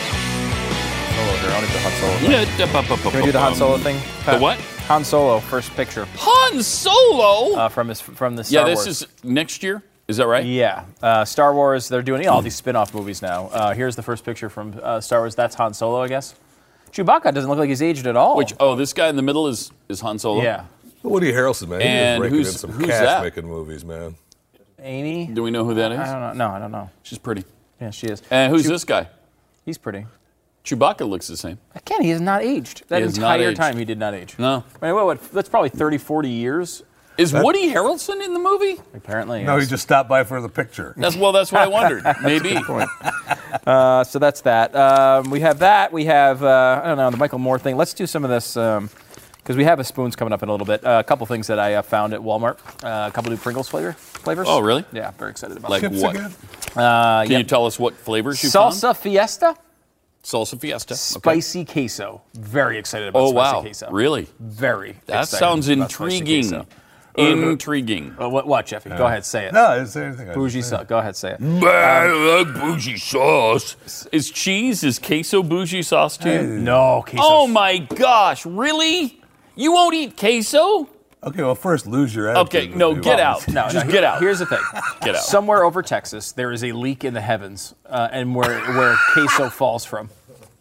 [SPEAKER 3] Solo here. I want to do the Han Solo.
[SPEAKER 4] Yeah, d- bu- bu- bu-
[SPEAKER 3] Can we do the Han. Solo thing?
[SPEAKER 4] The what?
[SPEAKER 3] Han Solo, first picture
[SPEAKER 4] Han Solo.
[SPEAKER 3] uh, from his from the Star
[SPEAKER 4] yeah, this
[SPEAKER 3] Wars.
[SPEAKER 4] is next year. Is that right?
[SPEAKER 3] Yeah, uh, Star Wars. They're doing you know, all these spin-off movies now. Uh, here's the first picture from uh, Star Wars. That's Han Solo, I guess. Chewbacca doesn't look like he's aged at all.
[SPEAKER 4] Which oh, this guy in the middle is is Han Solo.
[SPEAKER 3] yeah,
[SPEAKER 5] Woody Harrelson, man.
[SPEAKER 4] And
[SPEAKER 5] he was raking
[SPEAKER 4] who's-
[SPEAKER 5] in some
[SPEAKER 4] who's
[SPEAKER 5] cash
[SPEAKER 4] that?
[SPEAKER 5] making movies, man.
[SPEAKER 3] Amy.
[SPEAKER 4] Do we know who that is?
[SPEAKER 3] I don't know. No, I don't know.
[SPEAKER 4] She's pretty.
[SPEAKER 3] Yeah, she is.
[SPEAKER 4] And who's
[SPEAKER 3] Chew-
[SPEAKER 4] this guy?
[SPEAKER 3] He's pretty.
[SPEAKER 4] Chewbacca looks the same.
[SPEAKER 3] Again, he has not aged. That
[SPEAKER 4] He has not
[SPEAKER 3] entire
[SPEAKER 4] aged.
[SPEAKER 3] time, he did not age.
[SPEAKER 4] No.
[SPEAKER 3] I mean, what, what, that's probably 30, 40 years.
[SPEAKER 4] Is Woody Harrelson in the movie?
[SPEAKER 3] Apparently.
[SPEAKER 5] No, he just stopped by for the picture.
[SPEAKER 4] That's well. That's what I (laughs) wondered. Maybe.
[SPEAKER 3] Uh, so that's that. Um, we have that. We have uh, I don't know the Michael Moore thing. Let's do some of this because we have a spoons coming up in a little bit. Uh, a couple things that I uh, found at Walmart. Uh, a couple new Pringles flavor flavors.
[SPEAKER 4] Oh, really?
[SPEAKER 3] Yeah, very excited about.
[SPEAKER 4] Like
[SPEAKER 3] it.
[SPEAKER 5] Chips
[SPEAKER 4] what?
[SPEAKER 5] again?
[SPEAKER 3] Uh,
[SPEAKER 4] Can
[SPEAKER 3] yeah.
[SPEAKER 4] you tell us what flavors you found?
[SPEAKER 3] Salsa Fiesta,
[SPEAKER 4] Salsa Fiesta. Okay.
[SPEAKER 3] spicy queso. Very excited about
[SPEAKER 4] Oh
[SPEAKER 3] spicy
[SPEAKER 4] wow!
[SPEAKER 3] queso.
[SPEAKER 4] Really?
[SPEAKER 3] Very.
[SPEAKER 4] That
[SPEAKER 3] excited
[SPEAKER 4] sounds
[SPEAKER 3] about spicy
[SPEAKER 4] intriguing.
[SPEAKER 3] Queso.
[SPEAKER 4] Intriguing.
[SPEAKER 3] Uh, what, what, Jeffy? Go ahead, say it.
[SPEAKER 5] No, I didn't say anything. I
[SPEAKER 3] Bougie
[SPEAKER 5] just-
[SPEAKER 3] sauce. Go ahead, say it.
[SPEAKER 4] I like bougie sauce. Is cheese is queso bougie sauce too?
[SPEAKER 3] No, queso.
[SPEAKER 4] Oh my gosh! Really? You won't eat queso?
[SPEAKER 5] Okay, well, first lose your attitude.
[SPEAKER 4] Okay, no,
[SPEAKER 5] with
[SPEAKER 4] get
[SPEAKER 5] me.
[SPEAKER 4] out.
[SPEAKER 3] No,
[SPEAKER 4] Just
[SPEAKER 3] no, (laughs)
[SPEAKER 4] get out.
[SPEAKER 3] Here's the thing.
[SPEAKER 4] Get out.
[SPEAKER 3] Somewhere over Texas, there is a leak in the heavens, uh, and where where queso falls from,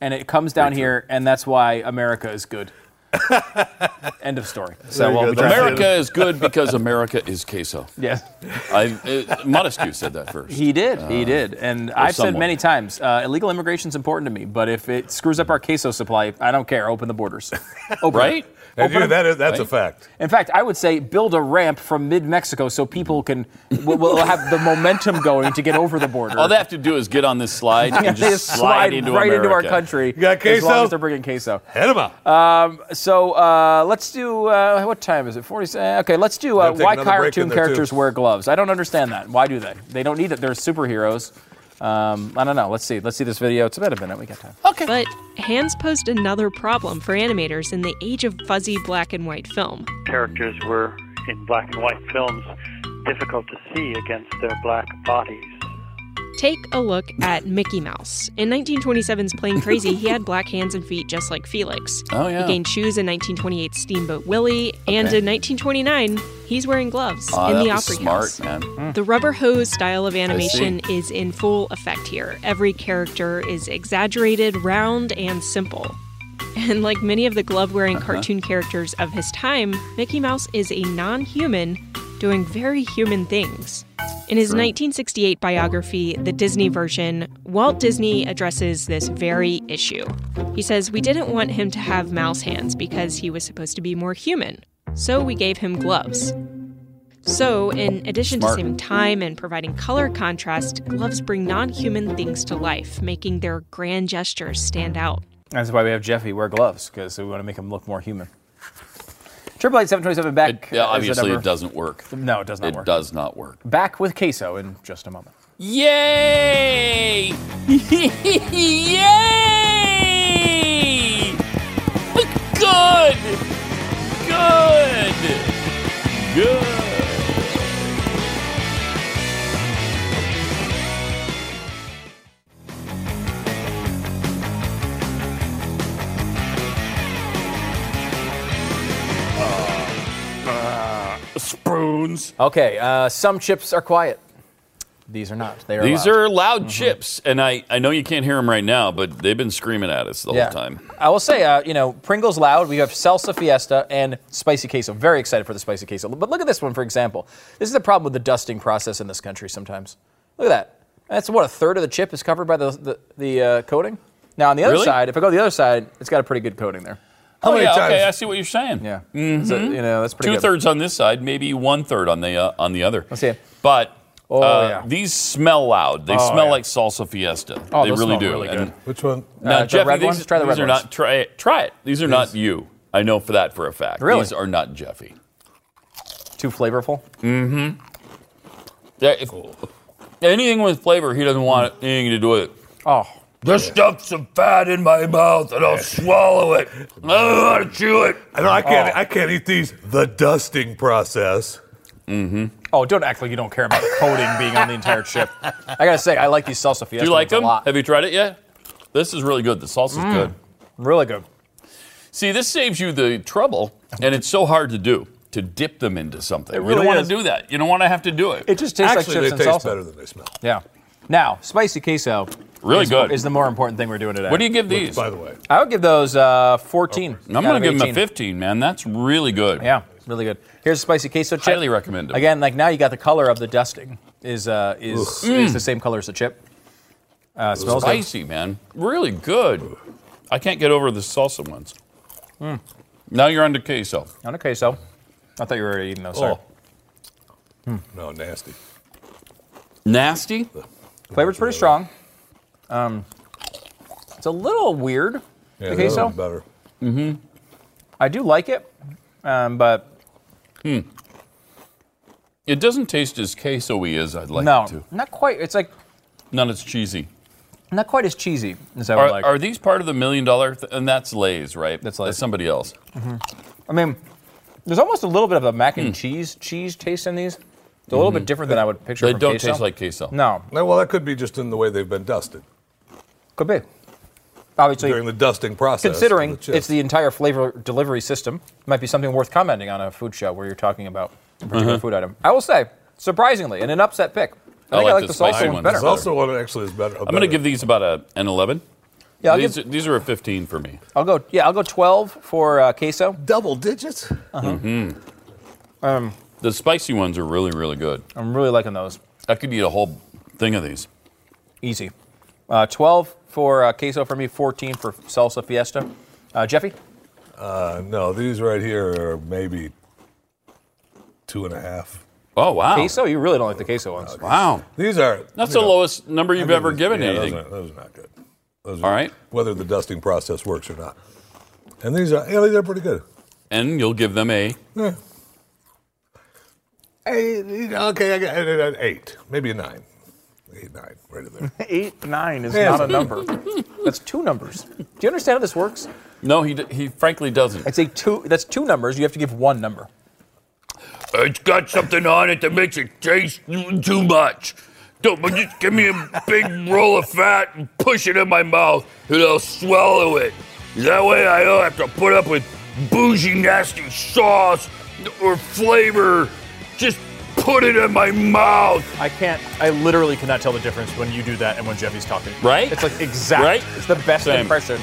[SPEAKER 3] and it comes down here, and that's why America is good. (laughs) End of story. So well,
[SPEAKER 5] good.
[SPEAKER 3] we tried-
[SPEAKER 4] America is good because America is queso. (laughs)
[SPEAKER 3] Yes,
[SPEAKER 4] I, uh, Montesquieu said that first.
[SPEAKER 3] he did. he did, and I've said many times, uh, illegal immigration is important to me. But if it screws up our queso supply, I don't care. Open the borders. (laughs) Open
[SPEAKER 4] right?
[SPEAKER 3] It.
[SPEAKER 5] And you, that is, that's a fact.
[SPEAKER 3] In fact, I would say build a ramp from mid Mexico so people can will, will have the momentum going to get over the border.
[SPEAKER 4] All they have to do is get on this slide and
[SPEAKER 3] They (laughs)
[SPEAKER 4] just slide into
[SPEAKER 3] right into our
[SPEAKER 4] America.
[SPEAKER 3] country.
[SPEAKER 5] got
[SPEAKER 3] As long
[SPEAKER 5] queso?
[SPEAKER 3] as they're bringing queso.
[SPEAKER 5] Head him up.
[SPEAKER 3] Uh, So uh, let's do. Uh, what time is it? Forty. Okay, let's do. Uh, why cartoon
[SPEAKER 5] in there, too.
[SPEAKER 3] characters wear gloves? I don't understand that. Why do they? They don't need it. They're superheroes. Um, I don't know. Let's see. Let's see this video. It's about a minute. We got time. Okay.
[SPEAKER 8] But hands posed another problem for animators in the age of fuzzy black and white film.
[SPEAKER 9] characters were in black and white films difficult to see against their black bodies.
[SPEAKER 8] Take a look at Mickey Mouse. In 1927's Playing (laughs) Crazy, he had black hands and feet just like Felix.
[SPEAKER 4] Oh, yeah.
[SPEAKER 8] He gained shoes in 1928's Steamboat Willie, and in 1929, he's wearing gloves
[SPEAKER 4] Ah,
[SPEAKER 8] in the Opry
[SPEAKER 4] smart,
[SPEAKER 8] House.
[SPEAKER 4] man.
[SPEAKER 8] The rubber hose style of animation is in full effect here. Every character is exaggerated, round, and simple. And like many of the glove wearing
[SPEAKER 4] Uh-huh.
[SPEAKER 8] cartoon characters of his time, Mickey Mouse is a non human doing very human things. In his 1968 biography, The Disney Version, Walt Disney addresses this very issue. He says, We didn't want him to have mouse hands because he was supposed to be more human, so we gave him gloves. So, in addition
[SPEAKER 4] Smart.
[SPEAKER 8] to saving time and providing color contrast, gloves bring non human things to life, making their grand gestures stand out.
[SPEAKER 3] That's why we have Jeffy wear gloves because we want to make him look more human. Triple eight seven twenty seven Beck.
[SPEAKER 4] It, yeah, obviously, it doesn't work.
[SPEAKER 3] No, it does not
[SPEAKER 4] It
[SPEAKER 3] work.
[SPEAKER 4] It does not work.
[SPEAKER 3] Back with queso in just a moment.
[SPEAKER 4] Yay! (laughs) Yay! Good! Good! Good! Spoons.
[SPEAKER 3] Okay, uh, some chips are quiet. These are not. They are.
[SPEAKER 4] These
[SPEAKER 3] loud.
[SPEAKER 4] are loud chips, and I, I know you can't hear them right now, but they've been screaming at us the
[SPEAKER 3] Yeah.
[SPEAKER 4] whole time.
[SPEAKER 3] I will say, uh, you know, Pringles loud. We have salsa fiesta and spicy queso. Very excited for the spicy queso. But look at this one, for example. This is the problem with the dusting process in this country sometimes. Look at that. That's what a third of the chip is covered by the the, the uh, coating. Now on the other
[SPEAKER 4] Really?
[SPEAKER 3] side, if I go to the other side, it's got a pretty good coating there.
[SPEAKER 5] How
[SPEAKER 4] oh,
[SPEAKER 5] many
[SPEAKER 4] yeah,
[SPEAKER 5] times?
[SPEAKER 4] okay, I see what you're saying.
[SPEAKER 3] Yeah. So, you know, that's pretty
[SPEAKER 4] Two
[SPEAKER 3] good.
[SPEAKER 4] thirds on this side, maybe one third on the uh, on the other.
[SPEAKER 3] Let's see it.
[SPEAKER 4] But
[SPEAKER 3] Oh
[SPEAKER 4] Uh,
[SPEAKER 3] yeah.
[SPEAKER 4] These smell loud. They
[SPEAKER 3] Oh,
[SPEAKER 4] smell
[SPEAKER 3] yeah.
[SPEAKER 4] like salsa fiesta.
[SPEAKER 3] Oh,
[SPEAKER 4] they
[SPEAKER 3] those
[SPEAKER 4] really
[SPEAKER 3] smell
[SPEAKER 4] do.
[SPEAKER 3] really good.
[SPEAKER 5] Which one?
[SPEAKER 4] Now,
[SPEAKER 3] Uh, the
[SPEAKER 4] Jeffy,
[SPEAKER 3] red
[SPEAKER 4] these,
[SPEAKER 3] ones? Try the
[SPEAKER 4] these
[SPEAKER 3] red
[SPEAKER 4] are
[SPEAKER 3] ones.
[SPEAKER 4] not. Try it. Try it. These are not you. I know for that for a fact.
[SPEAKER 3] Really?
[SPEAKER 4] These are not Jeffy.
[SPEAKER 3] Too flavorful. Mm-hmm.
[SPEAKER 4] Yeah, if, anything with flavor, he doesn't want anything to do with it.
[SPEAKER 3] Oh,
[SPEAKER 4] There's stuff some fat in my mouth, and I'll swallow it. I don't want to chew it.
[SPEAKER 5] I know I can't. I can't eat these. The dusting process. Mm-hmm.
[SPEAKER 3] Oh! Don't act like you don't care about the coating being on the entire chip. I gotta say, I like these salsa fiesta
[SPEAKER 4] Do you like
[SPEAKER 3] ones a
[SPEAKER 4] them?
[SPEAKER 3] lot.
[SPEAKER 4] Have you tried it yet? This is really good. The salsa's good.
[SPEAKER 3] Really good.
[SPEAKER 4] See, this saves you the trouble, and it's so hard to do to dip them into something. you
[SPEAKER 3] really
[SPEAKER 4] don't want to do that. You don't want to have to do it.
[SPEAKER 3] It just tastes
[SPEAKER 5] Actually,
[SPEAKER 3] like
[SPEAKER 5] they
[SPEAKER 3] chips and
[SPEAKER 5] taste
[SPEAKER 3] salsa.
[SPEAKER 5] better than they smell.
[SPEAKER 3] Yeah. Now, spicy queso.
[SPEAKER 4] Really
[SPEAKER 3] is,
[SPEAKER 4] good.
[SPEAKER 3] Is the more important thing we're doing today.
[SPEAKER 4] what do you give these?
[SPEAKER 5] By the way,
[SPEAKER 3] I would give those uh, 14.
[SPEAKER 4] I'm going to give them a 15, man. That's really good.
[SPEAKER 3] Yeah, really good. Here's a spicy queso chip.
[SPEAKER 4] Highly recommend it.
[SPEAKER 3] Again, like now you got the color of the dusting is uh, is
[SPEAKER 4] Mm.
[SPEAKER 3] is the same color as the chip. Uh, smells like
[SPEAKER 4] Spicy, man. Really good. I can't get over the salsa ones.
[SPEAKER 3] Hmm.
[SPEAKER 4] Now you're on to queso.
[SPEAKER 3] on a queso. I thought you were already eating those. Sorry.
[SPEAKER 4] Oh.
[SPEAKER 5] no nasty.
[SPEAKER 4] Nasty?
[SPEAKER 3] Flavor's pretty strong. Um, it's a little weird.
[SPEAKER 5] Yeah,
[SPEAKER 3] the
[SPEAKER 5] the other
[SPEAKER 3] queso.
[SPEAKER 5] one's better.
[SPEAKER 3] I do like it, um, but
[SPEAKER 4] It doesn't taste as queso-y as I'd like
[SPEAKER 3] no,
[SPEAKER 4] it to.
[SPEAKER 3] not quite. It's like
[SPEAKER 4] None as cheesy.
[SPEAKER 3] not quite as cheesy as I would
[SPEAKER 4] Are,
[SPEAKER 3] like.
[SPEAKER 4] are these part of the million dollar? Th- and that's Lay's, right?
[SPEAKER 3] That's Lay's.
[SPEAKER 4] somebody else. Mhm.
[SPEAKER 3] I mean, there's almost a little bit of a mac
[SPEAKER 4] Hmm.
[SPEAKER 3] and cheese cheese taste in these. It's a little bit different than I would picture.
[SPEAKER 4] They
[SPEAKER 3] from
[SPEAKER 4] don't
[SPEAKER 3] queso.
[SPEAKER 4] taste like queso.
[SPEAKER 3] No,
[SPEAKER 5] No, well, that could be just in the way they've been dusted
[SPEAKER 3] could be. Obviously,
[SPEAKER 5] during the dusting process.
[SPEAKER 3] considering
[SPEAKER 5] the
[SPEAKER 3] it's the entire flavor delivery system, might be something worth commenting on a food show where you're talking about a particular
[SPEAKER 4] Uh-huh.
[SPEAKER 3] food item. I will say, surprisingly, and an upset pick. I, think
[SPEAKER 4] like
[SPEAKER 3] I like
[SPEAKER 4] the
[SPEAKER 3] the,
[SPEAKER 4] spicy
[SPEAKER 3] salsa one
[SPEAKER 4] ones.
[SPEAKER 3] better.
[SPEAKER 5] There's also one actually is better.
[SPEAKER 4] I'm going to give these about a, an 11.
[SPEAKER 3] Yeah, I'll,
[SPEAKER 4] these,
[SPEAKER 3] give,
[SPEAKER 4] these are a 15 for me.
[SPEAKER 3] I'll go. Yeah, I'll go 12 for uh, queso.
[SPEAKER 5] double digits.
[SPEAKER 4] The spicy ones are really, really good.
[SPEAKER 3] I'm really liking those.
[SPEAKER 4] I could eat a whole thing of these.
[SPEAKER 3] Easy. Uh, 12 for uh, queso for me. 14 for salsa fiesta. Uh, Jeffy.
[SPEAKER 5] Uh, no, these right here are maybe two and a half.
[SPEAKER 4] Oh, wow.
[SPEAKER 3] Queso. You really don't like the queso ones.
[SPEAKER 4] Wow.
[SPEAKER 5] These are.
[SPEAKER 4] That's
[SPEAKER 5] you
[SPEAKER 4] the
[SPEAKER 5] know,
[SPEAKER 4] lowest number you've
[SPEAKER 5] think
[SPEAKER 4] ever
[SPEAKER 5] these-
[SPEAKER 4] given
[SPEAKER 5] yeah,
[SPEAKER 4] anything.
[SPEAKER 5] Those are, those are not good. Those
[SPEAKER 4] All right.
[SPEAKER 5] Whether the dusting process works or not. And these are, yeah, these are pretty good.
[SPEAKER 4] And you'll give them a.
[SPEAKER 5] Yeah. Eight, okay, I got an eight, maybe a nine. Eight, nine, right in there. (laughs)
[SPEAKER 3] Eight, nine is
[SPEAKER 5] Yeah.
[SPEAKER 3] not a number. That's two numbers. Do you understand how this works?
[SPEAKER 4] No, he, d- he frankly doesn't.
[SPEAKER 3] It's a two. That's two numbers. You have to give one number.
[SPEAKER 4] It's got something on it that makes it taste too much. Don't but just give me a big roll of fat and push it in my mouth, and I'll swallow it. That way I don't have to put up with bougie, nasty sauce or flavor. Just put it in my mouth.
[SPEAKER 3] I can't. I literally cannot tell the difference when you do that and when Jeffy's talking.
[SPEAKER 4] Right?
[SPEAKER 3] It's like exact.
[SPEAKER 4] Right?
[SPEAKER 3] It's the best
[SPEAKER 4] Same.
[SPEAKER 3] impression